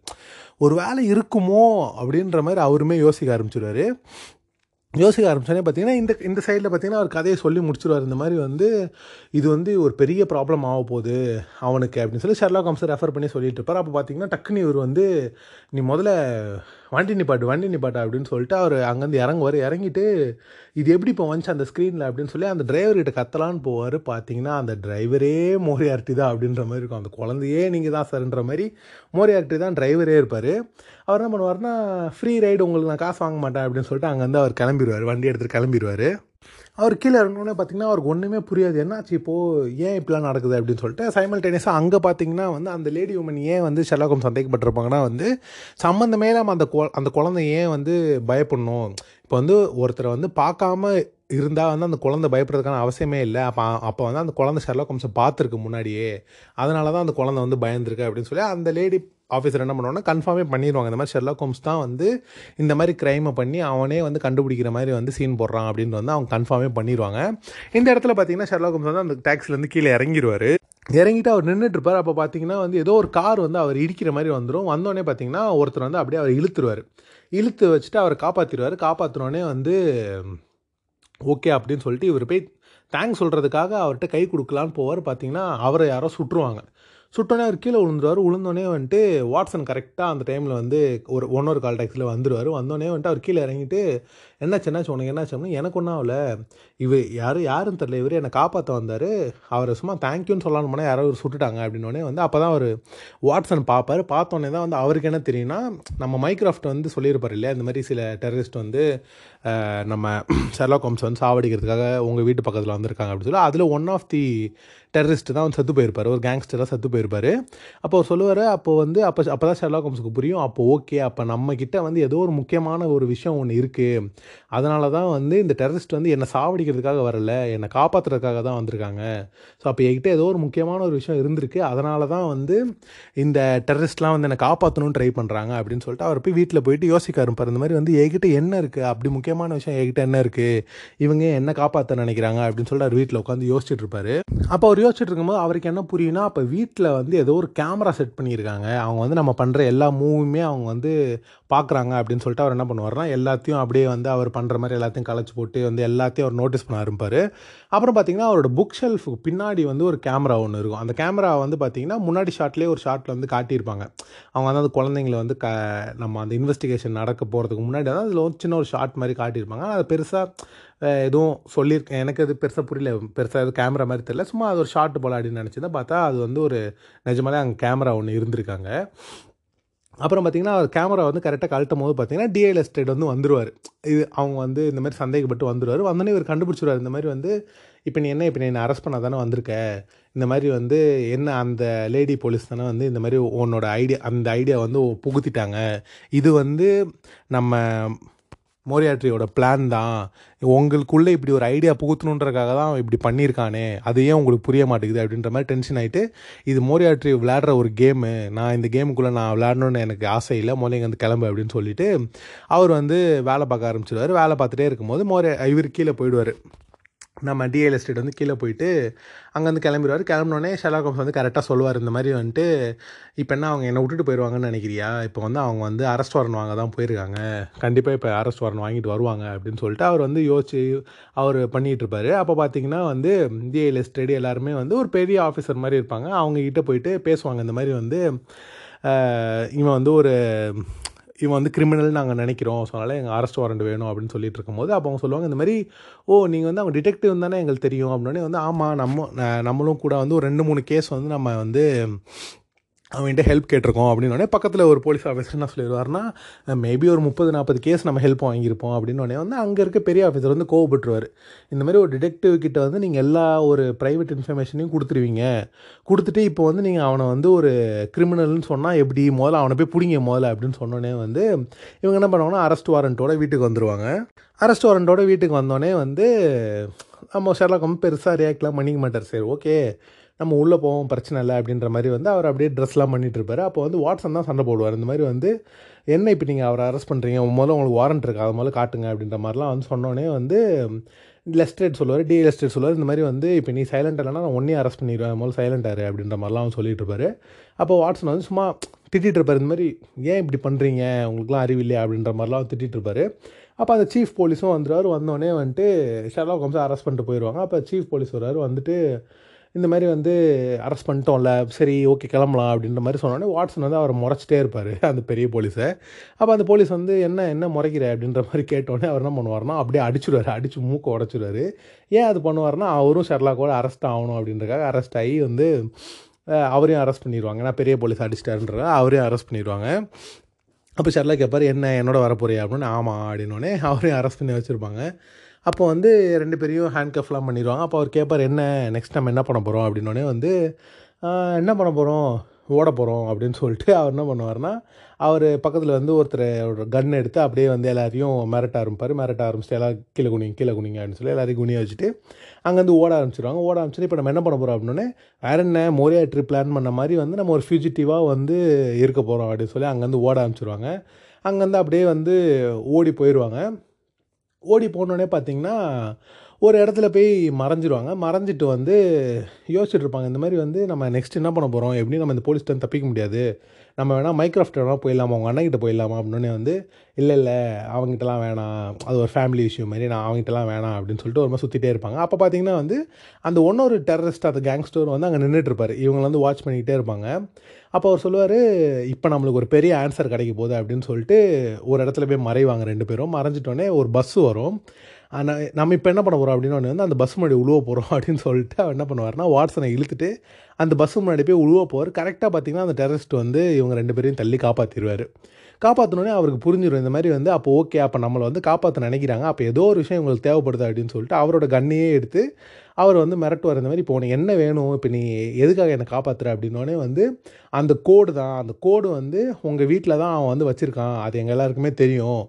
ஒரு வேலை இருக்குமோ அப்படின்ற மாதிரி அவருமே யோசிக்க ஆரம்பிச்சிடுவார் யோசிக்க ஆரம்பிச்சோன்னே பார்த்தீங்கன்னா இந்த இந்த சைடில் பார்த்தீங்கன்னா அவர் கதையை சொல்லி முடிச்சிருவார். இந்த மாதிரி வந்து இது வந்து ஒரு பெரிய ப்ராப்ளம் ஆக போகுது அவனுக்கு அப்படின்னு சொல்லி ஷெர்லாக் ஹோம்ஸை ரெஃபர் பண்ணி சொல்லிட்டு இருப்பார். அப்போ பார்த்தீங்கன்னா டக்குன்னு இவர் வந்து நீ முதல்ல வண்டி நிப்பாட்டு வண்டி நிப்பாட்டு? அப்படின்னு சொல்லிட்டு அவர் அங்கேருந்து இறங்குவார். இறங்கிட்டு இது எப்படி இப்போ வந்துச்சு அந்த ஸ்க்ரீனில் அப்படின்னு சொல்லி அந்த டிரைவர்கிட்ட கத்தலான்னு போவார். பார்த்தீங்கன்னா அந்த டிரைவரே மோரியார்ட்டி தான் அப்படின்ற மாதிரி இருக்கும். அந்த குழந்தையே நீங்கள் தான் சார்ன்ற மாதிரி மோரியார்ட்டி தான் டிரைவரே இருப்பார். அவர் என்ன பண்ணுவார்னா ஃப்ரீ ரைடு உங்களுக்கு நான் காசு வாங்க மாட்டேன் அப்படின்னு சொல்லிட்டு அங்கேருந்து அவர் கிளம்பிடுவார் வண்டி எடுத்துகிட்டு கிளம்பிடுவார் அவர் கீழே இறங்கினோடனே பார்த்தீங்கன்னா அவருக்கு ஒன்றுமே புரியாது. என்னாச்சு இப்போது ஏன் இப்படிலாம் நடக்குது? அப்படின்னு சொல்லிட்டு சைமல்டேனியஸாக அங்கே பார்த்தீங்கன்னா வந்து அந்த லேடி உமன் ஏன் வந்து ஷெர்லாக் சந்தேகப்பட்டிருப்பாங்கன்னா வந்து சம்மந்தமே இல்லாமல் அந்த கொ அந்த குழந்தை ஏன் வந்து பயப்படணும்? இப்போ வந்து ஒருத்தரை வந்து பார்க்காம இருந்தால் வந்து அந்த குழந்தை பயப்படுறதுக்கான அவசியமே இல்லை. அப்போ அப்போ வந்து அந்த குழந்தை ஷெர்லாக் ஹோம்ஸை பார்த்துருக்கு முன்னாடியே. அதனால தான் அந்த குழந்தை வந்து பயந்துருக்கு அப்படின்னு சொல்லி அந்த லேடி ஆஃபீஸர் என்ன பண்ணுவாங்கன்னா கன்ஃபார்மே பண்ணிடுவாங்க இந்த மாதிரி ஷெர்லாக் ஹோம்ஸ் தான் வந்து இந்த மாதிரி க்ரைமை பண்ணி அவனே வந்து கண்டுபிடிக்கிற மாதிரி வந்து சீன் போடுறான் அப்படின்னு வந்து அவங்க கன்ஃபார்மே பண்ணிடுவாங்க இந்த இடத்துல பார்த்தீங்கன்னா ஷெர்லாக் ஹோம்ஸ் வந்து அந்த டேக்ஸிலேருந்து கீழே இறங்கிடுவார் இறங்கிட்டு அவர் நின்றுட்டு இருப்பார். அப்போ பார்த்தீங்கன்னா வந்து ஏதோ ஒரு கார் வந்து அவர் இடிக்கிற மாதிரி வந்துடும் வந்தோடனே பார்த்தீங்கன்னா ஒருத்தர் வந்து அப்படியே அவர் இழுத்துருவார். இழுத்து வச்சுட்டு அவர் காப்பாற்றிடுவார் காப்பாற்றினோடனே வந்து ஓகே அப்படின்னு சொல்லிட்டு இவர் போய் தேங்க்ஸ் சொல்கிறதுக்காக அவர்கிட்ட கை கொடுக்கலான்னு போவார். பார்த்தீங்கன்னா அவரை யாரோ சுட்டுருவாங்க. சுட்டோன்னே அவர் கீழே விழுந்துருவார். விழுந்தோடனே வந்துட்டு வாட்ஸன் கரெக்டாக அந்த டைமில் வந்து ஒரு ஒன் ஒரு கால் டாக்ஸில் வந்துடுவார் வந்தோடனே வந்துட்டு அவர் கீழே இறங்கிட்டு என்னாச்சு என்னாச்சு உனக்கு என்னாச்சு அப்படின்னா எனக்கு ஒன்றும் ஆகல. இவர் யார் யாருன்னு தெரில இவர் என்னை காப்பாற்ற வந்தார். அவரை சும்மா தேங்க்யூன்னு சொல்லணும் போனால் யாரோ ஒரு சுட்டுட்டாங்க அப்படின்னோடனே வந்து அப்போ தான் அவர் வாட்ஸன் பார்ப்பார். பார்த்தோன்னே தான் வந்து அவருக்கு என்ன தெரியும்னா நம்ம மைக்ராஃப்ட் வந்து சொல்லியிருப்பார் இல்லையா? இந்த மாதிரி சில டெரரிஸ்ட் வந்து நம்ம ஷெர்லாக் ஹோம்ஸ் வந்து சாவடிக்கிறதுக்காக உங்கள் வீட்டு பக்கத்தில் வந்திருக்காங்க அப்படின்னு சொல்லி அதில் ஒன் ஆஃப் தி டெரரிஸ்ட் தான் வந்து செத்து போயிருப்பார். ஒரு கேங்ஸ்டராக செத்து போயிருப்பார். அப்போ அவர் சொல்லுவார் அப்போ வந்து அப்போ அப்போ தான் ஷெர்லாக் ஹோம்ஸுக்கு புரியும். அப்போ ஓகே அப்போ நம்மக்கிட்ட வந்து ஏதோ ஒரு முக்கியமான ஒரு விஷயம் ஒன்று இருக்குது அதனால தான் வந்து இந்த டெரரிஸ்ட் வந்து என்னை சாவடிக்கிறதுக்காக வரல என்னை காப்பாற்றுறதுக்காக தான் வந்திருக்காங்க. ஸோ அப்போ என்கிட்ட ஏதோ ஒரு முக்கியமான ஒரு விஷயம் இருந்திருக்கு. அதனால தான் வந்து இந்த டெரரிஸ்ட்லாம் வந்து என்னை காப்பாற்றணும்னு ட்ரை பண்ணுறாங்க அப்படின்னு சொல்லிட்டு அவர் போய் வீட்டில் போயிட்டு யோசிக்க ஆரம்பிப்பார் இந்த மாதிரி வந்து என்கிட்ட என்ன இருக்குது அப்படி முக்கியமான விஷயம் என்கிட்ட என்ன இருக்குது இவங்க என்ன காப்பாற்ற நினைக்கிறாங்க? அப்படின்னு சொல்லிட்டு அவர் வீட்டில் உட்காந்து யோசிச்சுட்டு இருப்பார். அப்போ அவர் யோசிச்சுட்டு இருக்கும்போது அவருக்கு என்ன புரியும்னா அப்போ வீட்டில் வந்து ஏதோ ஒரு கேமரா செட் பண்ணியிருக்காங்க. அவங்க வந்து நம்ம பண்ணுற எல்லா மூவுமே அவங்க வந்து பார்க்குறாங்க அப்படின்னு சொல்லிட்டு அவர் என்ன பண்ணுவார்னா எல்லாத்தையும் அப்படியே வந்து அவர் பண்ணுற மாதிரி எல்லாத்தையும் களைச்சி போட்டு வந்து எல்லாத்தையும் அவர் நோட்டீஸ் பண்ண ஆரம்பிப்பார். அப்புறம் பார்த்தீங்கன்னா அவரோட புக் ஷெல்ஃபுக்கு பின்னாடி வந்து ஒரு கேமரா ஒன்று இருக்கும். அந்த கேமரா வந்து பார்த்தீங்கன்னா முன்னாடி ஷாட்லேயே ஒரு ஷாட்டில் வந்து காட்டியிருப்பாங்க. அவங்க வந்து அந்த குழந்தைங்கள வந்து க நம்ம அந்த இன்வெஸ்டிகேஷன் நடக்க போகிறதுக்கு முன்னாடி தான் அதில் ஒரு சின்ன ஒரு ஷார்ட் மாதிரி காட்டியிருப்பாங்க. அது பெருசாக எதுவும் சொல்லியிருக்கேன் எனக்கு அது பெருசாக புரியல. பெருசாக எதுவும் கேமரா மாதிரி தெரியல. சும்மா அது ஒரு ஷார்ட் போல அப்படின்னு நினச்சி தான் பார்த்தா அது வந்து ஒரு நிஜமாலே அங்கே கேமரா ஒன்று இருந்திருக்காங்க. அப்புறம் பார்த்தீங்கன்னா அவர் கேமரா வந்து கரெக்டாக கழட்டும் போது பார்த்தீங்கன்னா டிஎல் எஸ்டேட் வந்து வந்துருவார். இது அவங்க வந்து இந்த மாதிரி சந்தேகப்பட்டு வந்துருவார். வந்தோடனே இவர் கண்டுபிடிச்சிருவார் இந்த மாதிரி வந்து இப்போ நீ என்ன இப்போ நீ என்ன அரெஸ்ட் பண்ண தானே வந்திருக்க? இந்த மாதிரி வந்து என்ன அந்த லேடி போலீஸ் தானே வந்து இந்த மாதிரி உன்னோட ஐடியா அந்த ஐடியா வந்து புகுத்திட்டாங்க. இது வந்து நம்ம மோரியாட்ரியோட பிளான் தான். உங்களுக்குள்ளே இப்படி ஒரு ஐடியா புகுத்தணுன்றக்காக தான் இப்படி பண்ணியிருக்கானே. அது ஏன் உங்களுக்கு புரிய மாட்டேங்குது அப்படின்ற மாதிரி டென்ஷன் ஆகிட்டு இது மோரியாட்ரி விளையாடுற ஒரு கேமு நான் இந்த கேமுக்குள்ளே நான் விளையாடணும்னு எனக்கு ஆசை இல்லை முதல்ல இங்கே வந்து கிளம்பு அப்படின்னு சொல்லிட்டு அவர் வந்து வேலை பார்க்க ஆரம்பிச்சிடுவார் வேலை பார்த்துட்டே இருக்கும்போது மோரியா இவர் கீழே போயிடுவார். நம்ம டிஎல் எஸ்டேட் வந்து கீழே போயிட்டு அங்கேருந்து கிளம்பிடுவார். கிளம்பினோடனே ஷெலாக் ஹோம்ஸ் வந்து கரெக்டாக சொல்லுவார். இந்த மாதிரி வந்துட்டு இப்போ என்ன அவங்க என்னை விட்டுட்டு போயிடுவாங்கன்னு நினைக்கிறியா? இப்போ வந்து அவங்க வந்து அரெஸ்ட் வாரன் வாங்க தான் போயிருக்காங்க. கண்டிப்பாக இப்போ அரெஸ்ட் வாரன் வாங்கிட்டு வருவாங்க. அப்படின்னு சொல்லிட்டு அவர் வந்து யோசிச்சு அவர் பண்ணிகிட்டு இருப்பார். அப்போ பார்த்தீங்கன்னா வந்து டிஎல் எஸ்டேட் எல்லாருமே வந்து ஒரு பெரிய ஆஃபீஸர் மாதிரி இருப்பாங்க. அவங்ககிட்ட போயிட்டு பேசுவாங்க. இந்த மாதிரி வந்து இவன் வந்து ஒரு இவன் வந்து கிரிமினல் நாங்கள் நினைக்கிறோம். ஸோ அதனால் எங்கள் அரெஸ்ட் வாரண்ட் வேணும் அப்படின்னு சொல்லிட்டு இருக்கும்போது அப்போ அவங்க சொல்லுவாங்க இந்த மாதிரி ஓ நீங்கள் வந்து அவங்க டிடெக்டிவ் தானே எங்களுக்கு தெரியும். அப்படின்னே வந்து ஆமாம் நம்ம நம்மளும் கூட வந்து ஒரு ரெண்டு மூணு கேஸ் வந்து நம்ம வந்து அவன்கிட்ட ஹெல்ப் கேட்டிருக்கோம் அப்படின்னோடனே பக்கத்தில் ஒரு போலீஸ் ஆஃபீஸர் என்ன சொல்லிடுவார்னா மேபி ஒரு முப்பது நாற்பது கேஸ் நம்ம ஹெல்ப் வாங்கியிருப்போம். அப்படின்னோடனே வந்து அங்கே இருக்க பெரிய ஆஃபீஸர் வந்து கோவப்பட்டுருவார். இந்த மாதிரி ஒரு டிடெக்டிவ் கிட்ட வந்து நீங்கள் எல்லா ஒரு ப்ரைவேட் இன்ஃபர்மேஷனையும் கொடுத்துருவீங்க. கொடுத்துட்டு இப்போ வந்து நீங்கள் அவனை வந்து ஒரு கிரிமினல்னு சொன்னால் எப்படி முதல்ல அவனை போய் பிடிங்க முதல்ல அப்படின்னு சொன்னோடனே வந்து இவங்க என்ன பண்ணுவாங்கன்னா அரெஸ்ட் வாரண்ட்டோட வீட்டுக்கு வந்துடுவாங்க அரெஸ்ட் வாரண்ட்டோட வீட்டுக்கு வந்தோடனே வந்து நம்ம ஷெர்லாக் வந்து பெருசாக ரியாக்ட்லாம் பண்ணிக்க மாட்டார். சரி ஓகே நம்ம உள்ளே போவோம் பிரச்சனை இல்லை அப்படின்ற மாதிரி வந்து அவர் அப்படியே ட்ரெஸ்லாம் பண்ணிகிட்டு இருப்பார். அப்போ வந்து வாட்ஸன் தான் சண்டை போடுவார். இந்த மாதிரி வந்து என்ன இப்போ நீங்கள் அவரை அரெஸ்ட் பண்ணுறீங்க முதல்ல உங்களுக்கு வாரண்ட் இருக்குது அது முதல்ல காட்டுங்க அப்படின்ற மாதிரிலாம் வந்து சொன்னோடனே வந்து லெஸ்டேட் சொல்லுவார் டி எஸ்டேட் சொல்லுவார். இந்த மாதிரி வந்து இப்போ நீ சைலண்ட் இல்லைனா நான் ஒன்றே அரெஸ்ட் பண்ணிடுவேன். முதல்ல சைலண்டாரு அப்படின்ற மாதிரிலாம் அவன் சொல்லிட்டு இருப்பார். அப்போ வாட்ஸன் வந்து சும்மா திட்டிகிட்டு இருப்பார். இந்த மாதிரி ஏன் இப்படி பண்ணுறீங்க உங்களுக்குலாம் அறிவில்லையா அப்படின்ற மாதிரிலாம் திட்டிகிட்டு இருப்பார். அப்போ அந்த சீஃப் போலீஸும் வந்துடுவார் வந்தோடனே வந்துட்டு ஷெர்லாக் ஹோம்ஸை அரெஸ்ட் பண்ணிட்டு போயிடுவாங்க அப்போ சீஃப் போலீஸ் வர்றாரு. வந்துட்டு இந்த மாதிரி வந்து அரெஸ்ட் பண்ணிட்டோம்ல சரி ஓகே கிளம்பலாம் அப்படின்ற மாதிரி சொன்னோடனே வாட்ஸன் வந்து அவர் முறைச்சிட்டே இருப்பார் அந்த பெரிய போலீஸை. அப்போ அந்த போலீஸ் வந்து என்ன என்ன முறைக்கிற? அப்படின்ற மாதிரி கேட்டோடனே அவர் என்ன பண்ணுவார்னா அப்படியே அடிச்சுடுவார் அடித்து மூக்கை உடச்சிடுவார். ஏன் அது பண்ணுவார்னா அவரும் ஷெர்லாக்கோட அரெஸ்ட் ஆகணும் அப்படின்றக்காக அரெஸ்ட் ஆகி வந்து அவரையும் அரெஸ்ட் பண்ணிடுவாங்க. ஏன்னா பெரிய போலீஸ் அடிச்சிட்டாருன்ற அவரையும் அரெஸ்ட் பண்ணிடுவாங்க. அப்போ ஷெர்லா கேட்பார் என்ன என்னோட வரப்போறியா? அப்படின்னு ஆமாம் அப்படின்னோடனே அவரையும் அரெஸ்ட் பண்ணி வச்சுருப்பாங்க. அப்போ வந்து ரெண்டு பேரையும் ஹேண்ட் கஃப்லாம் பண்ணிடுவாங்க. அப்போ அவர் கேட்பார் என்ன நெக்ஸ்ட் நம்ம என்ன பண்ண போகிறோம் அப்படின்னோடனே வந்து என்ன பண்ண போகிறோம் ஓட போகிறோம் அப்படின்னு சொல்லிட்டு அவர் என்ன பண்ணுவார்னா அவர் பக்கத்தில் வந்து ஒருத்தர் கன் எடுத்து அப்படியே வந்து எல்லாரையும் மிரட்ட ஆரம்பிப்பார். மிரட்ட ஆரம்பிச்சுட்டு எல்லாம் கீழே குனிங்க கீழே குனிங்க அப்படின்னு சொல்லி எல்லாரையும் குனிய வச்சுட்டு அங்கேருந்து ஓட ஆரம்பிச்சிருவாங்க. ஓட ஆரம்பிச்சுட்டு இப்போ நம்ம என்ன பண்ண போகிறோம் அப்படின்னே வேற என்ன மோரியா ட்ரிப் பிளான் பண்ண மாதிரி வந்து நம்ம ஒரு ஃபியூஜிட்டிவாக வந்து இருக்க போகிறோம் அப்படின்னு சொல்லி அங்கேருந்து ஓட ஆரம்பிச்சிருவாங்க. அங்கேருந்து அப்படியே வந்து ஓடி போயிடுவாங்க ஓடி போனோடனே பார்த்தீங்கன்னா ஒரு இடத்துல போய் மறைஞ்சிடுவாங்க மறைஞ்சிட்டு வந்து யோசிச்சுட்டு இருப்பாங்க. இந்த மாதிரி வந்து நம்ம நெக்ஸ்ட் என்ன பண்ண போகிறோம் எப்படி நம்ம இந்த போலீஸ்ட்டு தப்பிக்க முடியாது. நம்ம வேணால் மைக்ராஃப்ட் வேணால் போயிடலாமா? அவங்க அண்ணன்கிட்ட போயிடலாமா? அப்படின்னே வந்து இல்லை இல்லை அவங்ககிட்டலாம் வேணாம். அது ஒரு ஃபேமிலி இஷ்யூ மாதிரி. நான் அவங்ககிட்டலாம் வேணாம். அப்படின்னு சொல்லிட்டு ஒரு மாதிரி சுற்றிட்டே இருப்பாங்க. அப்போ பார்த்தீங்கன்னா வந்து அந்த ஒன்னொரு டெரரிஸ்ட் அந்த கேங்ஸ்டர் வந்து அங்கே நின்றுட்டு இருப்பார். இவங்களை வந்து வாட்ச் பண்ணிக்கிட்டே இருப்பாங்க. அப்போ அவர் சொல்லுவார் இப்போ நம்மளுக்கு ஒரு பெரிய ஆன்சர் கிடைக்க போகுது அப்படின்னு சொல்லிட்டு ஒரு இடத்துல போய் மறைவாங்க ரெண்டு பேரும். மறைஞ்சிட்டோன்னே ஒரு பஸ்ஸு வரும். ஆனால் நம்ம இப்போ என்ன பண்ண போகிறோம் அப்படின்னு வந்து அந்த பஸ் முன்னாடி உழுவ போகிறோம் அப்படின்னு சொல்லிட்டு அவர் என்ன பண்ணுவார்னா வாட்ஸனை இழுத்துட்டு அந்த பஸ் முன்னாடி போய் உழுவ போவார். கரெக்டாக பார்த்தீங்கன்னா அந்த டெரரிஸ்ட் வந்து இவங்க ரெண்டு பேரையும் தள்ளி காப்பாற்றிடுவார் காப்பாற்றினோடனே அவருக்கு புரிஞ்சிடும் இந்த மாதிரி வந்து அப்போ ஓகே அப்போ நம்மளை வந்து காப்பாற்ற நினைக்கிறாங்க. அப்போ ஏதோ ஒரு விஷயம் உங்களுக்கு தேவைப்படுது அப்படின்னு சொல்லிட்டு அவரோட கண்ணையே எடுத்து அவர் வந்து மிரட்டுவார் இந்த மாதிரி இப்போ உனக்கு என்ன வேணும்? இப்போ நீ எதுக்காக என்னை காப்பாற்றுற அப்படின்னோடனே வந்து அந்த கோடு தான். அந்த கோடு வந்து உங்கள் வீட்டில் தான் அவன் வந்து வச்சுருக்கான். அது எங்கள் எல்லாருக்குமே தெரியும்.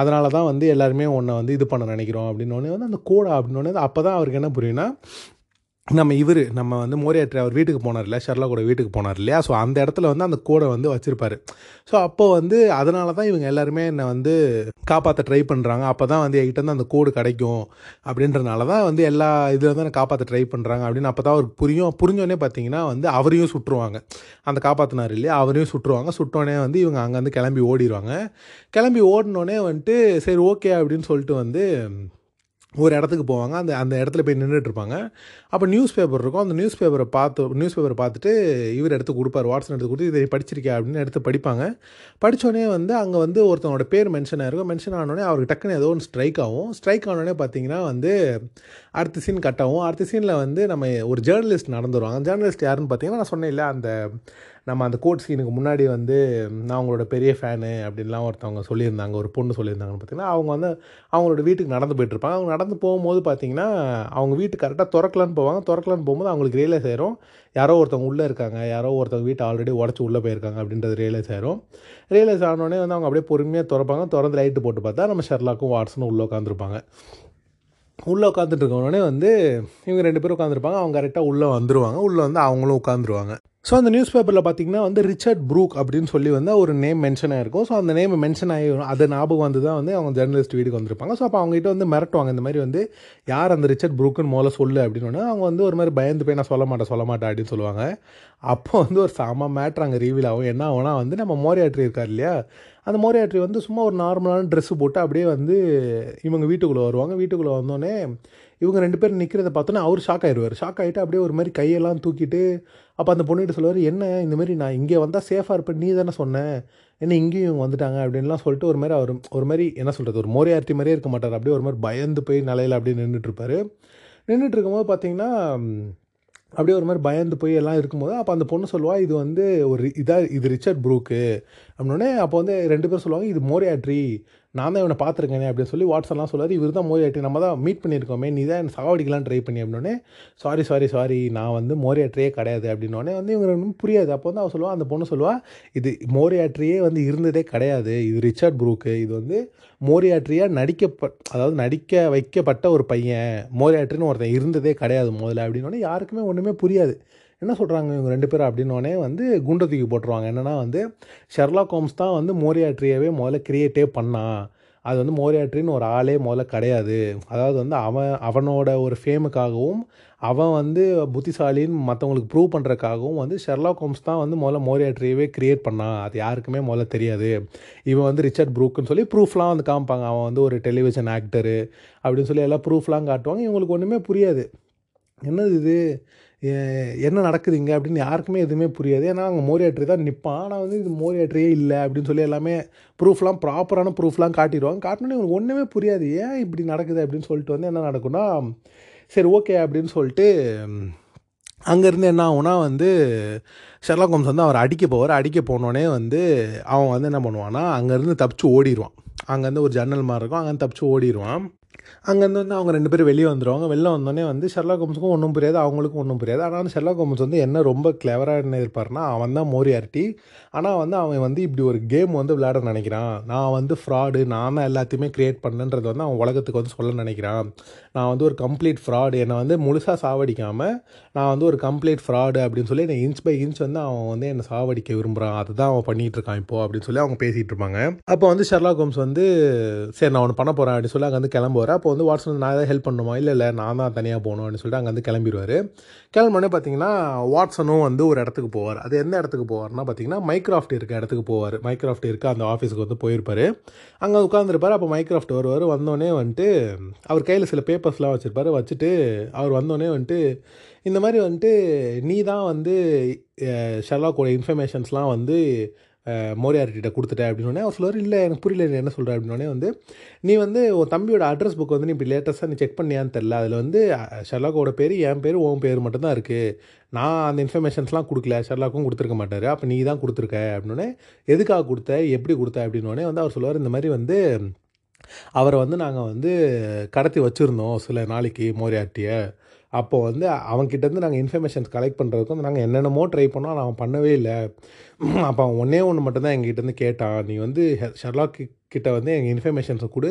அதனால தான் வந்து எல்லாருமே உன்னை வந்து இது பண்ண நினைக்கிறோம் அப்படின்னோடனே வந்து அந்த கோடா அப்படின்னோடனே அப்போ தான் அவருக்கு என்ன புரியும்னா நம்ம இவர் நம்ம வந்து மோரியாட்ரி அவர் வீட்டுக்கு போனார் இல்லையா? ஷர்லா கூட வீட்டுக்கு போனார் இல்லையா? ஸோ அந்த இடத்துல வந்து அந்த கோடை வந்து வச்சுருப்பார். ஸோ அப்போ வந்து அதனால தான் இவங்க எல்லாருமே என்னை வந்து காப்பாற்ற ட்ரை பண்ணுறாங்க அப்போ தான் வந்து என்கிட்ட வந்து அந்த கோடு கிடைக்கும் அப்படின்றனால தான் வந்து எல்லா இதில் வந்து என்னை காப்பாற்ற ட்ரை பண்ணுறாங்க அப்படின்னு அப்போ தான் அவருக்கு புரியும். புரிஞ்சோடனே பார்த்தீங்கன்னா வந்து அவரையும் சுட்டுருவாங்க அந்த காப்பாற்றினார் இல்லையா? அவரையும் சுட்டுருவாங்க சுட்டோடனே வந்து இவங்க அங்கேருந்து கிளம்பி ஓடிடுவாங்க கிளம்பி ஓடினோடனே வந்துட்டு சரி ஓகே அப்படின்னு சொல்லிட்டு வந்து ஒரு இடத்துக்கு போவாங்க. அந்த அந்த இடத்துல போய் நின்றுட்டு இருப்பாங்க அப்போ நியூஸ் பேப்பர் இருக்கும். அந்த நியூஸ் பேப்பரை பார்த்து நியூஸ் பேப்பரை பார்த்துட்டு இவர் எடுத்து கொடுப்பார். வாட்ஸன் எடுத்து கொடுத்து இதை படிச்சிருக்கியா? அப்படின்னு எடுத்து படிப்பாங்க. படித்தோடனே வந்து அங்கே வந்து ஒருத்தனோட பேர் மென்ஷன் ஆயிருக்கும். மென்ஷன் ஆனோடனே அவருக்கு டக்குன்னு ஏதோ ஒன்று ஸ்ட்ரைக் ஆகும். ஸ்ட்ரைக் ஆனோடனே பார்த்தீங்கன்னா வந்து அடுத்த சீன் கட் ஆகும். அடுத்த சீனில் வந்து நம்ம ஒரு ஜேர்னலிஸ்ட் நடந்து வருவாங்க ஜேர்னலிஸ்ட் யாருன்னு பார்த்தீங்கன்னா நான் சொன்னேன் இல்லை அந்த நம்ம அந்த கோட் சீனுக்கு முன்னாடி வந்து நான் அவங்களோட பெரிய ஃபேனு அப்படின்லாம் ஒருத்தவங்க சொல்லியிருந்தாங்க ஒரு பொண்ணு சொல்லியிருந்தாங்கன்னு பார்த்தீங்கன்னா அவங்க வந்து அவங்களோட வீட்டுக்கு நடந்து போயிட்டுருப்பாங்க. அவங்க நடந்து போகும்போது பார்த்தீங்கன்னா அவங்க வீட்டு கரெக்டாக திறக்கலான்னு போவாங்க. திறக்கலான்னு போகும்போது அவங்களுக்கு ரியலைஸ் ஆயிரும். யாரோ ஒருத்தவங்க உள்ளே இருக்காங்க. யாரோ ஒருத்தவங்க வீட்டை ஆல்ரெடி உடச்சி உள்ளே போயிருக்காங்க அப்படின்றது ரியலைஸ் ஆயிரும். ரியலைஸ் ஆனோடனே வந்து அவங்க அப்படியே பொறுமையாக திறப்பாங்க. திறந்து லைட்டு போட்டு பார்த்தா நம்ம ஷெர்லாக்கும் வாட்ஸனும் உள்ளே உட்காந்துருப்பாங்க உள்ளே உட்காந்துட்டு இருக்கவனே வந்து இவங்க ரெண்டு பேரும் உட்காந்துருப்பாங்க அவங்க கரெக்டாக உள்ளே வந்துருவாங்க. உள்ளே வந்து அவங்களும் உட்காந்துருவாங்க ஸோ அந்த நியூஸ் பேப்பரில் பார்த்தீங்கன்னா வந்து ரிச்சர்ட் ப்ரூக் அப்படின்னு சொல்லி வந்து ஒரு நேம் மென்ஷன் ஆகிருக்கும் ஸோ அந்த நேம் மென்ஷன் ஆகி அது ஞாபகம் வந்து தான் வந்து அவங்க ஜெர்னலிஸ்ட் வீட்டுக்கு வந்திருப்பாங்க. ஸோ அப்போ அவங்ககிட்ட வந்து மிரட்டுவாங்க. இந்த மாதிரி வந்து யார் அந்த ரிச்சர்ட் ப்ரூக்குன்னு முதல்ல சொல்லு அப்படின்னு அவங்க வந்து ஒரு மாதிரி பயந்து போய் நான் சொல்ல மாட்டேன் சொல்ல மாட்டேன் அப்படின்னு சொல்லுவாங்க. அப்போ வந்து ஒரு சாம மேட்ரு அங்கே ரிவீல் ஆகும். என்ன ஆகும்னா வந்து நம்ம மோரியாட்ரி இருக்கார் இல்லையா? அந்த மோரியாட்ரி வந்து சும்மா ஒரு நார்மலான ட்ரெஸ்ஸு போட்டு அப்படியே வந்து இவங்க வீட்டுக்குள்ளே வருவாங்க. வீட்டுக்குள்ளே வந்தோடனே இவங்க ரெண்டு பேரும் நிற்கிறத பார்த்தோன்னே அவர் ஷாக் ஆயிடுவார் ஷாக் ஆகிட்டு அப்படியே ஒரு மாதிரி கையெல்லாம் தூக்கிட்டு அப்போ அந்த பொண்ணுகிட்ட சொல்லுவார் என்ன இந்தமாரி நான் இங்கே வந்தால் சேஃபாக இருப்பேன் நீ தானே சொன்னேன் என்ன இங்கேயும் இவங்க வந்துட்டாங்க? அப்படின்லாம் சொல்லிட்டு ஒரு மாதிரி அவர் ஒரு மாதிரி என்ன சொல்கிறது ஒரு மோரியார்ட்டி மாதிரியே இருக்க மாட்டார். அப்படியே ஒரு மாதிரி பயந்து போய் நிலையில் அப்படியே நின்றுட்டுருப்பார் நின்றுட்டு இருக்கும்போது பார்த்தீங்கன்னா அப்படியே ஒரு மாதிரி பயந்து போய் எல்லாம் இருக்கும்போது அப்போ அந்த பொண்ணு சொல்லுவாள் இது வந்து ஒரு இதாக இது ரிச்சர்ட் ப்ரூக்கு. அப்படின்னே அப்போ வந்து ரெண்டு பேரும் சொல்லுவாங்க இது மோரியாட்ரி. நான் தான் இவனை பார்த்துருக்கேனே அப்படின்னு சொல்லி வாட்ஸ்அப்லாம் சொல்லுவார் இவர் தான் மோரியாட்டி. நம்ம தான் மீட் பண்ணியிருக்கோமே. நீ தான் என்ன சாவடிக்கலாம் ட்ரை பண்ணி அப்படின்னே சாரி சாரி சாரி நான் வந்து மோரியாட்ரியே கிடையாது அப்படின்னோடனே வந்து இவங்க புரியாது. அப்போ வந்து அவள் சொல்லுவாள் அந்த பொண்ணு சொல்லுவாள் இது மோரியாட்ரியே வந்து இருந்ததே கிடையாது. இது ரிச்சர்ட் ப்ரூக்கு. இது வந்து மோரியாட்ரியாக நடிக்கப்ப அதாவது நடிக்க வைக்கப்பட்ட ஒரு பையன். மோரியாட்ரின்னு ஒருத்தன் இருந்ததே கிடையாது முதல்ல அப்படின்னோடனே யாருக்குமே ஒன்றுமே புரியாது. என்ன சொல்கிறாங்க இவங்க ரெண்டு பேரும் அப்படின்னோடனே வந்து குண்டை தூக்கி போட்டுருவாங்க. என்னென்னா வந்து ஷெர்லாக் ஹோம்ஸ் தான் வந்து மோரியாட்ரியாவே முதல்ல கிரியேட்டே பண்ணான் அது வந்து மோரியாட்ரின்னு ஒரு ஆளே முதல்ல கிடையாது. அதாவது வந்து அவன் அவனோட ஒரு ஃபேமுக்காகவும் அவன் வந்து புத்திசாலின்னு மற்றவங்களுக்கு ப்ரூவ் பண்ணுறக்காகவும் வந்து ஷெர்லா ஹோம்ஸ் தான் வந்து முதல்ல மோரியாட்ரியவே கிரியேட் பண்ணான் அது யாருக்குமே முதல்ல தெரியாது. இவன் வந்து ரிச்சர்ட் ப்ரூக்குன்னு சொல்லி ப்ரூஃப்லாம் வந்து காமிப்பாங்க. அவன் வந்து ஒரு டெலிவிஷன் ஆக்டரு அப்படின்னு சொல்லி எல்லாம் ப்ரூஃப்லாம் காட்டுவாங்க. இவங்களுக்கு ஒன்றுமே புரியாது. என்னது இது? என்ன நடக்குது இங்கே அப்படின்னு யாருக்குமே எதுவுமே புரியாது. ஏன்னா அங்கே மோரியாட்ரி தான் நிற்பான் ஆனால் வந்து இது மோரியாட்ரியே இல்லை அப்படின்னு சொல்லி எல்லாமே ப்ரூஃப்லாம் ப்ராப்பரான ப்ரூஃப்லாம் காட்டிடுவாங்க. காட்டினோன்னே இவங்களுக்கு ஒன்றுமே புரியாது. ஏன் இப்படி நடக்குது அப்படின்னு சொல்லிட்டு வந்து என்ன நடக்கும்னா சரி ஓகே அப்படின்னு சொல்லிட்டு அங்கேருந்து என்ன ஆகுனா வந்து ஷெர்லாக் ஹோம்ஸ் வந்து அவர் அடிக்க போவார். அடிக்க போனோடனே வந்து அவன் வந்து என்ன பண்ணுவான்னா அங்கேருந்து தப்பிச்சு ஓடிடுவான் அங்கேருந்து ஒரு ஜன்னல் மாதிரி இருக்கும். அங்கேருந்து தப்பிச்சு ஓடிடுவான் அங்கேருந்து வந்து அவங்க ரெண்டு பேரும் வெளியே வந்துடுவாங்க வெளில வந்தோடனே வந்து ஷெர்லா கோம்ஸுக்கும் ஒன்றும் புரியாது அவங்களுக்கும் ஒன்றும் புரியாது. ஆனால் ஷெர்லா கோம்ஸ் வந்து என்ன ரொம்ப கிளவராக என்ன இருப்பார்னா அவன் தான் மோரியாரிட்டி ஆனால் வந்து அவன் வந்து இப்படி ஒரு கேம் வந்து விளையாட நினைக்கிறான். நான் வந்து ஃப்ராடு நான் தான் எல்லாத்தையுமே க்ரியேட் பண்ணேன்றது வந்து அவன் உலகத்துக்கு வந்து சொல்ல நினைக்கிறான். நான் வந்து ஒரு கம்ப்ளீட் ஃப்ராடு என்னை வந்து முழுசாக சாவடிக்காமல் நான் வந்து ஒரு கம்ப்ளீட் ஃப்ராடு அப்படின்னு சொல்லி என்னை இன்ச் பை இன்ச் வந்து அவன் வந்து என்னை சாவடிக்க விரும்புகிறான் அதுதான் அவன் பண்ணிகிட்டு இருக்கான் இப்போ அப்படின்னு சொல்லி அவங்க பேசிகிட்டு இருப்பாங்க அப்போ வந்து ஷெர்லா ஹோம்ஸ் வந்து சரி நான் ஒன்று பண்ண போகிறேன் அப்படின்னு சொல்லி அங்கே வந்து கிளம்புவார். அப்போ வந்து வாட்ஸன் நான் ஏதாவது ஹெல்ப் பண்ணுமா? இல்லை இல்லை நான் தான் தனியாக போகணும் அப்படின்னு சொல்லிட்டு அங்கே வந்து கிளம்பிடுவார். கிளம்புனே பார்த்தீங்கன்னா வாட்ஸனும் வந்து ஒரு இடத்துக்கு போவார். அது எந்த இடத்துக்கு போவார்னா பார்த்தீங்கன்னா மைக்ராஃப்ட் இருக்க இடத்துக்கு போவார். மைக்ராஃப்ட் இருக்க அந்த ஆஃபீஸுக்கு வந்து போயிருப்பார். அங்கே உட்காந்துருப்பார் அப்போ மைக்ராஃப்ட் வருவார். வந்தோடனே வந்துட்டு அவர் கையில் சில பேப்பர்ஸ்லாம் வச்சுருப்பார். வச்சுட்டு அவர் வந்தோடனே வந்துட்டு இந்த மாதிரி வந்துட்டு நீ தான் வந்து ஷெர்லாக்கோட இன்ஃபர்மேஷன்ஸ்லாம் வந்து மோரியார்கிட்ட கொடுத்துட்டேன் அப்படின்னு அவர் சொல்லுவார் இல்லை எனக்கு புரியல என்ன சொல்கிற அப்படின்னே வந்து நீ வந்து உன் தம்பியோட அட்ரஸ் புக் வந்து நீ இப்படி லேட்டஸ்ட்டாக நீ செக் பண்ணியான்னு தெரில அதில் வந்து ஷெர்லாக்கோட பேர் என் பேர் உன் பேர் மட்டும்தான் இருக்குது நான் அந்த இன்ஃபர்மேஷன்ஸ்லாம் கொடுக்கல. ஷெர்லாக்கும் கொடுத்துருக்க மாட்டார். அப்போ நீ தான் கொடுத்துருக்க. அப்படின்னே எதுக்காக கொடுத்த? எப்படி கொடுத்த? அப்படின்னோடனே வந்து அவர் சொல்லுவார் இந்த மாதிரி வந்து அவரை வந்து நாங்கள் வந்து கடத்தி வச்சுருந்தோம் சில நாளைக்கு மோரியாட்டியை. அப்போது வந்து அவன்கிட்டேருந்து நாங்கள் இன்ஃபர்மேஷன்ஸ் கலெக்ட் பண்ணுறதுக்கு வந்து நாங்கள் என்னென்னமோ ட்ரை பண்ணோம். ஆனால் அவன் பண்ணவே இல்லை. அப்போ அவன் ஒன்றே ஒன்று மட்டும்தான் எங்ககிட்டேருந்து கேட்டான். நீ வந்து ஷெர்லாக் கிட்ட வந்து எங்கள் இன்ஃபர்மேஷன்ஸை கொடு.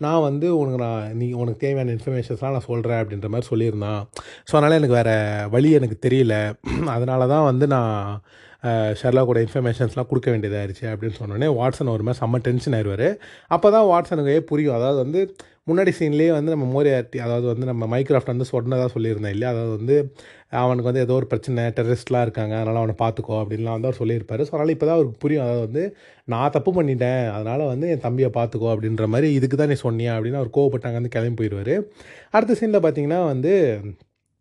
நான் வந்து உனக்கு நான் நீ உனக்கு தேவையான இன்ஃபர்மேஷன்ஸ்லாம் நான் சொல்கிறேன் அப்படின்ற மாதிரி சொல்லியிருந்தான். ஸோ அதனால் எனக்கு வேறு வழி எனக்கு தெரியல. அதனால தான் வந்து நான் ஷெர்லாக்கோட இன்ஃபர்மேஷன்ஸ்லாம் கொடுக்க வேண்டியதாயிருச்சு அப்படின்னு சொன்னோடனே வாட்ஸன் ஒரு மாதிரி செம்ம டென்ஷன் ஆயிடுவார் அப்போ தான் வாட்சனுக்கு புரியும். அதாவது வந்து முன்னாடி சீன்லேயே வந்து நம்ம மோரியார்ட்டி அதாவது வந்து நம்ம மைக்ராஃப்ட் வந்து சொன்னதாக சொல்லியிருந்தேன் இல்லையா? அதாவது வந்து அவனுக்கு வந்து ஏதோ ஒரு பிரச்சனை டெரரிஸ்ட்லாம் இருக்காங்க அதனால் அவனை பார்த்துக்கோ அப்படின்லாம் வந்து அவர் சொல்லியிருப்பார். ஸோ அதனால் இப்போ தான் அவருக்கு புரியும். அதாவது வந்து நான் தப்பு பண்ணிட்டேன். அதனால் வந்து என் தம்பியை பார்த்துக்கோ அப்படின்ற மாதிரி இதுக்கு தான் நீ சொன்னியா? அப்படின்னு அவர் கோவப்பட்டாங்க வந்து கிளம்பி போயிடுவார் அடுத்த சீனில் பார்த்தீங்கன்னா வந்து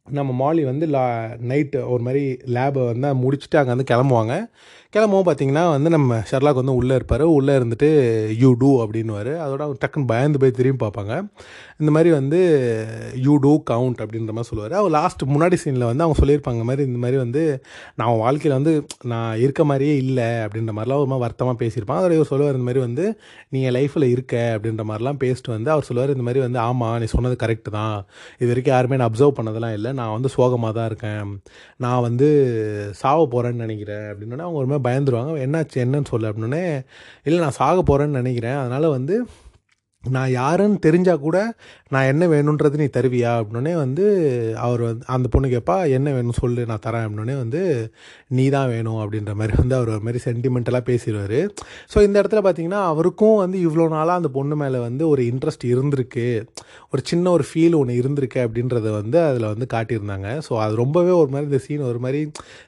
நம்ம மாலி வந்து லா நைட்டு ஒரு மாதிரி லேபை வந்து முடிச்சுட்டு அங்கே வந்து கிளம்புவாங்க. கிளம்பவும் பார்த்தீங்கன்னா வந்து நம்ம ஷர்லாக் வந்து உள்ளே இருப்பார். உள்ளே இருந்துட்டு யூ டூ அப்படின்னுவார். அதோட அவர் டக்குன்னு பயந்து போய் திரும்பி பார்ப்பாங்க. இந்த மாதிரி வந்து யூ டூ கவுண்ட் அப்படின்ற மாதிரி சொல்லுவார். அவர் லாஸ்ட் முன்னாடி சீனில் வந்து அவங்க சொல்லியிருப்பாங்க மாதிரி இந்த மாதிரி வந்து நான் வாழ்க்கையில் வந்து நான் இருக்க மாதிரியே இல்லை அப்படின்ற மாதிரிலாம் ஒரு மாதிரி வருத்தமாக பேசியிருப்பான் அதோட இவர் சொல்லுவார் இந்த மாதிரி வந்து நீங்கள் லைஃப்பில் இருக்க அப்படின்ற மாதிரிலாம் பேசிட்டு வந்து அவர் சொல்லுவார் இந்த மாதிரி வந்து ஆமாம் நீ சொன்னது கரெக்டு தான். இது வரைக்கும் யாருமே நான் அப்சர்வ் பண்ணதெல்லாம் இல்லை. நான் வந்து சோகமாக தான் இருக்கேன். நான் வந்து சாவ போகிறேன்னு நினைக்கிறேன் அப்படின்னா அவங்க ஒரு மாதிரி பயந்துருவாங்க. என்னாச்சு என்னன்னு சொல்லு அப்படின்னே இல்லை நான் சாக போகிறேன்னு நினைக்கிறேன். அதனால் வந்து நான் யாருன்னு தெரிஞ்சால் கூட நான் என்ன வேணுன்றது நீ தருவியா? அப்படின்னே வந்து அவர் வந்து அந்த பொண்ணு கேட்பா என்ன வேணும் சொல்லு நான் தரேன். அப்படின்னே வந்து நீ தான் வேணும். அப்படின்ற மாதிரி வந்து அவர் ஒரு மாதிரி சென்டிமெண்டலாக பேசிடுவார் ஸோ இந்த இடத்துல பார்த்தீங்கன்னா அவருக்கும் வந்து இவ்வளோ நாளாக அந்த பொண்ணு மேலே வந்து ஒரு இன்ட்ரெஸ்ட் இருந்திருக்கு. ஒரு சின்ன ஒரு ஃபீல் ஒன்று இருந்திருக்கு அப்படின்றத வந்து அதில் வந்து காட்டியிருந்தாங்க. ஸோ அது ரொம்பவே ஒரு மாதிரி இந்த சீன் ஒரு மாதிரி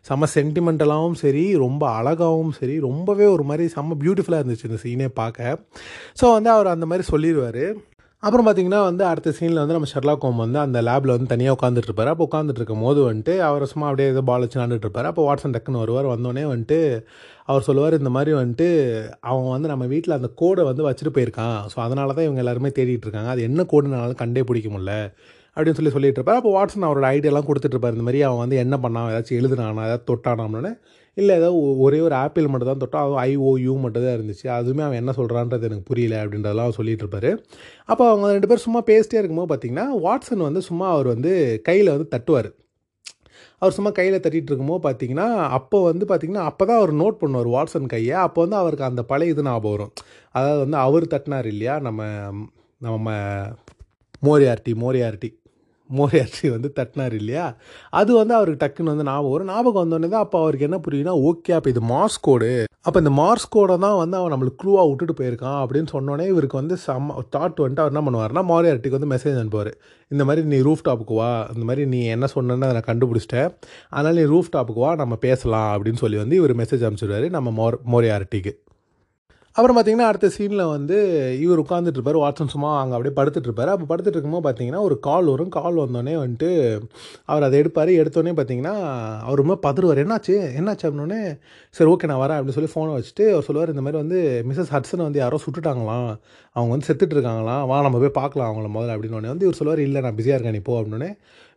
செம்ம சென்டிமெண்டலாகவும் சரி ரொம்ப அழகாகவும் சரி ரொம்பவே ஒரு மாதிரி செம்ம பியூட்டிஃபுல்லாக இருந்துச்சு இந்த சீனே பார்க்க. ஸோ வந்து அவர் அந்த மாதிரி சொல்லிடுவார் அப்புறம் பார்த்தீங்கன்னா வந்து அடுத்த சீனில் வந்து நம்ம ஷெர்லாக் ஹோம் வந்து அந்த லேபில் வந்து தனியாக உட்காந்துட்டு இருப்பாரு. அப்போ உட்காந்துட்டு இருக்கும் போது வந்துட்டு அவர் சும்மா அப்படியே ஏதோ பால் வச்சு விளாண்டுட்டு இருப்பார். அப்போ வாட்ஸன் டக்குன்னு வருவார். வந்தோடனே வந்துட்டு அவர் சொல்லுவார் இந்த மாதிரி வந்துட்டு அவன் வந்து நம்ம வீட்டில் அந்த கோடை வந்து வச்சுட்டு போயிருக்கான். ஸோ அதனால தான் இவங்க எல்லாருமே தேடிட்டு இருக்காங்க. அது என்ன கோடுனாலும் கண்டே பிடிக்க முடியல. அப்படின்னு சொல்லி சொல்லிட்டு இருப்பார். அப்போ வாட்ஸன் அவரோட ஐடியாலாம் கொடுத்துட்டு இருப்பார். இந்த மாதிரி அவன் வந்து என்ன பண்ணான்? ஏதாச்சும் எழுதுனானா? ஏதாவது தொட்டானாம்னு. இல்லை ஏதோ ஒ- ஒரே ஒரு ஆப்பிள் மட்டும் தான் தொட்டோம் அதுவும் ஐஓயூ மட்டும் தான் இருந்துச்சு. அதுவுமே அவன் என்ன சொல்கிறான்றது எனக்கு புரியல அப்படின்றதெல்லாம் சொல்லிட்டு இருப்பாரு. அப்போ அவங்க ரெண்டு பேரும் சும்மா பேசிட்டே இருக்கும்போது பார்த்தீங்கன்னா வாட்சன் வந்து சும்மா அவர் வந்து கையில் வந்து தட்டுவார். அவர் சும்மா கையில் தட்டிகிட்டு இருக்கும்போது பார்த்தீங்கன்னா அப்போ வந்து பார்த்தீங்கன்னா அப்போ தான் அவர் நோட் பண்ணுவார் வாட்சன் கையை. அப்போ வந்து அவருக்கு அந்த பழைய இது ஞாபகம் வரும். அதாவது வந்து அவர் தட்டினார் இல்லையா நம்ம நம்ம மோரியார்ட்டி மோரியார்ட்டி. மோரியார்ட்டி வந்து தட்டினார் இல்லையா? அது வந்து அவருக்கு டக்குன்னு வந்து ஞாபகம் வரும். ஞாபகம் வந்தோடனே தான் அப்போ அவருக்கு என்ன புரியுதுன்னா ஓகே அப்போ இது மார்ஸ் கோடு. அப்போ இந்த மார்ஸ் கோடை தான் வந்து அவன் நம்மளுக்கு க்ளூவாக விட்டுட்டு போயிருக்கான். அப்படின்னு சொன்னோடனே இவருக்கு வந்து சம்ம தாட் வந்துட்டு அவர் என்ன பண்ணுவார்னா மோரியாட்டிக்கு வந்து மெசேஜ் அனுப்புவார். இந்த மாதிரி நீ ரூஃப் டாப்புக்கு வா. இந்த மாதிரி நீ என்ன சொன்னேன்னு அதை நான் கண்டுபிடிச்சிட்டேன். அதனால் நீ ரூஃப் டாப்புக்கு வா. நம்ம பேசலாம். அப்படின்னு சொல்லி வந்து இவர் மெசேஜ் அனுப்பிச்சிடுவாரு நம்ம மோர் மோரியாரிட்டிக்கு. அப்புறம் பார்த்தீங்கன்னா அடுத்த சீனில் வந்து இவர் உட்காந்துட்டு இருப்பார். வாட்சன் சும்மா அங்கே அப்படியே படுத்துட்டு இருப்பார். அப்போ படுத்துட்டு இருக்கும்போது பார்த்தீங்கன்னா ஒரு கால் வரும். கால் வந்தோடனே வந்துட்டு அவர் அதை எடுப்பார். எடுத்தோடனே பார்த்தீங்கன்னா அவர் ரொம்ப பதறுவார். என்னாச்சு? என்னாச்சு? அப்படின்னே சரி ஓகே நான் வரேன் அப்படின்னு சொல்லி ஃபோனை வச்சுட்டு அவர் சொல்லுவார் இந்த மாதிரி வந்து மிஸ்ஸஸ் ஹட்ஸனை வந்து யாரோ சுட்டுட்டாங்களாம். அவங்க வந்து செத்துட்டு இருக்காங்களாம். வா நம்ம போய் பார்க்கலாம் அவங்கள முதல்ல அப்படின்னு வந்து இவர் சொல்லுவார் இல்லை நான் பிஸியாக இருக்கேன். நீ போ அப்படின்னே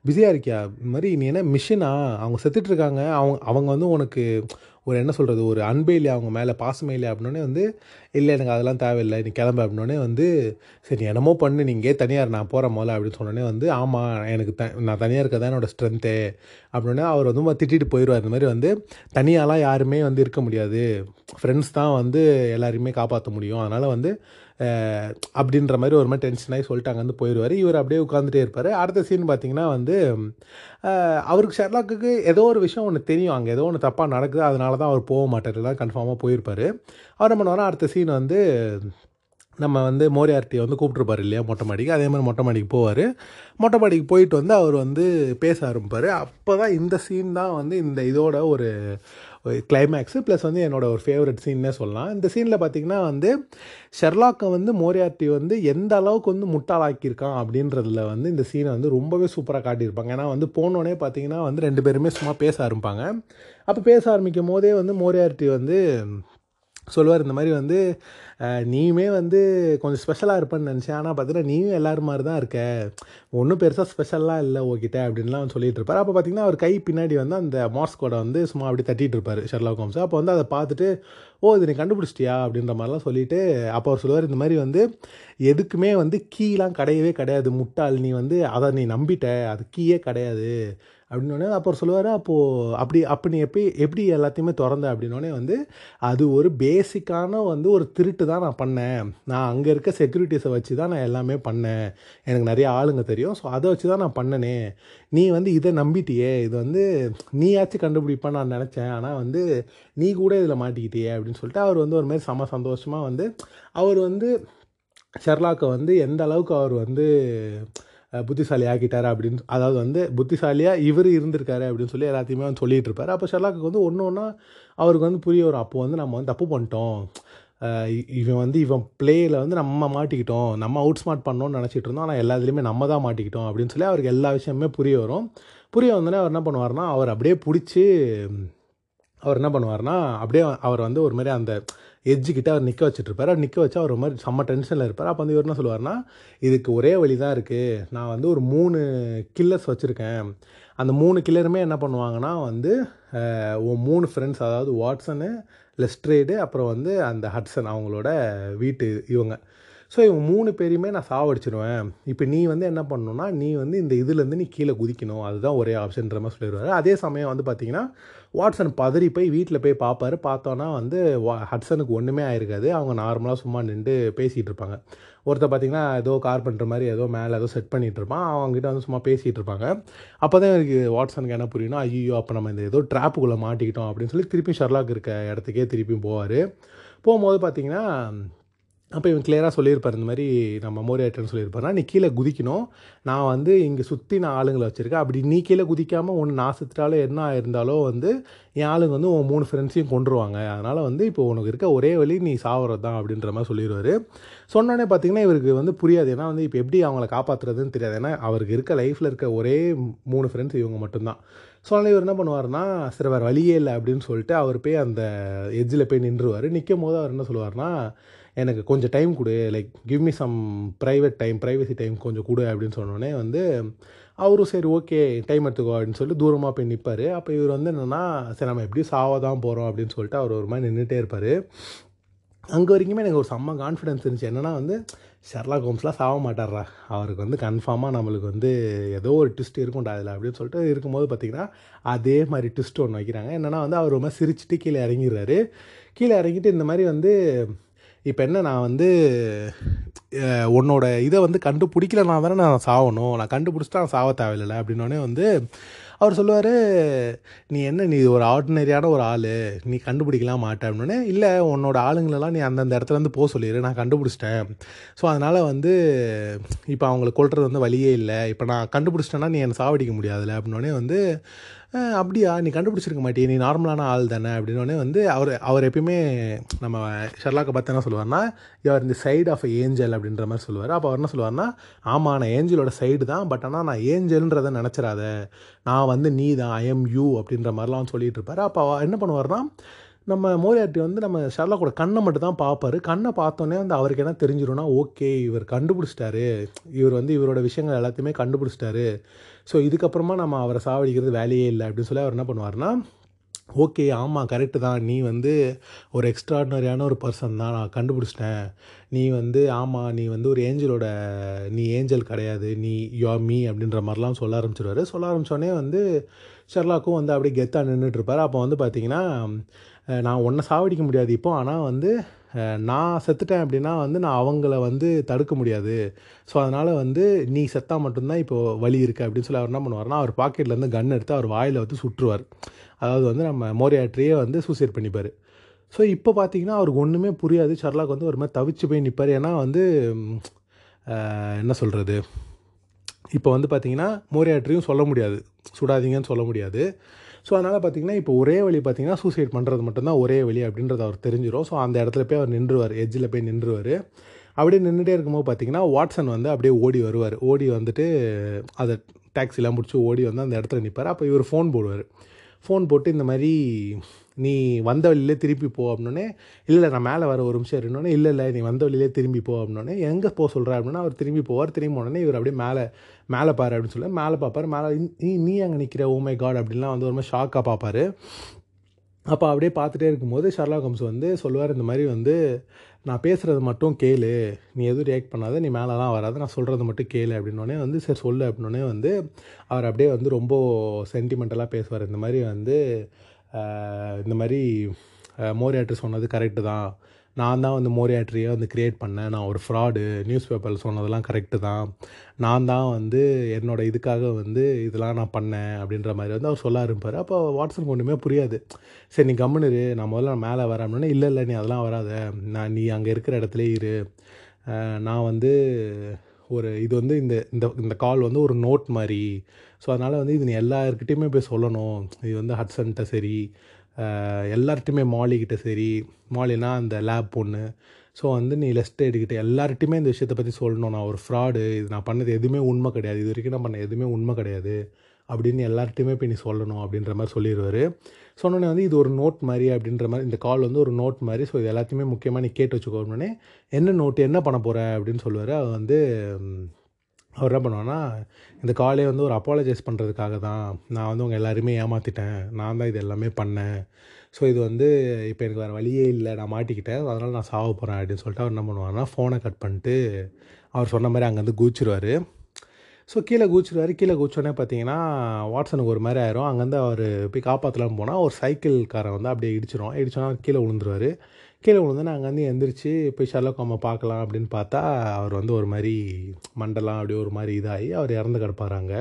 பிஸியாக இருக்கியா? இந்த மாதிரி நீ என்ன மிஷினா அவங்க செத்துட்டு இருக்காங்க. அவங்க அவங்க வந்து உனக்கு ஒரு என்ன சொல்கிறது ஒரு அன்பே இல்லையா அவங்க மேலே பாசமே இல்லையா அப்படின்னே வந்து இல்லை எனக்கு அதெல்லாம் தேவையில்லை நீ கிளம்ப அப்படின்னே வந்து சரி என்னமோ பண்ணு நீங்கள் தனியார் நான் போகிறேன் முதல்ல அப்படின்னு சொன்னோடனே வந்து ஆமாம் எனக்கு த நான் தனியாக இருக்க தான் என்னோடய ஸ்ட்ரென்த்து அப்படின்னே அவர் வந்து திட்டிட்டு போயிடுவார் இந்த மாதிரி வந்து தனியாலாம் யாருமே வந்து இருக்க முடியாது. ஃப்ரெண்ட்ஸ் தான் வந்து எல்லாரையுமே காப்பாற்ற முடியும். அதனால் வந்து அப்படின்ற மாதிரி ஒரு மாதிரி டென்ஷன் ஆகி சொல்லிட்டு அங்கே வந்து போயிடுவார். இவர் அப்படியே உட்காந்துட்டே இருப்பார். அடுத்த சீன் பார்த்தீங்கன்னா வந்து அவருக்கு ஷெர்லாக்கு ஏதோ ஒரு விஷயம் ஒன்று தெரியும். அங்கே ஏதோ ஒன்று தப்பாக நடக்குது. அதனால தான் அவர் போக மாட்டார். எல்லாம் கன்ஃபார்மாக போயிருப்பார். அவர் என்ன பண்ணுவார்னா அடுத்த சீன் வந்து நம்ம வந்து மோரியார்ட்டியை வந்து கூப்பிட்ருப்பாரு இல்லையா மொட்டை மாடிக்கு. அதே மாதிரி மொட்டை மாடிக்கு போவார். மொட்டை மாடிக்கு போயிட்டு வந்து அவர் வந்து பேச ஆரம்பிப்பார். அப்போ தான் இந்த சீன் தான் வந்து இந்த இதோட ஒரு கிளைமேக்ஸு ப்ளஸ் வந்து என்னோடய ஒரு ஃபேவரட் சீன்னே சொல்லலாம். இந்த சீனில் பார்த்தீங்கன்னா வந்து ஷெர்லாக்கை வந்து மோரியார்ட்டி வந்து எந்த அளவுக்கு வந்து முட்டாளாக்கியிருக்கான் அப்படின்றதுல வந்து இந்த சீனை வந்து ரொம்பவே சூப்பராக காட்டியிருப்பாங்க. ஏன்னா வந்து போனோடனே பார்த்தீங்கன்னா வந்து ரெண்டு பேருமே சும்மா பேச ஆரம்பிப்பாங்க. அப்போ பேச ஆரம்பிக்கும் போதே வந்து மோரியார்ட்டி வந்து சொல்லுவார் இந்த மாதிரி வந்து நீயுமே வந்து கொஞ்சம் ஸ்பெஷலாக இருப்பேன்னு நினச்சேன். ஆனால் பார்த்தீங்கன்னா நீயும் எல்லோரும் மாதிரி தான் இருக்க ஒன்றும் பெருசாக ஸ்பெஷலாக இல்லை உங்ககிட்ட அப்படின்லாம் வந்து சொல்லிட்டு இருப்பார். அப்போ பார்த்தீங்கன்னா அவர் கை பின்னாடி வந்து அந்த மார்ஸ் வந்து சும்மா அப்படி தட்டிகிட்டு இருப்பார் ஷெர்லா ஹோம்ஸ் அப்போ வந்து அதை பார்த்துட்டு ஓ இது நீ கண்டுபிடிச்சிட்டியா? அப்படின்ற மாதிரிலாம் சொல்லிட்டு அப்போ அவர் சொல்லுவார் இந்த மாதிரி வந்து எதுக்குமே வந்து கீலாம் கிடையவே கிடையாது. முட்டாள் நீ வந்து அதை நீ நம்பிட்ட. அது கீயே கிடையாது. அப்படின்னோடனே அப்புறம் சொல்லுவார் அப்போது அப்படி அப்போ நீ எப்படி எப்படி எல்லாத்தையுமே திறந்த? அப்படின்னோடனே வந்து அது ஒரு பேசிக்கான வந்து ஒரு திருட்டு தான் நான் பண்ணேன். நான் அங்கே இருக்க செக்யூரிட்டிஸை வச்சு தான் நான் எல்லாமே பண்ணேன். எனக்கு நிறைய ஆளுங்க தெரியும். ஸோ அதை வச்சு தான் நான் பண்ணனே. நீ வந்து இதை நம்பிட்டியே. இது வந்து நீயாச்சும் கண்டுபிடிப்பான்னு நான் நினச்சேன். ஆனால் வந்து நீ கூட இதில் மாட்டிக்கிட்டியே. அப்படின்னு சொல்லிட்டு அவர் வந்து ஒரு மாதிரி செம சந்தோஷமாக வந்து அவர் வந்து ஷெர்லாக்கை வந்து எந்த அளவுக்கு அவர் வந்து புத்திசாலி ஆக்கிட்டாரு அப்படின்னு அதாவது வந்து புத்திசாலியாக இவர் இருந்திருக்காரு அப்படின்னு சொல்லி எல்லாத்தையுமே வந்து சொல்லிகிட்டு இருப்பார். அப்போ ஷெர்லாக்கு வந்து ஒன்று ஒன்றா அவருக்கு வந்து புரிய வரும். அப்போ வந்து நம்ம வந்து தப்பு பண்ணிட்டோம். இவன் வந்து இவன் பிளேயில் வந்து நம்ம மாட்டிக்கிட்டோம். நம்ம அவுட் ஸ்மார்ட் பண்ணோம்னு நினச்சிட்டு இருந்தோம். ஆனால் எல்லா இதுலேயுமே நம்ம தான் மாட்டிக்கிட்டோம் அப்படின்னு சொல்லி அவருக்கு எல்லா விஷயமுமே புரிய வரும். புரிய வந்தோடனே அவர் என்ன பண்ணுவார்னா அவர் அப்படியே பிடிச்சி அவர் என்ன பண்ணுவார்னா அப்படியே அவர் வந்து ஒரு மாதிரி அந்த எஜ்ஜுக்கிட்ட கிட்ட அவர் நிற்க வச்சுட்டு இருப்பார் அவர் நிற்க வச்சா அவர் ஒரு மாதிரி செம்ம டென்ஷனில் இருப்பார். அப்போ வந்து இவர் என்ன சொல்லுவார்னா இதுக்கு ஒரே வழி தான் இருக்குது நான் வந்து ஒரு மூணு கில்லர்ஸ் வச்சுருக்கேன். அந்த மூணு கில்லருமே என்ன பண்ணுவாங்கன்னா வந்து மூணு ஃப்ரெண்ட்ஸ் அதாவது வாட்சனு லெஸ்ட்ரேடு அப்புறம் வந்து அந்த ஹட்சன் அவங்களோட வீட்டு இவங்க. ஸோ இவங்க மூணு பேரையுமே நான் சாவடிச்சிடுவேன் இப்போ நீ வந்து என்ன பண்ணணும்னா நீ வந்து இந்த இதுலேருந்து நீ கீழே குதிக்கணும். அதுதான் ஒரே ஆப்ஷன்ற மாதிரி சொல்லிடுவாரு அதே சமயம் வந்து பார்த்தீங்கன்னா வாட்சன் பதறி போய் வீட்டில் போய் பார்ப்பாரு பார்த்தோன்னா வந்து வா- ஹட்சனுக்கு ஒன்றுமே ஆயிருக்காது. அவங்க நார்மலாக சும்மா நின்று பேசிகிட்டு இருப்பாங்க. ஒருத்தர் பார்த்தீங்கன்னா ஏதோ கார்பெண்டர் மாதிரி ஏதோ மேலே ஏதோ செட் பண்ணிகிட்டு இருப்பான். அவங்ககிட்ட வந்து சும்மா பேசிகிட்டு இருப்பாங்க. அப்போ தான் எனக்கு வாட்சனுக்கு என்ன புரியும்னா ஐயோ அப்போ நம்ம இந்த ஏதோ ட்ராப்புக்குள்ளே மாட்டிக்கிட்டோம் அப்படின்னு சொல்லி திருப்பி ஷர்லாக் இருக்க இடத்துக்கே திருப்பியும் போவார். போகும்போது பார்த்தீங்கன்னா அப்போ இவன் கிளியராக சொல்லியிருப்பார் இந்த மாதிரி நம்ம மோரியாட்டர்னு சொல்லியிருப்பார்னா நீ கீழே குதிக்கணும். நான் வந்து இங்கே சுற்றி நான் ஆளுங்களை வச்சுருக்கேன். அப்படி நீ கீழே குதிக்காமல் ஒன்று நான் செத்துட்டாலும் என்ன இருந்தாலோ வந்து என் ஆளுங்க வந்து உன் மூணு ஃப்ரெண்ட்ஸையும் கொண்டுருவாங்க அதனால் வந்து இப்போ உனக்கு இருக்க ஒரே வழி நீ சாவறது தான் அப்படின்ற மாதிரி சொல்லிடுவார் சொன்னோடனே பார்த்தீங்கன்னா இவருக்கு வந்து புரியாது. ஏன்னா வந்து இப்போ எப்படி அவங்கள காப்பாற்றுறதுன்னு தெரியாது. ஏன்னா அவருக்கு இருக்க லைஃப்பில் இருக்க ஒரே மூணு ஃப்ரெண்ட்ஸ் இவங்க மட்டும்தான். ஸோ அதனால் இவர் என்ன பண்ணுவார்னா சரி வேறு வழியே இல்லை அப்படின்னு சொல்லிட்டு அவர் போய் அந்த எஜ்ஜில் போய் நின்றுவார். நிற்கும் போது அவர் என்ன சொல்லுவார்னா எனக்கு கொஞ்சம் டைம் கொடு. Like give me some private time privacy time கொஞ்சம் கொடு அப்படின்னு சொன்னோடனே வந்து அவரும் சரி ஓகே டைம் எடுத்துக்கோ அப்படின்னு சொல்லிட்டு தூரமாக போய் நிற்பார் அப்போ இவர் வந்து என்னென்னா சரி நம்ம எப்படியும் சாவ தான் போகிறோம் அப்படின்னு சொல்லிட்டு அவர் ஒரு மாதிரி நின்றுட்டே இருப்பார். அங்கே வரைக்குமே எனக்கு ஒரு செம்ம கான்ஃபிடன்ஸ் இருந்துச்சு. என்னென்னா வந்து ஷெர்லா ஹோம்ஸ்லாம் சாக மாட்டார்றா அவருக்கு வந்து கன்ஃபார்மாக நம்மளுக்கு வந்து ஏதோ ஒரு ட்விஸ்ட் இருக்கும்டா அதில் அப்படின்னு சொல்லிட்டு இருக்கும்போது பார்த்திங்கன்னா அதே மாதிரி ட்விஸ்ட் ஒன்று வைக்கிறாங்க. என்னென்னா வந்து அவர் ரொம்ப சிரிச்சிட்டு கீழே இறங்கிடுறாரு. கீழே இறங்கிட்டு இந்த மாதிரி வந்து இப்போ என்ன நான் வந்து உன்னோட இதை வந்து கண்டுபிடிக்கலனா தானே நான் சாகணும் நான் கண்டுபிடிச்சிட்டா நான் சாவ தேவையில்லை அப்படின்னோடனே வந்து அவர் சொல்லுவார் நீ என்ன நீ ஒரு ஆர்டினரியான ஒரு ஆள். நீ கண்டுபிடிக்கலாம் மாட்டேன் அப்படின்னே இல்லை உன்னோட ஆளுங்களெல்லாம் நீ அந்தந்த இடத்துலேருந்து போக சொல்லிடு நான் கண்டுபிடிச்சிட்டேன். ஸோ அதனால் வந்து இப்போ அவங்களை கொல்றது வந்து வழியே இல்லை. இப்போ நான் கண்டுபிடிச்சிட்டேன்னா நீ என்னை சாவடிக்க முடியாதுல்ல அப்படின்னோடனே வந்து அப்படியா நீ கண்டுபிடிச்சிருக்க மாட்டியே நீ நார்மலான ஆள் தானே அப்படின்னோடனே வந்து அவர் அவர் எப்பயுமே நம்ம ஷெர்லாக்கை பார்த்து என்ன சொல்லுவார்னா யுவர் இந்த சைடு ஆஃப் ஏஞ்சல் அப்படின்ற மாதிரி சொல்லுவார். அப்போ அவர் என்ன சொல்லுவார்னா ஆமாம் நான் ஏஞ்சலோட சைடு தான் பட் ஆனால் நான் ஏஞ்சல்ன்றதை நினச்சிடாத நான் வந்து நீ தான் ஐ எம் யூ அப்படின்ற மாதிரிலாம் வந்து சொல்லிட்டு இருப்பார். அப்போ அவர் என்ன பண்ணுவார்னா நம்ம மோரியாட்டி வந்து நம்ம ஷர்லாக்கோட கண்ணை மட்டும் தான் பார்ப்பாரு. கண்ணை பார்த்தோன்னே வந்து அவருக்கு என்ன தெரிஞ்சிரும்னா ஓகே இவர் கண்டுபிடிச்சிட்டாரு. இவர் வந்து இவரோட விஷயங்கள் எல்லாத்தையுமே கண்டுபிடிச்சிட்டாரு. ஸோ இதுக்கப்புறமா நம்ம அவரை சாவடிக்கிறது வேலையே இல்லை அப்படின்னு சொல்லி அவர் என்ன பண்ணுவார்னா ஓகே ஆமாம் கரெக்டு தான். நீ வந்து ஒரு எக்ஸ்ட்ராடினரியான ஒரு பர்சன் தான். நான் கண்டுபிடிச்சிட்டேன். நீ வந்து ஆமாம் நீ வந்து ஒரு ஏஞ்சலோட நீ ஏஞ்சல் கிடையாது. நீ யோ மீ அப்படின்ற மாதிரிலாம் சொல்ல ஆரம்பிச்சிருவாரு. சொல்ல ஆரம்பித்தோடனே வந்து ஷெர்லாக்கும் வந்து அப்படியே கெத்தாக நின்றுட்டு இருப்பார். அப்போ வந்து பார்த்திங்கன்னா நான் ஒன்றை சாவடிக்க முடியாது இப்போ. ஆனால் வந்து நான் செத்துட்டேன் அப்படின்னா வந்து நான் அவங்கள வந்து தடுக்க முடியாது. ஸோ அதனால் வந்து நீ செத்தா மட்டும்தான் இப்போது வழி இருக்குது அப்படின்னு சொல்லி அவர் என்ன பண்ணுவார்னா அவர் பாக்கெட்லேருந்து கன் எடுத்து அவர் வாயில் வந்து சுற்றுவார். அதாவது வந்து நம்ம மோரியாட்ரியே வந்து சூசைட் பண்ணிப்பார். ஸோ இப்போ பார்த்தீங்கன்னா அவருக்கு ஒன்றுமே புரியாது. ஷர்லாக் வந்து ஒரு மாதிரி தவிச்சு போய் நிற்பார் ஏன்னா வந்து என்ன சொல்கிறது இப்போ வந்து பார்த்தீங்கன்னா மோரியாட்ரியும் சொல்ல முடியாது. சுடாதீங்கன்னு சொல்ல முடியாது. ஸோ அதனால் பார்த்தீங்கன்னா இப்போ ஒரே வழி பார்த்தீங்கன்னா சூசைட் பண்ணுறது மட்டும்தான் ஒரே வழி அப்படின்றது அவர் தெரிஞ்சிடும் ஸோ அந்த இடத்துல போய் அவர் நின்றுவார் எட்ஜில் போய் நின்றுவார். அப்படியே நின்றுட்டே இருக்கும்போது பார்த்தீங்கன்னா வாட்சன் வந்து அப்படியே ஓடி வருவார். ஓடி வந்துட்டு அதை டாக்ஸிலாம் பிடிச்சி ஓடி வந்து அந்த இடத்துல நிற்பார் அப்போ இவர் ஃபோன் போடுவார். ஃபோன் போட்டு இந்த மாதிரி நீ வந்த வழியிலே திருப்பி போ அப்படின்னே இல்லை நான் மேலே வர ஒரு நிமிஷம் இருந்தோடனே இல்லை இல்லை நீ வந்த வழியிலே திரும்பி போ அப்படின்னே எங்கே போக சொல்கிற அப்படின்னா அவர் திரும்பி போவார். திரும்பி உடனே இவர் அப்படியே மேலே மேலே பாரு அப்படின்னு சொல்லி. மேலே பார்ப்பார் மேலே நீ நீ அங்கே நிற்கிற ஓமை oh காட் அப்படின்லாம் வந்து ஒரு மாதிரி ஷாக்காக பார்ப்பார் அப்போ அப்படியே பார்த்துட்டே இருக்கும்போது ஷர்லாக் கம்ஸ் வந்து சொல்லுவார் இந்த மாதிரி வந்து நான் பேசுகிறது மட்டும் கேளு. நீ எதுவும் ரியாக்ட் பண்ணாத நீ மேலெலாம் வராது நான் சொல்கிறது மட்டும் கேளு அப்படின்னோடனே வந்து சரி சொல்லு அப்படின்னோடனே வந்து அவர் அப்படியே வந்து ரொம்ப சென்டிமெண்டலாக பேசுவார். இந்த மாதிரி வந்து இந்த மாதிரி மோரியாட்ரி சொன்னது கரெக்டு தான். நான் தான் வந்து மோரியாட்ரியை வந்து கிரியேட் பண்ணேன். நான் ஒரு ஃப்ராடு நியூஸ் பேப்பரில் சொன்னதெல்லாம் கரெக்டு தான். நான் தான் வந்து என்னோட இதுக்காக வந்து இதெல்லாம் நான் பண்ணேன் அப்படின்ற மாதிரி வந்து அவர் சொல்ல ஆரம்பிப்பார். அப்போ வாட்ஸனுக்கு ஒன்றுமே புரியாது. சரி நீ கம்முனு இரு. நான் முதல்ல நான் மேலே வரேன் அப்படின்னா இல்லை இல்லை நீ அதெல்லாம் வராத. நான் நீ அங்கே இருக்கிற இடத்துல இரு. நான் வந்து ஒரு இது வந்து இந்த இந்த இந்த கால் வந்து ஒரு நோட் மாதிரி. ஸோ அதனால் வந்து இது நீ எல்லாருக்கிட்டேயுமே போய் சொல்லணும். இது வந்து ஹட்சன்கிட்ட சரி. அஹ் எல்லார்கிட்டையுமே மாலிக்கிட்ட சரி. மாலினா அந்த லேப் பொண்ணு. ஸோ வந்து நீ லெஸ்ட் எடுக்கிட்டு எல்லார்ட்டையுமே இந்த விஷயத்தை பற்றி சொல்லணும். நான் ஒரு ஃப்ராடு இது நான் பண்ணது எதுவுமே உண்மை கிடையாது. இது வரைக்கும் நான் பண்ண எதுவுமே உண்மை கிடையாது. அப்படின்னு எல்லார்கிட்டையுமே போய் நீ சொல்லணும் அப்படின்ற மாதிரி சொல்லிடுவார் சொன்னோன்னே வந்து இது ஒரு நோட் மாதிரி அப்படின்ற மாதிரி இந்த கால் வந்து ஒரு நோட் மாதிரி ஸோ இது எல்லாத்தையுமே முக்கியமாக நீ கேட்டு வச்சுக்கோன்னே என்ன நோட்டு என்ன பண்ண போகிற அப்படின்னு சொல்லுவார். அவர் வந்து அவர் என்ன பண்ணுவான்னா இந்த காலே வந்து ஒரு அப்பாலஜைஸ் பண்ணுறதுக்காக தான் நான் வந்து உங்கள் எல்லாருமே ஏமாற்றிட்டேன் நான் தான் இது எல்லாமே பண்ணேன். ஸோ இது வந்து இப்போ எனக்கு வேறு வழியே இல்லை. நான் மாட்டிக்கிட்டேன். அதனால் நான் சாவ போகிறேன் அப்படின்னு சொல்லிட்டு அவர் என்ன பண்ணுவார்னா ஃபோனை கட் பண்ணிட்டு அவர் சொன்ன மாதிரி அங்கேருந்து கூச்சிருவார் ஸோ கீழே கூச்சிருவார் கீழே கூச்சோடனே பார்த்தீங்கன்னா வாட்ஸனுக்கு ஒரு மாதிரி ஆயிரும். அங்கேருந்து அவர் போய் காப்பாற்றலாம் போனால் ஒரு சைக்கிள்காரன் வந்து அப்படியே இடிச்சிடும் இடிச்சோன்னா கீழே விழுந்துருவார். கீழே விழுந்தோன்னா அங்கேருந்து எந்திரிச்சு போய் ஷர்லாக் பார்க்கலாம் அப்படின்னு பார்த்தா அவர் வந்து ஒரு மாதிரி மண்டலம் அப்படியே ஒரு மாதிரி இதாகி அவர் இறந்து கிடப்பாராங்க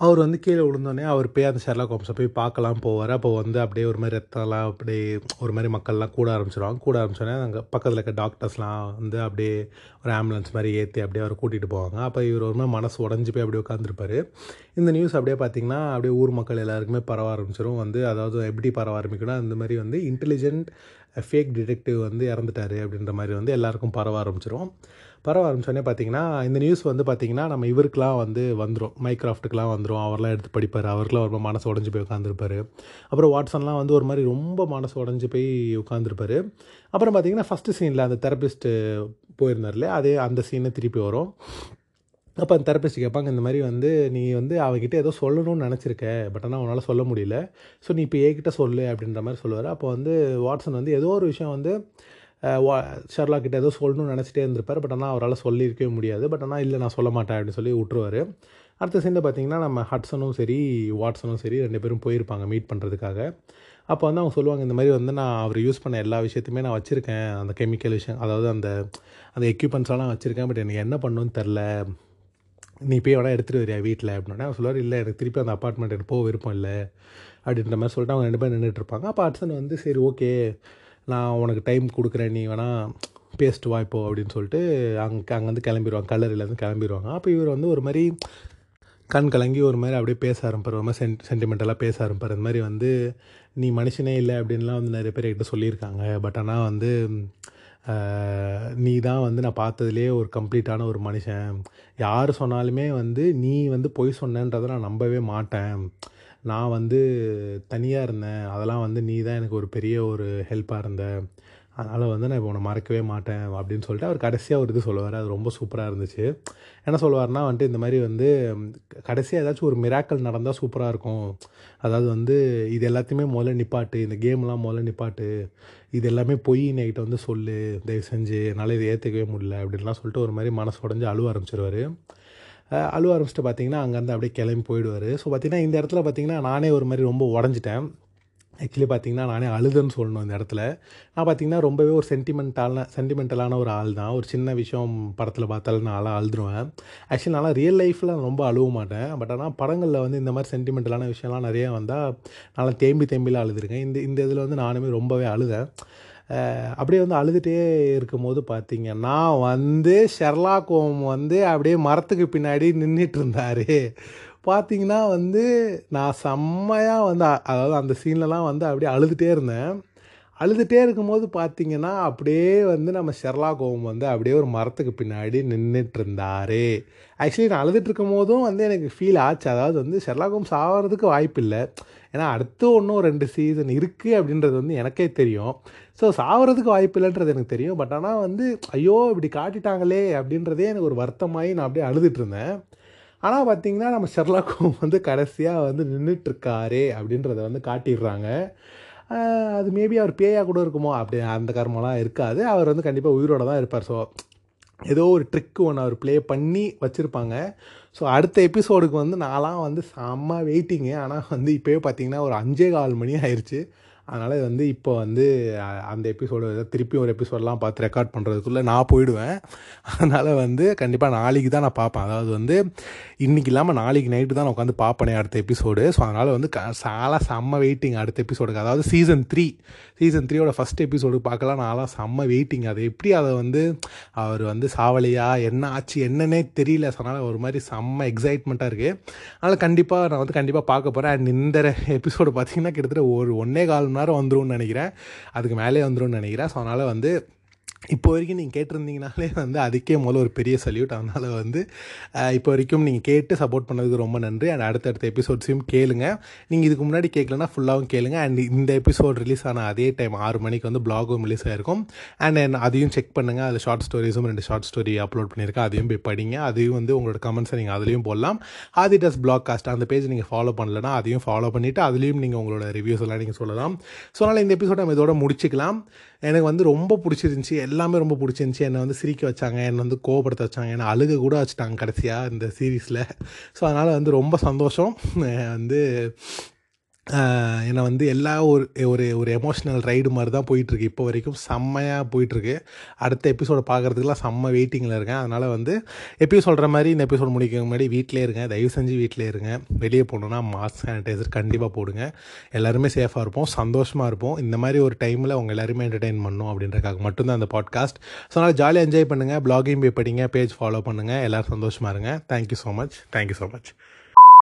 அவர் வந்து கீழே விழுந்தோடனே அவர் போய் அந்த ஷெர்லாக் ஹோம்ஸை போய் பார்க்கலாம் போவார். அப்போ வந்து அப்படியே ஒரு மாதிரி ரத்தம்லாம் அப்படியே ஒரு மாதிரி மக்கள்லாம் கூட ஆரம்பிச்சிடுவாங்க கூட ஆரம்பிச்சோடனே அங்கே பக்கத்தில் இருக்க டாக்டர்ஸ்லாம் வந்து அப்படியே ஒரு ஆம்புலன்ஸ் மாதிரி ஏற்றி அப்படியே அவரை கூட்டிகிட்டு போவாங்க. அப்போ இவர் ஒரு மாதிரி மனசு உடஞ்சி போய் அப்படியே உட்காந்துருப்பாரு இந்த நியூஸ் அப்படியே பார்த்தீங்கன்னா அப்படியே ஊர் மக்கள் எல்லாருக்குமே பரவ ஆரம்பிச்சிடும் வந்து அதாவது எப்படி பரவ ஆரம்பிக்கணும் அந்த மாதிரி வந்து இன்டெலிஜென்ட் ஃபேக் டிடெக்டிவ் வந்து இறந்துட்டாரு அப்படின்ற மாதிரி வந்து எல்லாருக்கும் பரவ ஆரம்பிச்சிடும் பரவ ஆரம்பிச்சோடனே பார்த்தீங்கன்னா இந்த நியூஸ் வந்து பார்த்தீங்கன்னா நம்ம இவருக்கெலாம் வந்து வந்துடும் மைக்ராஃப்ட்டுக்கெலாம் வந்துடும் அவர்லாம் எடுத்து படிப்பார். அவருக்குலாம் ஒரு மனசு உடஞ்சி போய் உட்காந்துருப்பாரு அப்புறம் வாட்ஸன்லாம் வந்து ஒரு மாதிரி ரொம்ப மனசு உடஞ்சி போய் உட்காந்துருப்பாரு அப்புறம் பார்த்தீங்கன்னா ஃபஸ்ட்டு சீனில் அந்த தெரபிஸ்ட்டு போயிருந்தார்ல அதே அந்த சீனை திருப்பி வரும். அப்போ அந்த தெரப்பிஸ்ட் கேட்பாங்க இந்த மாதிரி வந்து நீ வந்து அவகிட்ட ஏதோ சொல்லணும்னு நினச்சிருக்க. பட் ஆனால் அவனால் சொல்ல முடியல. ஸோ நீ இப்போ ஏகிட்ட சொல்லு அப்படின்ற மாதிரி சொல்லுவார். அப்போ வந்து வாட்சன் வந்து ஏதோ ஒரு விஷயம் வந்து ஷர்லா கிட்ட ஏதோ சொல்லணும்னு நினச்சிட்டே இருந்திருப்பார். பட் ஆனால் அவரால் சொல்லியிருக்கவே முடியாது. பட் ஆனால் இல்லை நான் சொல்ல மாட்டேன் அப்படின்னு சொல்லி விட்டுருவார். அடுத்த சீனில் பார்த்தீங்கன்னா நம்ம ஹட்ஸனும் சரி வாட்ஸனும் சரி ரெண்டு பேரும் போயிருப்பாங்க மீட் பண்ணுறதுக்காக அப்போ வந்து அவங்க சொல்லுவாங்க இந்த மாதிரி வந்து நான் அவர் யூஸ் பண்ண எல்லா விஷயத்தையுமே நான் வச்சுருக்கேன். அந்த கெமிக்கல் விஷயம் அதாவது அந்த அந்த எக்யூப்மெண்ட்ஸ்லாம் வச்சுருக்கேன். பட் எனக்கு என்ன பண்ணணும்னு தெரில நீ போய் வேணா எடுத்துகிட்டு வரியா வீட்டில் அப்படின்னா அவர் சொல்லுவார் இல்லை எனக்கு திருப்பி அந்த அப்பார்ட்மெண்ட் எனக்கு போக விருப்பம் இல்லை. அப்படின்ற மாதிரி சொல்லிட்டு அவங்க ரெண்டு பேரும் நின்றுட்டு இருப்பாங்க. அப்போ அட்சன் வந்து சரி ஓகே நான் உனக்கு டைம் கொடுக்குறேன் நீ வேணால் பேசிட்டு வா இப்போ அப்படின்னு சொல்லிட்டு அங்கே அங்கேருந்து கிளம்பிடுவாங்க கல்லறையிலேருந்து கிளம்பிடுவாங்க அப்போ இவர் வந்து ஒரு மாதிரி கண் கலங்கி ஒரு மாதிரி அப்படியே பேச ஆரம்பிப்பார். ஒரு மாதிரி சென்ட் சென்டிமெண்டலாக பேச ஆரம்பிப்பார். இந்த மாதிரி வந்து நீ மனுஷனே இல்லை அப்படின்லாம் வந்து நிறைய பேர் என்கிட்ட சொல்லியிருக்காங்க. பட் ஆனால் வந்து நீ தான் வந்து நான் பார்த்ததுலேயே ஒரு கம்ப்ளீட்டான ஒரு மனுஷன். யார் சொன்னாலுமே வந்து நீ வந்து பொய் சொன்னன்றதை நான் நம்பவே மாட்டேன். நான் வந்து தனியாக இருந்தேன். அதெல்லாம் வந்து நீ தான் எனக்கு ஒரு பெரிய ஒரு ஹெல்ப்பாக இருந்த. அதனால் வந்து நான் இப்போ உன்னை மறக்கவே மாட்டேன் அப்படின்னு சொல்லிட்டு அவர் கடைசியாக ஒரு இது சொல்லுவார். அது ரொம்ப சூப்பராக இருந்துச்சு. என்ன சொல்லுவார்னா வந்துட்டு இந்த மாதிரி வந்து கடைசியாக ஏதாச்சும் ஒரு மிராக்கல் நடந்தால் சூப்பராக இருக்கும். அதாவது வந்து இது எல்லாத்தையுமே முதல்ல நிப்பாட்டு. இந்த கேம்லாம் முதல்ல நிப்பாட்டு. இது எல்லாமே பொய் நைட்டை வந்து சொல்லு. தயவு செஞ்சு என்னால் இதை ஏற்றுக்கவே முடியல அப்படின்லாம் சொல்லிட்டு ஒரு மாதிரி மனசு உடஞ்சி அழுவ ஆரம்பிச்சிருவார். அழுவ ஆரம்பிச்சிட்டு பார்த்தீங்கன்னா அங்கேருந்து அப்படியே கிளம்பி போயிடுவார். ஸோ பார்த்தீங்கன்னா இந்த இடத்துல பார்த்தீங்கன்னா நானே ஒரு மாதிரி ரொம்ப உடஞ்சிட்டேன். ஆக்சுவலி பார்த்தீங்கன்னா நானே அழுதுன்னு சொல்லணும் இந்த இடத்துல. நான் பார்த்தீங்கன்னா ரொம்பவே ஒரு சென்டிமெண்டான சென்டிமெண்டலான ஒரு ஆள் தான். ஒரு சின்ன விஷயம் படத்தில் பார்த்தாலும் நான் ஆளாக அழுதுருவேன். ஆக்சுவலி நான் ரியல் லைஃப்பில் ரொம்ப அழுவ மாட்டேன். பட் ஆனால் படங்களில் வந்து இந்த மாதிரி சென்டிமெண்டலான விஷயம்லாம் நிறைய வந்தால் நல்லா தேம்பி தேம்பிலாம் அழுதுருக்கேன். இந்த இந்த இதில் வந்து நானுமே ரொம்பவே அழுதேன். அப்படியே வந்து அழுதுகிட்டே இருக்கும்போது பார்த்தீங்கன்னா வந்து ஷெர்லாக் ஹோம் வந்து அப்படியே மரத்துக்கு பின்னாடி நின்றுட்டு இருந்தார் பார்த்தீங்கன்னா வந்து நான் செம்மையாக வந்து அதாவது அந்த சீன்லலாம் வந்து அப்படியே அழுதுகிட்டே இருந்தேன். அழுதுகிட்டே இருக்கும்போது பார்த்தீங்கன்னா அப்படியே வந்து நம்ம ஷெர்லா கோவம் வந்து அப்படியே ஒரு மரத்துக்கு பின்னாடி நின்றுட்டு இருந்தார் ஆக்சுவலி நான் அழுதுட்டு இருக்கும் போதும் வந்து எனக்கு ஃபீல் ஆச்சு. அதாவது வந்து ஷெர்லாக் ஹோம்ஸ் ஆகிறதுக்கு வாய்ப்பு இல்லை ஏன்னா அடுத்து ஒன்றும் ரெண்டு சீசன் இருக்குது அப்படின்றது வந்து எனக்கே தெரியும். ஸோ சாவறதுக்கு வாய்ப்பு இல்லைன்றது எனக்கு தெரியும். பட் ஆனால் வந்து ஐயோ இப்படி காட்டிட்டாங்களே அப்படின்றதே எனக்கு ஒரு வருத்தமாகி நான் அப்படியே அழுதுட்டு இருந்தேன். ஆனால் பார்த்தீங்கன்னா நம்ம ஷெர்லாக்கும் வந்து கடைசியாக வந்து நின்றுட்டுருக்காரே அப்படின்றத வந்து காட்டிடுறாங்க. அது மேபி அவர் பேயாக கூட இருக்குமோ அப்படி அந்த கர்மம்லாம் இருக்காது. அவர் வந்து கண்டிப்பாக உயிரோட தான் இருப்பார். ஸோ ஏதோ ஒரு ட்ரிக்கு ஒன்று அவர் ப்ளே பண்ணி வச்சுருப்பாங்க. ஸோ அடுத்த எபிசோடுக்கு வந்து நான்லாம் வந்து செம்ம வெயிட்டிங்கு ஆனால் வந்து இப்போயே பார்த்தீங்கன்னா ஒரு அஞ்சே கால் மணி ஆயிடுச்சு அதனால் இது வந்து இப்போ வந்து அந்த எபிசோடு திருப்பி ஒரு எபிசோடெலாம் பார்த்து ரெக்கார்ட் பண்ணுறதுக்குள்ளே நான் போயிடுவேன். அதனால் வந்து கண்டிப்பாக நாளைக்கு தான் நான் பார்ப்பேன் அதாவது வந்து இன்றைக்கி இல்லாமல் நாளைக்கு நைட்டு தான் நான் உட்காந்து பார்ப்பேனே அடுத்த எபிசோடு ஸோ அதனால் வந்து க சாலா செம்ம வெயிட்டிங் அடுத்த எபிசோடுக்கு அதாவது சீசன் த்ரீ சீசன் த்ரீயோட ஃபஸ்ட் எபிசோடு பார்க்கலாம். நான்லாம் செம்ம வெயிட்டிங் அது எப்படி அதை வந்து அவர் வந்து சாவலியா என்ன ஆச்சு என்னன்னே தெரியல. ஸோ அதனால் ஒரு மாதிரி செம்ம எக்ஸைட்மெண்ட்டாக இருக்குது அதனால் கண்டிப்பாக நான் வந்து கண்டிப்பாக பார்க்க போகிறேன் அண்ட் இந்த எபிசோடு பார்த்தீங்கன்னா கிட்டத்தட்ட ஒரு ஒன்றே கால் மணி நேரம் வந்துடும் நினைக்கிறேன். அதுக்கு மேலே வந்துரும்னு நினைக்கிறேன். ஸோ அதனால் வந்து இப்போ வரைக்கும் நீங்கள் கேட்டிருந்தீங்கனாலே வந்து அதுக்கே முதல்ல ஒரு பெரிய சல்யூட் அதனால் வந்து இப்போ வரைக்கும் நீங்கள் கேட்டு சப்போர்ட் பண்ணதுக்கு ரொம்ப நன்றி. அண்ட் அடுத்தடுத்த எபிசோட்ஸையும் கேளுங்க. நீங்கள் இதுக்கு முன்னாடி கேட்கலனா ஃபுல்லாகவும் கேளுங்க. அண்ட் இந்த எபிசோட் ரிலீஸ் ஆன அதே டைம் ஆறு மணிக்கு வந்து பிளாகும் ரிலீஸ் ஆகிருக்கும் அண்ட் அதையும் செக் பண்ணுங்கள் அது ஷார்ட் ஸ்டோரிஸும் ரெண்டு ஷார்ட் ஸ்டோரி அப்லோட் பண்ணியிருக்கேன். அதையும் போய் படிங்க. அதையும் வந்து உங்களோட கமெண்ட்ஸை நீங்கள் அதுலேயும் போடலாம். ஆதிடஸ் பிளாக் காஸ்ட் அந்த பேஜ் நீங்கள் ஃபாலோ பண்ணலன்னா அதையும் ஃபாலோ பண்ணிவிட்டு அதுலேயும் நீங்கள் உங்களோட ரிவ்யூஸ் எல்லாம் நீங்கள் சொல்லலாம். ஸோ அதனால் இந்த எபிசோட் நம்ம இதோட முடிச்சுக்கலாம். எனக்கு வந்து ரொம்ப பிடிச்சிருந்துச்சி. எல்லாமே ரொம்ப பிடிச்சிருந்துச்சி. என்னை வந்து சிரிக்க வச்சாங்க. என்னை வந்து கோவப்படுத்த வச்சாங்க. என்னை அழுக கூட வச்சுட்டாங்க கடைசியாக இந்த சீரீஸில். ஸோ அதனால் வந்து ரொம்ப சந்தோஷம். வந்து என்னை வந்து எல்லா ஒரு ஒரு ஒரு எமோஷ்னல் ரைடு மாதிரி தான் போயிட்டுருக்கு. இப்போ வரைக்கும் செம்மையாக போயிட்டுருக்கு. அடுத்த எபிசோட பார்க்குறதுக்குலாம் செம்ம வெயிட்டிங்கில் இருக்கேன். அதனால் வந்து எப்பயும் சொல்கிற மாதிரி இந்த எபிசோட் முடிக்க முன்னாடி வீட்டிலே இருங்க. தயவு செஞ்சு வீட்டிலே இருங்க. வெளியே போகணுன்னா மாஸ்க் சானிடைசர் கண்டிப்பாக போடுங்க. எல்லாருமே சேஃபாக இருப்போம். சந்தோஷமாக இருப்போம். இந்த மாதிரி ஒரு டைமில் அவங்க எல்லாருமே என்டர்டெயின் பண்ணும் அப்படின்றக்காக மட்டும்தான் அந்த பாட்காஸ்ட் ஸோ அதனால் ஜாலியாக என்ஜாய் பண்ணுங்கள் பிளாகிங் போய் படிங்க. பேஜ் ஃபாலோ பண்ணுங்கள் எல்லோரும் சந்தோஷமாக இருங்க. Thank you so much thank you so much